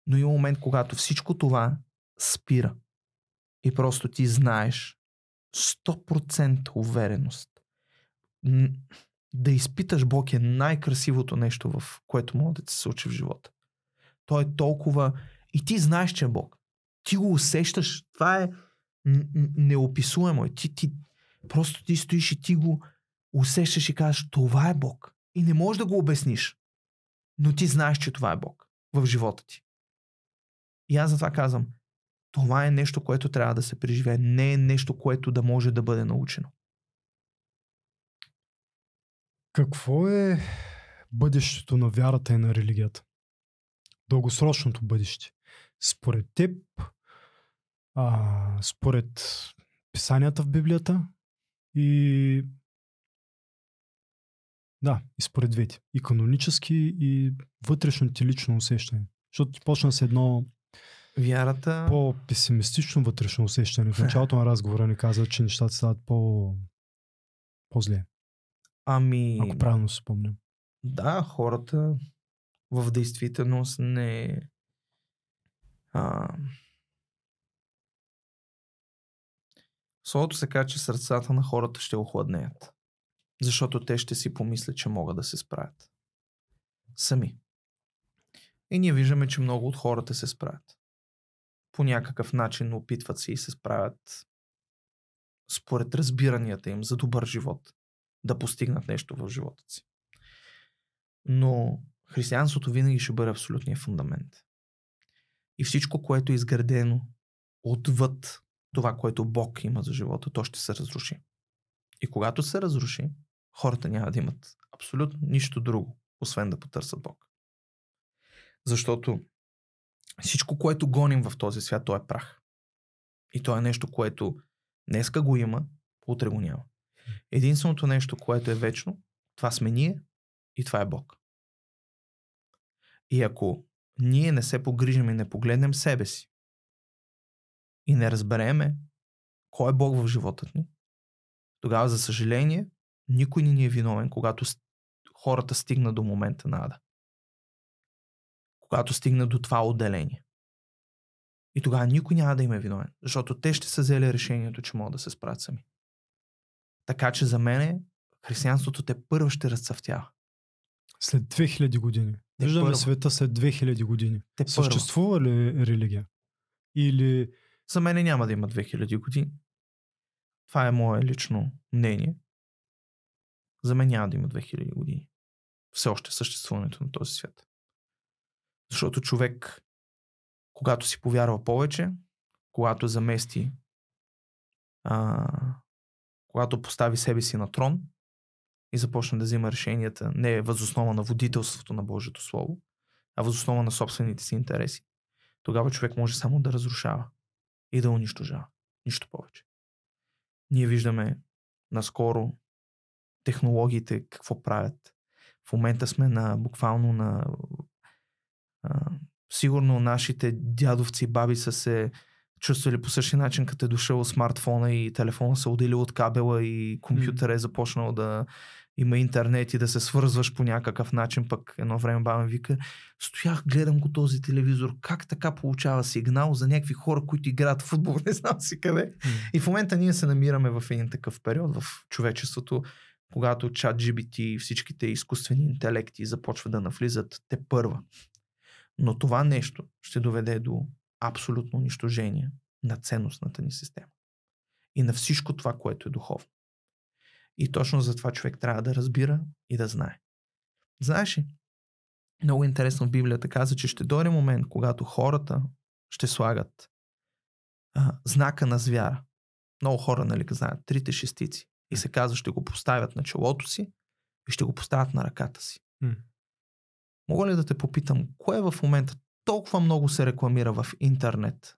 Но има момент, когато всичко това спира. И просто ти знаеш 100% увереност. Да изпиташ Бог е най-красивото нещо, в което може да ти се случи в живота. Той е толкова... И ти знаеш, че е Бог. Ти го усещаш. Това е неописуемо. Ти, ти, просто ти стоиш и ти го усещаш и казваш, това е Бог. И не можеш да го обясниш. Но ти знаеш, че това е Бог в живота ти. И аз затова казвам, това е нещо, което трябва да се преживее. Не е нещо, което да може да бъде научено. Какво е бъдещето на вярата и на религията? Дългосрочното бъдеще. Според теб, а, според писанията в Библията и да, и според двете. И канонически, и вътрешно ти лично усещане. Защото ти почна с едно Вярата... по-песимистично вътрешно усещане. В началото на разговора ни каза, че нещата стават по... по-зле. Ами... Ако правилно се спомням. Да, хората в действителност не... А... Словото се казва, че сърцата на хората ще охладнеят. Защото те ще си помислят, че могат да се справят. Сами. И ние виждаме, че много от хората се справят. По някакъв начин опитват се и се справят според разбиранията им за добър живот. Да постигнат нещо в живота си. Но християнството винаги ще бъде абсолютния фундамент. И всичко, което е изградено отвъд това, което Бог има за живота, то ще се разруши. И когато се разруши, хората няма да имат абсолютно нищо друго, освен да потърсят Бог. Защото всичко, което гоним в този свят, то е прах. И то е нещо, което днеска го има, утре го няма. Единственото нещо, което е вечно, това сме ние и това е Бог. И ако ние не се погрижим и не погледнем себе си и не разбереме кой е Бог в живота ни, тогава, за съжаление, никой не ни е виновен, когато хората стигнат до момента на ада. Когато стигнат до това отделение. И тогава никой няма да им е виновен, защото те ще са взели решението, че могат да се справят сами. Така че за мен християнството те първо ще разцъфтява. След 2000 години. Виждаме първа. света след 2000 години. Те първа. Съществува ли религия? Или За мен няма да има 2000 години. Това е мое лично мнение. За мен няма да има 2000 години. Все още съществуването на този свят. Защото човек, когато си повярва повече, когато замести, а, когато постави себе си на трон и започне да взима решенията не възоснова на водителството на Божието Слово, а възоснова на собствените си интереси, тогава човек може само да разрушава и да унищожава. Нищо повече. Ние виждаме наскоро технологиите какво правят. В момента сме на буквално на а, сигурно нашите дядовци и баби са се чувствали по същия начин, като е дошъл смартфона и телефона се отделил от кабела и компютър е започнал да има интернет и да се свързваш по някакъв начин, пък едно време баба вика, стоях, гледам го този телевизор, как така получава сигнал за някакви хора, които играят в футбол, не знам си къде. И в момента ние се намираме в един такъв период в човечеството, когато чат GBT и всичките изкуствени интелекти започват да навлизат те първа. Но това нещо ще доведе до абсолютно унищожение на ценностната ни система. И на всичко това, което е духовно. И точно за това човек трябва да разбира и да знае. Знаеш ли, много интересно в Библията каза, че ще дойде момент, когато хората ще слагат а, знака на звяра. Много хора, нали, знаят, трите шестици. И се казва, ще го поставят на челото си и ще го поставят на ръката си. М. Мога ли да те попитам, кое в момента толкова много се рекламира в интернет?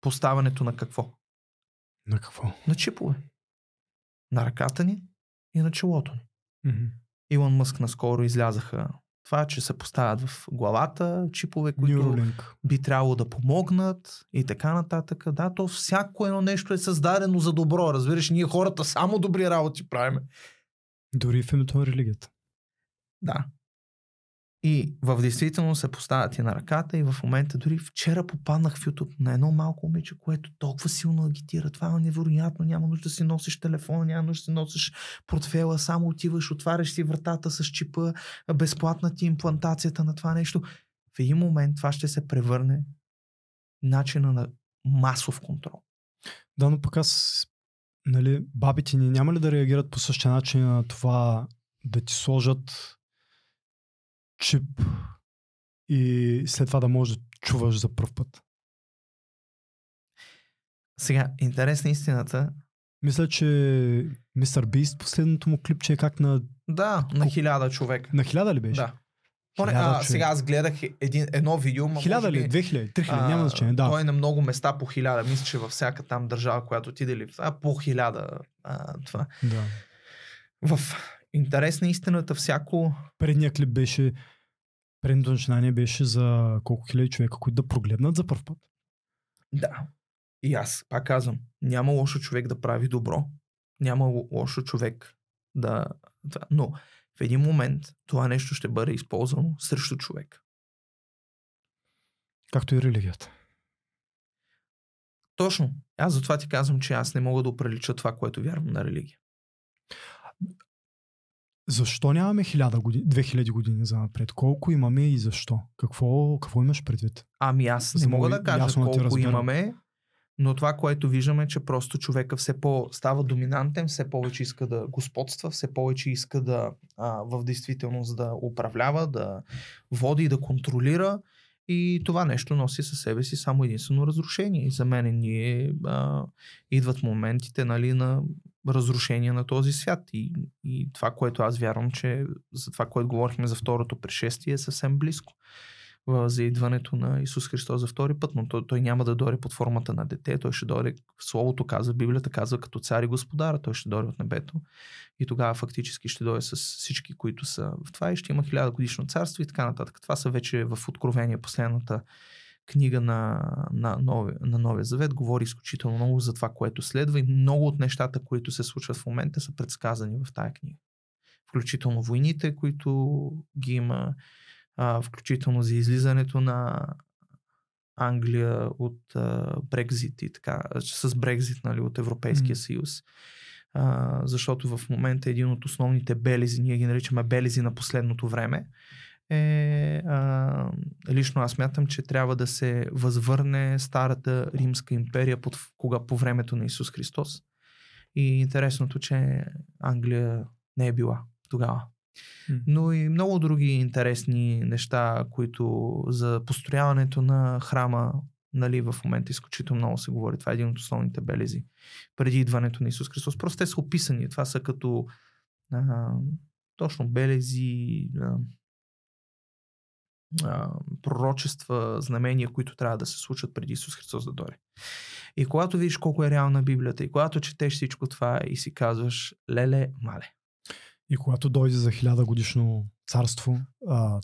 Поставянето на какво? на какво? На чипове. На ръката ни и на челото ни. Мгм. Илон Мъск наскоро излязаха това, че се поставят в главата чипове, които Neuralink. би трябвало да помогнат и така нататък. Да, то всяко едно нещо е създадено за добро. Разбираш, ние хората само добри работи правиме. Дори в името на религията. Да. И в действителност се поставят и на ръката и в момента дори вчера попаднах в YouTube на едно малко момиче, което толкова силно агитира. Това е невероятно, няма нужда да си носиш телефона, няма нужда да си носиш портфела, само отиваш, отваряш си вратата с чипа, безплатна ти имплантацията на това нещо. В един момент това ще се превърне начина на масов контрол. Да, но пък аз, нали, бабите ни няма ли да реагират по същия начин на това да ти сложат чип и след това да можеш да чуваш за първ път? Сега, интересна истината. Мисля, че Мистер Бист, последното му клипче е как на, Да, на хиляда човека. на хиляда ли беше? Да. Поне, а, сега аз гледах един, едно видео. Хиляда ли? Две хиляди? Три хиляди? Няма значение, да. Той е на много места по хиляда. Мисля, че във всяка там държава, която отиде ли, а, по хиляда. А, това. да. В интересна истината, всяко... Предния клип беше предното начинание беше за колко хиляди човека, които да прогледнат за първ път. Да. И аз, пак казвам, няма лошо човек да прави добро. Няма ло- лошо човек да... Но в един момент това нещо ще бъде използвано срещу човек. Както и религията. Точно. Аз затова ти казвам, че аз не мога да оприлича това, което вярвам на религия. Защо нямаме хиляда години, 2000 години за напред? Колко имаме и защо? Какво, какво имаш предвид? Ами аз не За мога да кажа да колко разбера. имаме, но това, което виждаме, е, че просто човека все по става доминантен, все повече иска да господства, все повече иска да а, в действителност да управлява, да води да контролира. И това нещо носи със себе си само единствено разрушение. И за мен ние а, идват моментите нали, на разрушение на този свят. И, и това, което аз вярвам, че за това, което говорихме за второто пришествие, е съвсем близко за идването на Исус Христос за втори път, но той, той няма да дойде под формата на дете, той ще дойде, Словото казва, Библията казва като цар и господар, той ще дойде от небето и тогава фактически ще дойде с всички, които са в това и ще има хиляда годишно царство и така нататък. Това са вече в Откровение последната книга на, на, нови, на Новия Завет, говори изключително много за това, което следва и много от нещата, които се случват в момента са предсказани в тая книга. Включително войните, които ги има, а, включително за излизането на Англия от а, Брекзит и така, с Брекзит нали, от Европейския М. съюз. а, защото в момента един от основните белези, ние ги наричаме белези на последното време, е а, лично аз мятам, че трябва да се възвърне старата Римска империя под, кога по времето на Исус Христос. И интересното, че Англия не е била тогава. Но и много други интересни неща, които за построяването на храма, нали, в момента изключително много се говори. Това е един от основните белези. Преди идването на Исус Христос. Просто те са описани. Това са като а, точно белези, а, а, пророчества, знамения, които трябва да се случат преди Исус Христос да дойде. И когато видиш колко е реална Библията и когато четеш всичко това и си казваш, леле, мале. И когато дойде за хиляда годишно царство, а,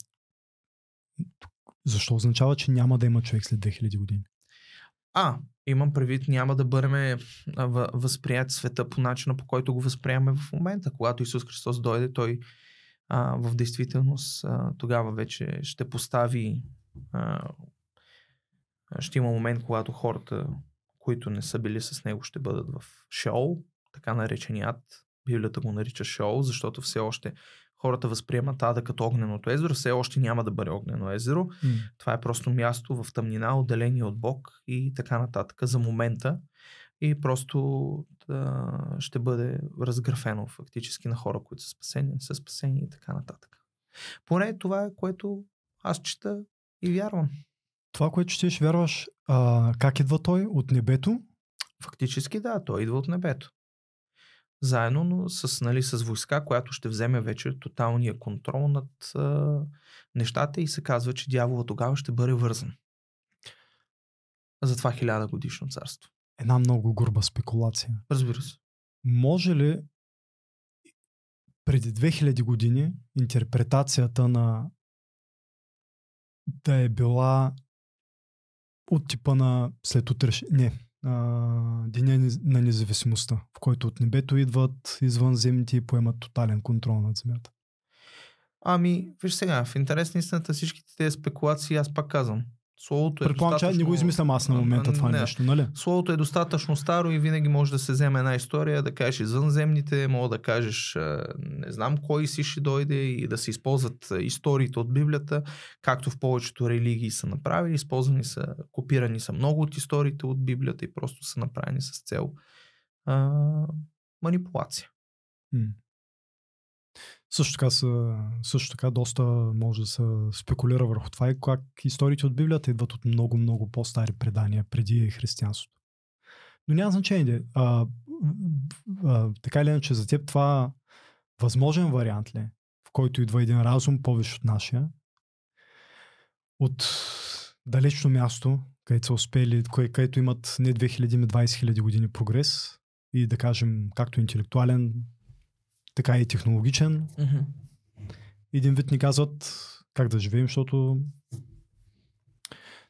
защо означава, че няма да има човек след 2000 години? А, имам предвид, няма да бъдем възприят света по начина, по който го възприемаме в момента. Когато Исус Христос дойде, той а, в действителност а, тогава вече ще постави а, ще има момент, когато хората, които не са били с него, ще бъдат в Шеол, така нареченият. Библията го нарича Шеол, защото все още хората възприемат Ада като огненото езеро, все още няма да бъде огнено езеро. Mm. Това е просто място в тъмнина, отделение от Бог и така нататък за момента. И просто да, ще бъде разграфено фактически на хора, които са спасени, са спасени и така нататък. Поне това е което аз чета и вярвам. Това, което четеш, вярваш, а, как идва той? От небето? Фактически да, той идва от небето заедно но с, нали, с войска, която ще вземе вече тоталния контрол над а, нещата и се казва, че дявола тогава ще бъде вързан. За това хиляда годишно царство. Една много груба спекулация. Разбира се. Може ли преди 2000 години интерпретацията на да е била от типа на след утрешния. Не, а, Деня на независимостта, в който от небето идват извънземните и поемат тотален контрол над земята. Ами, виж сега, в интерес на истината всичките тези спекулации, аз пак казвам, Словото е Предполагам, достатъчно... че не го измислям аз на момента това не, нещо, нали? Словото е достатъчно старо и винаги може да се вземе една история, да кажеш извънземните, мога да кажеш не знам кой си ще дойде и да се използват историите от Библията, както в повечето религии са направили. Използвани са, копирани са много от историите от Библията и просто са направени с цел а, манипулация. Също така, са, също така доста може да се спекулира върху това и как историите от Библията идват от много-много по-стари предания преди християнството. Но няма значение. А, а, така или иначе, за теб това възможен вариант ли в който идва един разум повече от нашия, от далечно място, където са успели, където имат не 2000, ми 20 000 години прогрес и да кажем, както интелектуален, така и технологичен. Mm-hmm. Един вид ни казват как да живеем, защото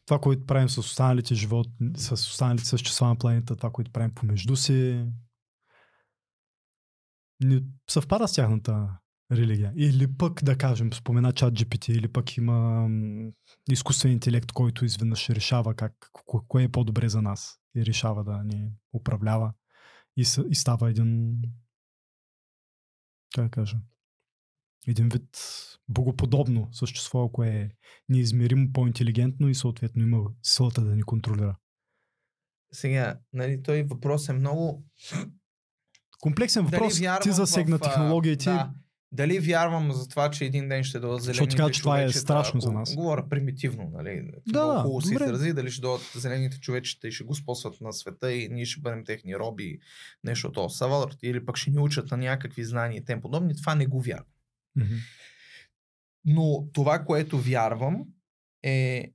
това, което правим с останалите живот, с останалите същества на планета, това, което правим помежду си, не съвпада с тяхната религия. Или пък, да кажем, спомена чат GPT, или пък има изкуствен интелект, който изведнъж решава как, кое е по-добре за нас и решава да ни управлява и, и става един как да кажа, един вид богоподобно същество, ако е неизмеримо по-интелигентно и съответно има силата да ни контролира. Сега, нали, той въпрос е много... Комплексен въпрос. Ти засегна в, технологиите. Да, дали вярвам за това, че един ден ще дойдат зелените Защото че това е страшно за нас. Говоря примитивно, нали? Да, хубаво се изрази, дали ще дойдат зелените човечета и ще го спосват на света и ние ще бъдем техни роби, нещо от това. или пък ще ни учат на някакви знания и тем подобни, това не го вярвам. Mm-hmm. Но това, което вярвам е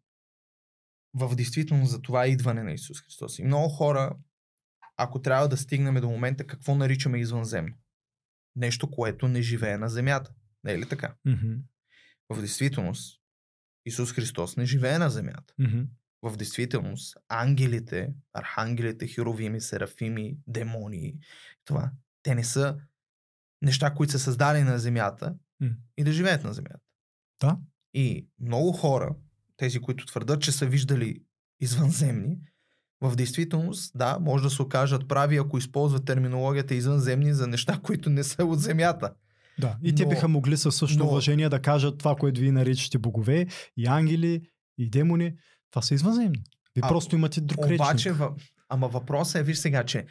в действителност за това идване на Исус Христос. И много хора, ако трябва да стигнем до момента, какво наричаме извънземно? Нещо, което не живее на земята. Не е ли така? Mm-hmm. В действителност, Исус Христос не живее на земята. Mm-hmm. В действителност, ангелите, архангелите, херовими, серафими, демони, това, те не са неща, които са създали на земята mm. и да живеят на земята. Да. И много хора, тези, които твърдат, че са виждали извънземни, В действителност, да, може да се окажат прави, ако използват терминологията извънземни за неща, които не са от Земята. Да, и те Но- биха могли със същото но- уважение да кажат това, което вие наричате богове, и ангели, и демони. Това са извънземни. Вие А, просто имате друг речник. Обаче, въ... ама въпросът е, виж сега, че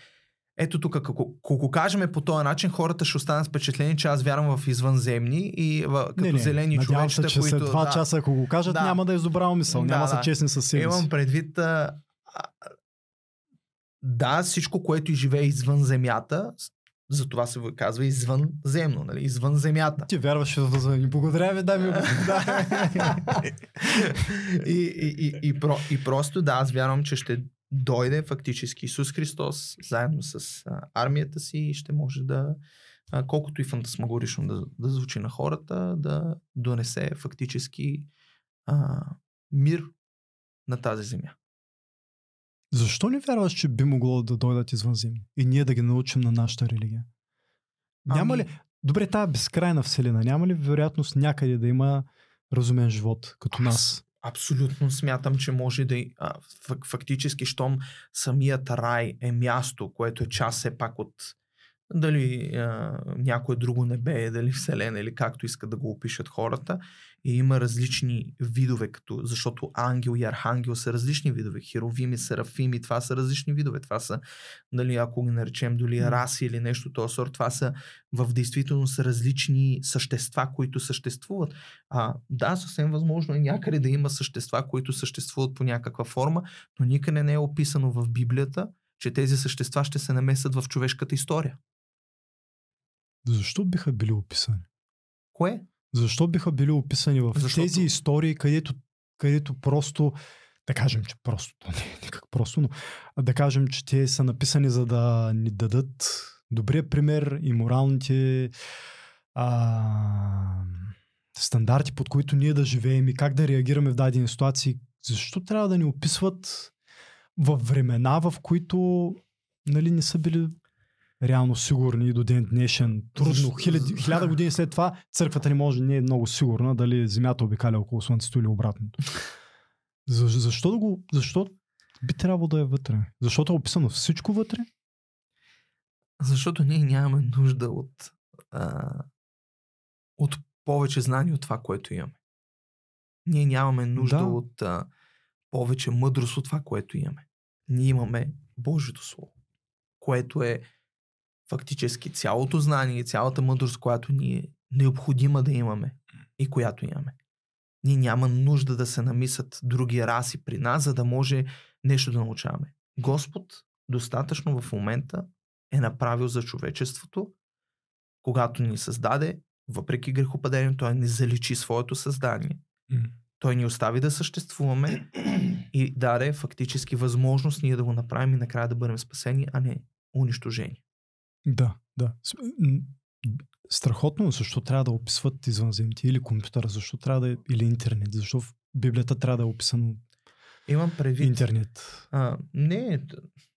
ето тук, ако, ако го кажем по този начин, хората ще останат с впечатление, че аз вярвам в извънземни и в, като не, не, зелени надявам се, човечета, че които... след два да, часа, ако го кажат, Да. няма да е добра мисъл. Да, няма да са честни със себе си. Имам предвид... А, да, всичко, което живее извън земята, с- за това се казва извънземно, нали? извън земята. Ти вярваш в възможни. Благодаря ви, дами и господа. и, и, и, и, про, и просто да, аз вярвам, че ще дойде фактически Исус Христос заедно с а, армията си и ще може да, а, колкото и фантасмагорично да, да звучи на хората, да донесе фактически а, мир на тази земя. Защо не вярваш, че би могло да дойдат извънземни? И ние да ги научим на нашата религия? Няма Ами- ли... Добре, тази безкрайна вселена, няма ли вероятност някъде да има разумен живот, като нас? Абсолютно смятам, че може да. А, фак- фактически, щом самият рай е място, което е част все пак от дали а, някое друго небе, дали Вселена или както искат да го опишат хората. И има различни видове, като, защото ангел и архангел са различни видове. Херовими, серафими, това са различни видове. Това са, дали ако ги наречем дали М. раси или нещо този сорт, това са в действителност различни същества, които съществуват. А, да, съвсем възможно е някъде да има същества, които съществуват по някаква форма, но никъде не е описано в Библията, че тези същества ще се намесят в човешката история. Защо биха били описани? Кое? Защо биха били описани в Защото- тези истории, където, където просто, да кажем, че просто, то не е никак просто, но да кажем, че те са написани за да ни дадат добрия пример и моралните а, стандарти, под които ние да живеем и как да реагираме в дадени ситуации. Защо трябва да ни описват в времена, в които нали, не са били реално сигурни и до ден днешен. Трудно. Хиляди, хиляда години след това църквата не може, не е много сигурна дали земята обикаля около слънцето или обратното. За, защо да го... Защо би трябвало да е вътре? Защото е описано всичко вътре? Защото ние нямаме нужда от, а, от повече знания от това, което имаме. Ние нямаме нужда Да. от а, повече мъдрост от това, което имаме. Ние имаме Божието Слово, което е фактически цялото знание и цялата мъдрост, която ни е необходима да имаме и която имаме. Ние няма нужда да се намисат други раси при нас, за да може нещо да научаваме. Господ достатъчно в момента е направил за човечеството, когато ни създаде, въпреки грехопадението, той не заличи своето създание. Той ни остави да съществуваме и даде фактически възможност ние да го направим и накрая да бъдем спасени, а не унищожени. Да, да. Страхотно, защо трябва да описват извънземните или компютъра, защо трябва да е, или интернет, защо в Библията трябва да е описано Имам предвид. интернет. А, не,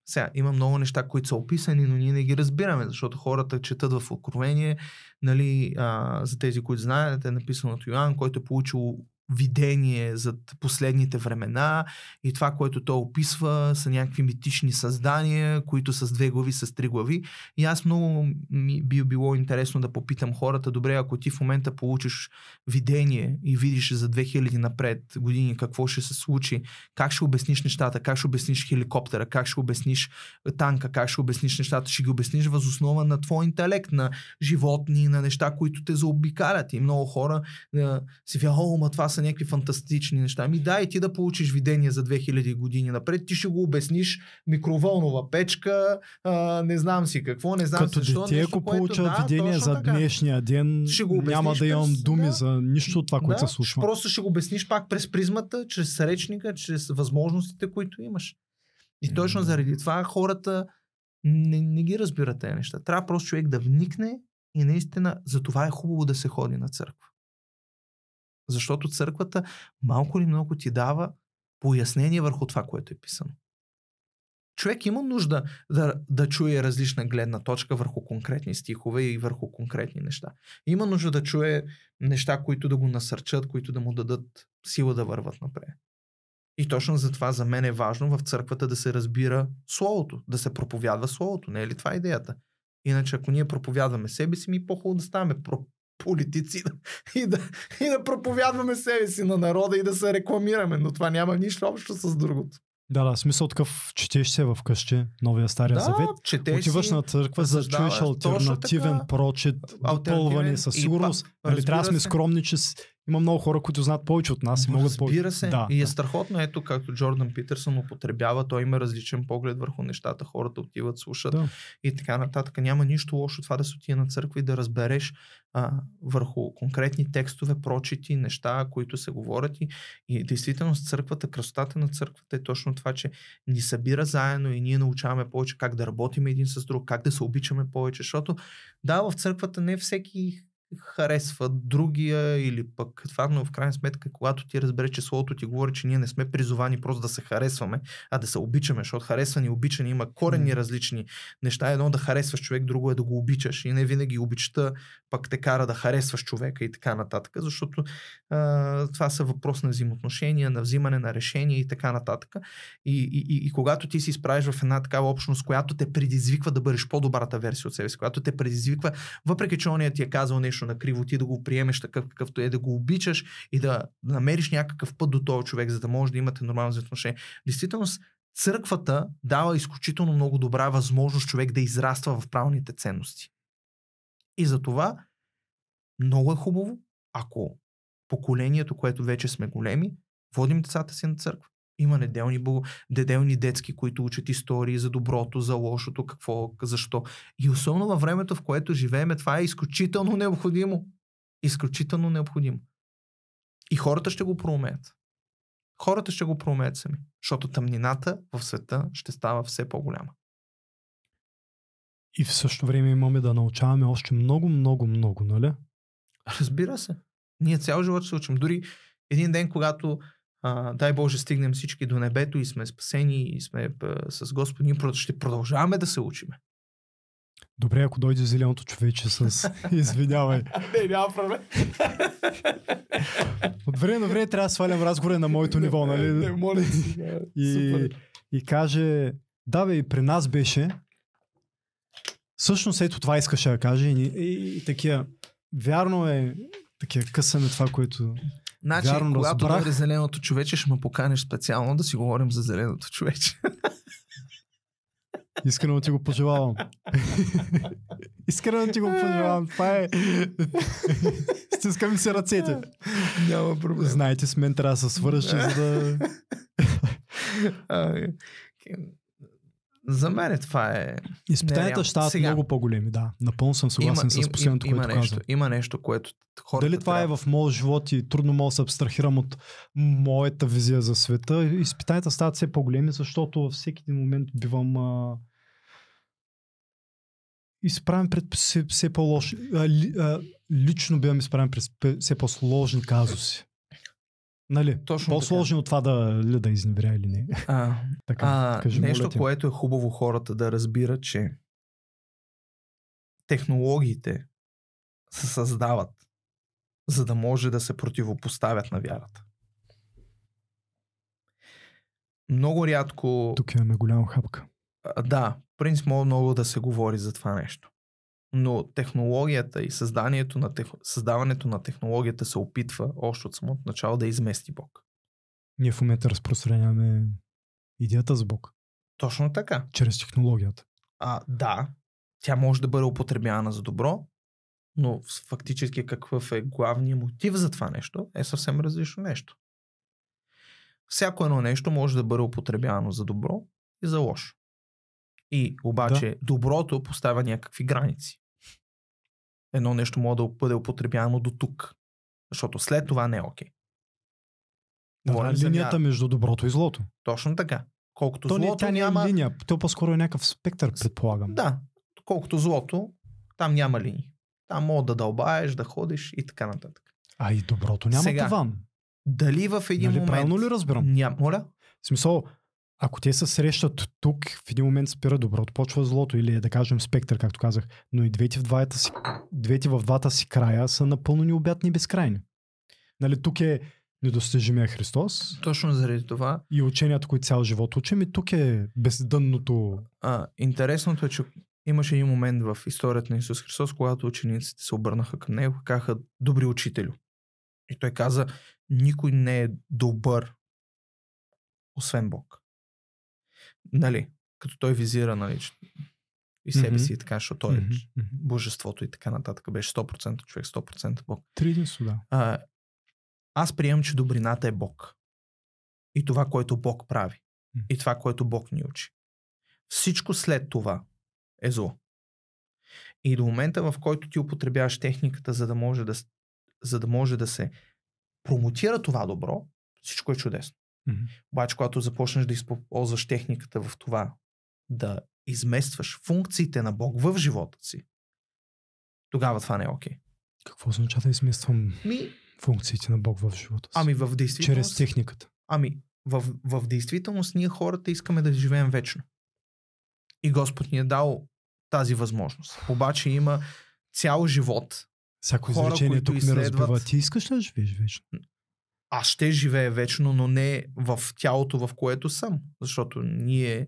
сега има много неща, които са описани, но ние не ги разбираме, защото хората четат в Откровение, нали, а, за тези, които знаят, е написано от Йоанн, който е получил видение за последните времена и това, което той описва са някакви митични създания, които с две глави, с три глави. И аз много ми би било интересно да попитам хората, добре, ако ти в момента получиш видение и видиш за 2000 напред години какво ще се случи, как ще обясниш нещата, как ще обясниш хеликоптера, как ще обясниш танка, как ще обясниш нещата, ще ги обясниш възоснова на твой интелект, на животни, на неща, които те заобикалят. И много хора а, си вярват, о, ма това са някакви фантастични неща. Ами да, и ти да получиш видение за 2000 години напред, ти ще го обясниш микроволнова печка, а, не знам си какво, не знам Като си защо. дете, нещо, ако което- получа да, видение за така. днешния ден, Ще го няма да имам през- думи да. за нищо от това, което да, се случва. Просто ще го обясниш пак през призмата, чрез речника, чрез възможностите, които имаш. И точно заради това хората не, не ги разбират тези неща. Трябва просто човек да вникне и наистина за това е хубаво да се ходи на църква. Защото църквата малко или много ти дава пояснение върху това, което е писано. Човек има нужда да, да чуе различна гледна точка върху конкретни стихове и върху конкретни неща. Има нужда да чуе неща, които да го насърчат, които да му дадат сила да върват напред. И точно за това за мен е важно в църквата да се разбира Словото, да се проповядва Словото. Не е ли това идеята? Иначе ако ние проповядваме себе си, ми е по-хубаво да ставаме политици и да, и да проповядваме себе си на народа и да се рекламираме, но това няма нищо общо с другото. Да, да, смисъл такъв, четеш се в къщи, новия стария да, завет, четеш отиваш си, на църква, за да чуеш альтернативен така. прочит, допълване със сигурност. па- Нали, трябва да сме скромни, че. Има много хора, които знаят повече от нас и могат. Разбира се. Да, и е да. страхотно, ето както Джордан Питърсън употребява, той има различен поглед върху нещата, хората отиват, слушат Да. и така нататък. Няма нищо лошо това да се отиде на църква и да разбереш а, върху конкретни текстове, прочити, неща, които се говорят. И, и действително с църквата, красотата на църквата е точно това, че ни събира заедно и ние научаваме повече как да работим един с друг, как да се обичаме повече, защото да, в църквата не всеки харесва другия или пък това, но в крайна сметка, когато ти разбереш, че Словото ти говори, че ние не сме призовани просто да се харесваме, а да се обичаме, защото харесване и обичане има коренни различни неща. Едно да харесваш човек, друго е да го обичаш. И не винаги обичта пък те кара да харесваш човека и така нататък, защото а, това са въпрос на взаимоотношения, на взимане на решения и така нататък. И, и, и, и когато ти си изправиш в една такава общност, която те предизвиква да бъдеш по-добрата версия от себе си, която те предизвиква, въпреки че ония ти е казал нещо на криво, ти да го приемеш такъв какъвто е, да го обичаш и да намериш някакъв път до този човек, за да може да имате нормално взаимоотношение. Действително, църквата дава изключително много добра възможност човек да израства в правилните ценности. И за това много е хубаво, ако поколението, което вече сме големи, водим децата си на църква. Има неделни, неделни детски, които учат истории за доброто, за лошото, какво, защо. И особено във времето, в което живееме, това е изключително необходимо. Изключително необходимо. И хората ще го проумеят. Хората ще го проумеят сами. Защото тъмнината в света ще става все по-голяма. И в същото време имаме да научаваме още много, много, много, нали? Разбира се. Ние цял живот се учим. Дори един ден, когато а, дай Боже стигнем всички до небето и сме спасени и сме а, с Господ, ние ще продължаваме да се учиме. Добре, ако дойде зеленото човече с... Извинявай. Не, няма проблем. От време на време трябва да свалям разговора на моето ниво, нали? Не, моля и, и каже, да бе, и при нас беше. Всъщност ето това искаше да каже и, и, и такива. Вярно е, такива късаме това, което... Значи, Вярно, когато разбрах. дойде зеленото човече, ще ме поканеш специално да си говорим за зеленото човече. Искрено ти го пожелавам. Искрено ти го пожелавам. Това е... Стискам си ръцете. Няма проблем. Знаете, с мен трябва да се свържи, за да... За мен това е Изпитанията ще стават Сега. много по-големи, да. Напълно съм съгласен с последното, има, което нещо, казвам. има нещо, което хората Дали това трябва... е в моят живот и трудно мога да се абстрахирам от моята визия за света. Изпитанията стават все по-големи, защото във всеки един момент бивам а... изправен пред все, все по-лоши. А, ли, а, лично бивам изправен пред все по-сложни казуси. Нали? Точно По-сложни от това да, ли, да изневеря или не. А, Така, а, кажи, нещо, което е хубаво хората да разбират, че технологиите се създават, за да може да се противопоставят на вярата. Много рядко Тук имаме голяма хапка. Да, принцип много да се говори за това нещо. Но технологията и създанието на тех... създаването на технологията се опитва още от самото начало да измести Бог. Ние в момента разпространяваме идеята за Бог. Точно така. Чрез технологията. А, да, тя може да бъде употребявана за добро, но фактически какъв е главният мотив за това нещо е съвсем различно нещо. Всяко едно нещо може да бъде употребявано за добро и за лошо. И обаче да. доброто поставя някакви граници. Едно нещо може да бъде употребявано до тук, защото след това не е окей. Да, Говорим за линията вяра. между доброто и злото. Точно така. Колкото То не, злото тя няма... няма линия. То по-скоро е някакъв спектър, предполагам. Да, колкото злото, там няма линии. Там мога да дълбаеш, да ходиш и така нататък. А и доброто няма Сега, таван. Дали в един Нали, момент... правилно ли разбирам? Ням, моля? В смисъл, ако те се срещат тук, в един момент спира доброто, почва злото или е, да кажем спектър, както казах, но и двете в, двата си, двете в двата си края са напълно необятни и безкрайни. Нали, тук е недостижимия Христос Точно заради това. и ученията, които цял живот учим. И тук е бездънното. А, интересното е, че имаше един момент в историята на Исус Христос, когато учениците се обърнаха към него и казаха добри учителю. И той каза, никой не е добър, освен Бог. Нали? Като той визира, нали, и себе си и така, защото той е мгм. божеството и така нататък. Беше 100% човек, 100% Бог. Три единство, да. А, аз приемам, че добрината е Бог. И това, което Бог прави. М. И това, което Бог ни учи. Всичко след това е зло. И до момента, в който ти употребяваш техниката, за да може да, за да, може да се промотира това добро, всичко е чудесно. Мгм. Обаче, когато започнеш да използваш техниката в това изместваш функциите на Бог в живота си, тогава това не е окей. Какво означава да измествам Ми, функциите на Бог в живота си? ами в действителност... Чрез техниката. Ами, в, в действителност ние хората искаме да живеем вечно. И Господ ни е дал тази възможност. Обаче има цял живот. Всяко Хора, изречение тук ме изследват- разбива. Ти искаш ли да живееш вечно? Аз ще живея вечно, но не в тялото, в което съм. Защото ние,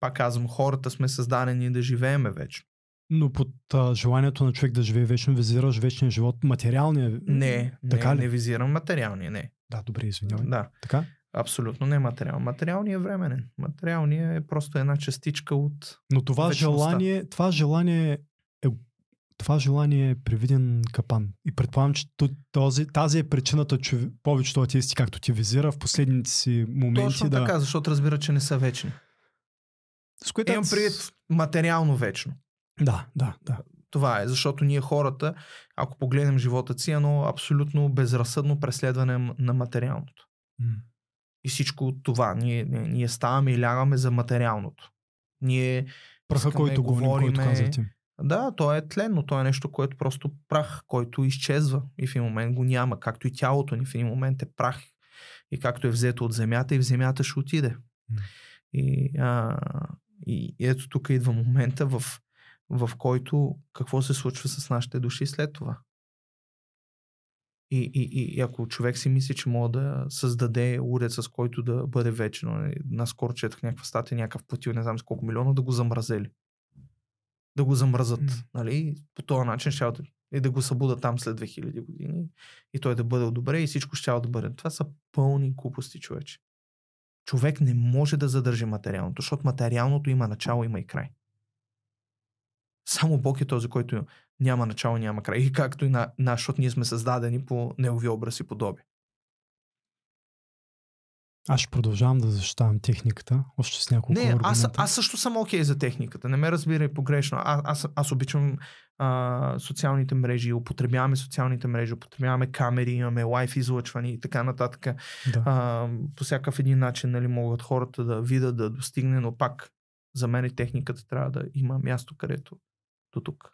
пак казвам, хората сме създадени да живееме вечно. Но под а, желанието на човек да живее вечно, визираш вечния живот, материалния. Не, Така не, ли? не визирам материалния, не. Да, добре, извинявай. Да, Така? абсолютно не материал. Материалният е временен. Материалният е просто една частичка от... Но това Вечността. желание, това желание е това желание е привиден капан. И предполагам, че този, тази е причината, че повечето атеисти, както ти визира, в последните си моменти Точно да... така, защото разбира, че не са вечни. С което Имам предвид материално вечно. Да, да, да. Това е, защото ние хората, ако погледнем живота си, едно абсолютно безразсъдно преследване на материалното. М. И всичко от това. Ние, ние, ние ставаме и лягаме за материалното. Ние, Праха, който гоним, който ти. Да, то е тленно, то е нещо, което просто прах, който изчезва и в един момент го няма. Както и тялото ни в един момент е прах. И както е взето от земята и в земята ще отиде. И, а, и ето тук идва момента, в, в който какво се случва с нашите души след това. И, и, и, ако човек си мисли, че може да създаде уред, с който да бъде вечно, нали, наскоро четах някаква статия, някакъв платил, не знам с колко милиона, да го замразели. Да го замръзат. М. Нали? По този начин ще и да го събудат там след 2000 години и той да бъде добре и всичко ще да бъде. Това са пълни глупости, човече. Човек не може да задържи материалното, защото материалното има начало, има и край. Само Бог е този, който няма начало, няма край. И както и на, на защото ние сме създадени по негови образ и подобие. Аз ще продължавам да защитавам техниката, още с няколко Не, аз, аргумента. аз също съм окей за техниката. Не ме разбирай погрешно. А, аз, аз обичам а, социалните мрежи, употребяваме социалните мрежи, употребяваме камери, имаме лайф излъчвани и така нататък. Да. А, по всякакъв един начин нали, могат хората да видят, да достигне, но пак за мен техниката трябва да има място, където до тук.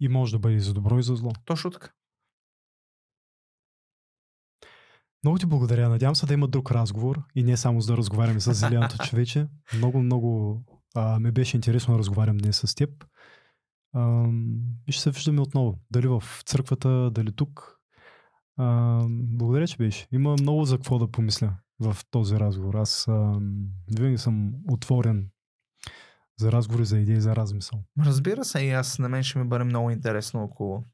И може да бъде за добро и за зло. Точно така. Много ти благодаря. Надявам се да има друг разговор и не само за да разговаряме с Зелянто човече. Много, много а, ме беше интересно да разговарям днес с теб. А, и ще се виждаме отново. Дали в църквата, дали тук. А, благодаря, че беше. Има много за какво да помисля в този разговор. Аз а, винаги съм отворен за разговори, за идеи, за размисъл. Разбира се, и аз на мен ще ми бъде много интересно, ако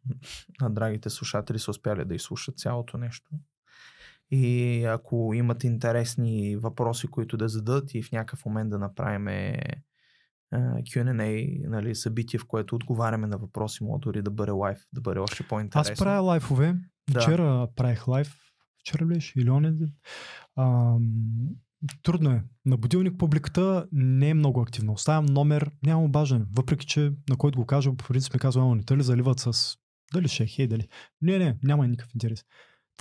на драгите слушатели са успяли да изслушат цялото нещо. И ако имат интересни въпроси, които да зададат и в някакъв момент да направим Q&A, нали, събитие, в което отговаряме на въпроси, може дори да бъде лайв, да бъде още по-интересно. Аз правя лайфове. Да. Вчера правих лайф. Вчера беше или онен ден. Трудно е. На будилник публиката не е много активна. Оставям номер, няма обаждане. Въпреки, че на който го кажа, по принцип ми казва, «Ама не те ли заливат с дали ще е хей, дали. Не, не, няма никакъв интерес.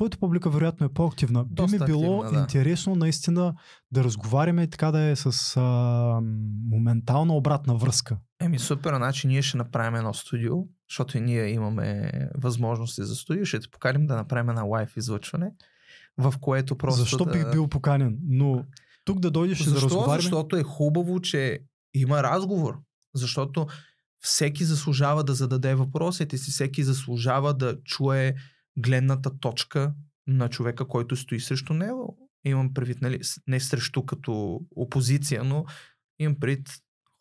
Твоята публика вероятно е по-активна. Би ми Доста било активна, да. интересно наистина да разговаряме така да е с а, моментална обратна връзка. Еми супер, значи ние ще направим едно студио, защото и ние имаме възможности за студио. Ще те поканим да направим една лайв излъчване, в което просто Защо да... бих бил поканен? Но тук да дойдеш и да Защо? разговаряме. Защото е хубаво, че има разговор. Защото всеки заслужава да зададе въпросите си, всеки заслужава да чуе гледната точка на човека, който стои срещу него. Имам предвид, нали, не срещу като опозиция, но имам предвид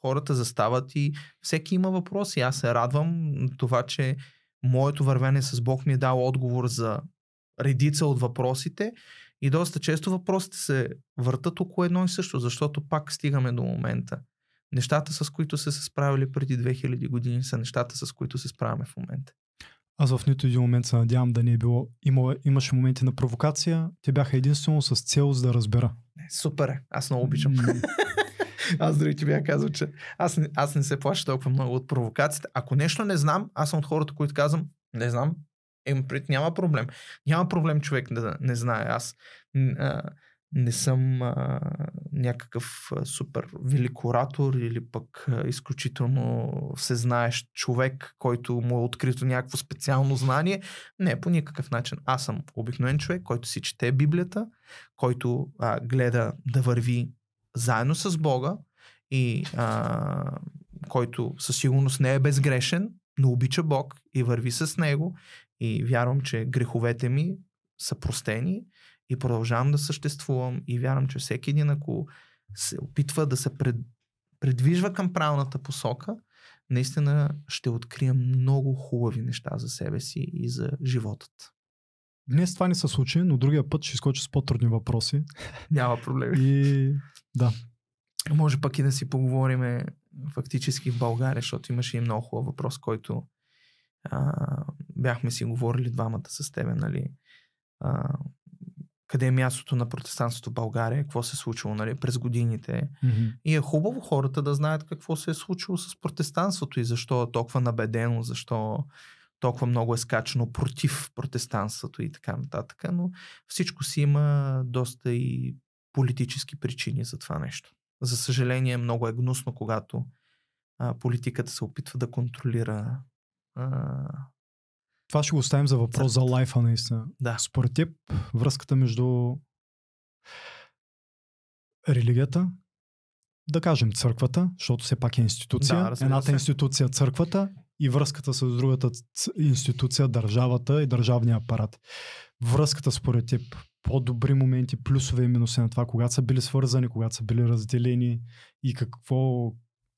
хората застават и всеки има въпроси. Аз се радвам това, че моето вървене с Бог ми е дал отговор за редица от въпросите и доста често въпросите се въртат около едно и също, защото пак стигаме до момента. Нещата, с които са се справили преди 2000 години, са нещата, с които се справяме в момента. Аз в нито един момент се надявам да не е било. Има, имаше моменти на провокация, те бяха единствено с цел за да разбера. Супер е, аз много обичам. аз дори ти бях казал, че аз, не, аз не се плаша толкова много от провокацията. Ако нещо не знам, аз съм от хората, които казвам, не знам, им пред няма проблем. Няма проблем човек да не знае. Аз не съм а, някакъв супер велик оратор или пък изключително всезнаещ човек, който му е открито някакво специално знание. Не, по никакъв начин. Аз съм обикновен човек, който си чете Библията, който а, гледа да върви заедно с Бога и а, който със сигурност не е безгрешен, но обича Бог и върви с Него и вярвам, че греховете ми са простени и продължавам да съществувам и вярвам, че всеки един, ако се опитва да се пред, предвижва към правилната посока, наистина ще открия много хубави неща за себе си и за животът. Днес това не се случи, но другия път ще изкочи с по-трудни въпроси. Няма проблем. И да. Може пък и да си поговорим фактически в България, защото имаше и много хубав въпрос, който а, бяхме си говорили двамата с тебе, нали, а, къде е мястото на протестантството в България, какво се е случило нали, през годините. Mm-hmm. И е хубаво хората да знаят какво се е случило с протестантството и защо е толкова набедено, защо толкова много е скачано против протестантството и така нататък. Но всичко си има доста и политически причини за това нещо. За съжаление, много е гнусно, когато а, политиката се опитва да контролира а, това ще го оставим за въпрос за лайфа наистина. Да. Според теб, връзката между религията, да кажем църквата, защото все пак е институция, Да, едната се. институция църквата и връзката с другата институция, държавата и държавния апарат. Връзката според теб, по-добри моменти, плюсове и минуси на това, когато са били свързани, когато са били разделени и какво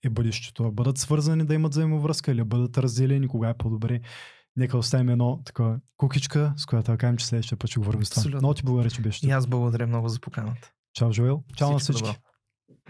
е бъдещето. Да бъдат свързани да имат взаимовръзка или да бъдат разделени, кога е по-добре. Нека оставим едно такова кукичка, с която да кажем, че следващия път ще говорим с това. Много ти благодаря, че беше и аз благодаря много за поканата. Чао, Жоел. Чао на Всичко всички. добро.